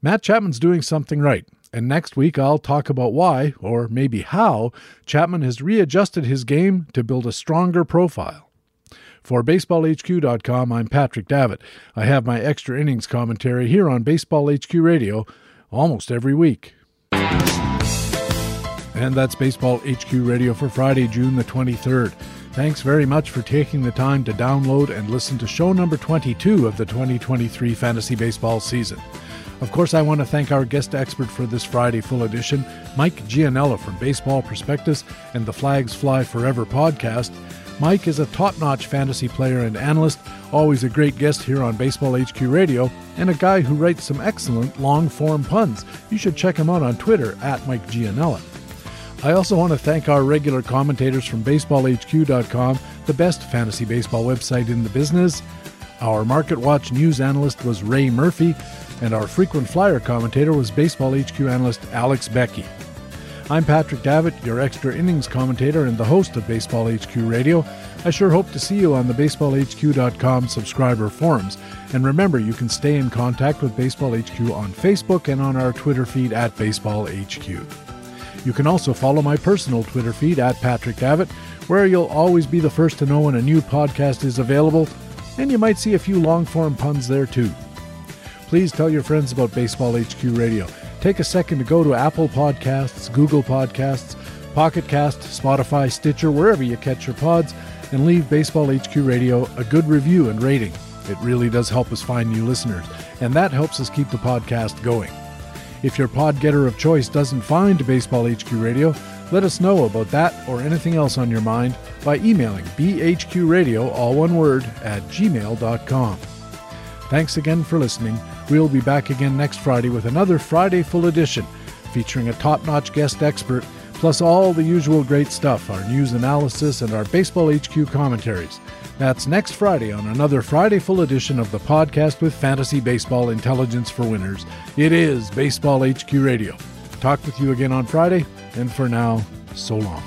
Matt Chapman's doing something right, and next week I'll talk about why, or maybe how, Chapman has readjusted his game to build a stronger profile. For BaseballHQ.com, I'm Patrick Davitt. I have my extra innings commentary here on Baseball HQ Radio almost every week. And that's Baseball HQ Radio for Friday, June the 23rd. Thanks very much for taking the time to download and listen to show number 22 of the 2023 fantasy baseball season. Of course, I want to thank our guest expert for this Friday full edition, Mike Gianella from Baseball Prospectus and the Flags Fly Forever podcast. Mike is a top notch fantasy player and analyst, always a great guest here on Baseball HQ Radio, and a guy who writes some excellent long form puns. You should check him out on Twitter at Mike Gianella. I also want to thank our regular commentators from BaseballHQ.com, the best fantasy baseball website in the business. Our Market Watch news analyst was Ray Murphy, and our frequent flyer commentator was Baseball HQ analyst Alex Beckey. I'm Patrick Davitt, your extra innings commentator and the host of Baseball HQ Radio. I sure hope to see you on the baseballhq.com subscriber forums. And remember, you can stay in contact with Baseball HQ on Facebook and on our Twitter feed at Baseball HQ. You can also follow my personal Twitter feed at Patrick Davitt, where you'll always be the first to know when a new podcast is available, and you might see a few long form puns there too. Please tell your friends about Baseball HQ Radio. Take a second to go to Apple Podcasts, Google Podcasts, Pocket Cast, Spotify, Stitcher, wherever you catch your pods, and leave Baseball HQ Radio a good review and rating. It really does help us find new listeners, and that helps us keep the podcast going. If your pod getter of choice doesn't find Baseball HQ Radio, let us know about that or anything else on your mind by emailing bhqradio, all one word, at gmail.com. Thanks again for listening. We'll be back again next Friday with another Friday Full Edition featuring a top notch guest expert, plus all the usual great stuff our news analysis and our Baseball HQ commentaries. That's next Friday on another Friday Full Edition of the podcast with fantasy baseball intelligence for winners. It is Baseball HQ Radio. Talk with you again on Friday, and for now, so long.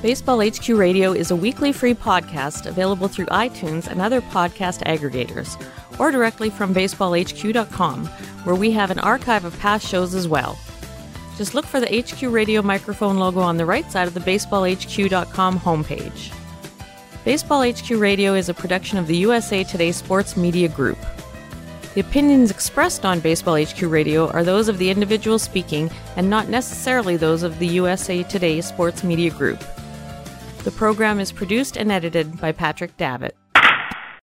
Baseball HQ Radio is a weekly free podcast available through iTunes and other podcast aggregators, or directly from baseballhq.com, where we have an archive of past shows as well. Just look for the HQ Radio microphone logo on the right side of the baseballhq.com homepage. Baseball HQ Radio is a production of the USA Today Sports Media Group. The opinions expressed on Baseball HQ Radio are those of the individual speaking and not necessarily those of the USA Today Sports Media Group. The program is produced and edited by Patrick Davitt.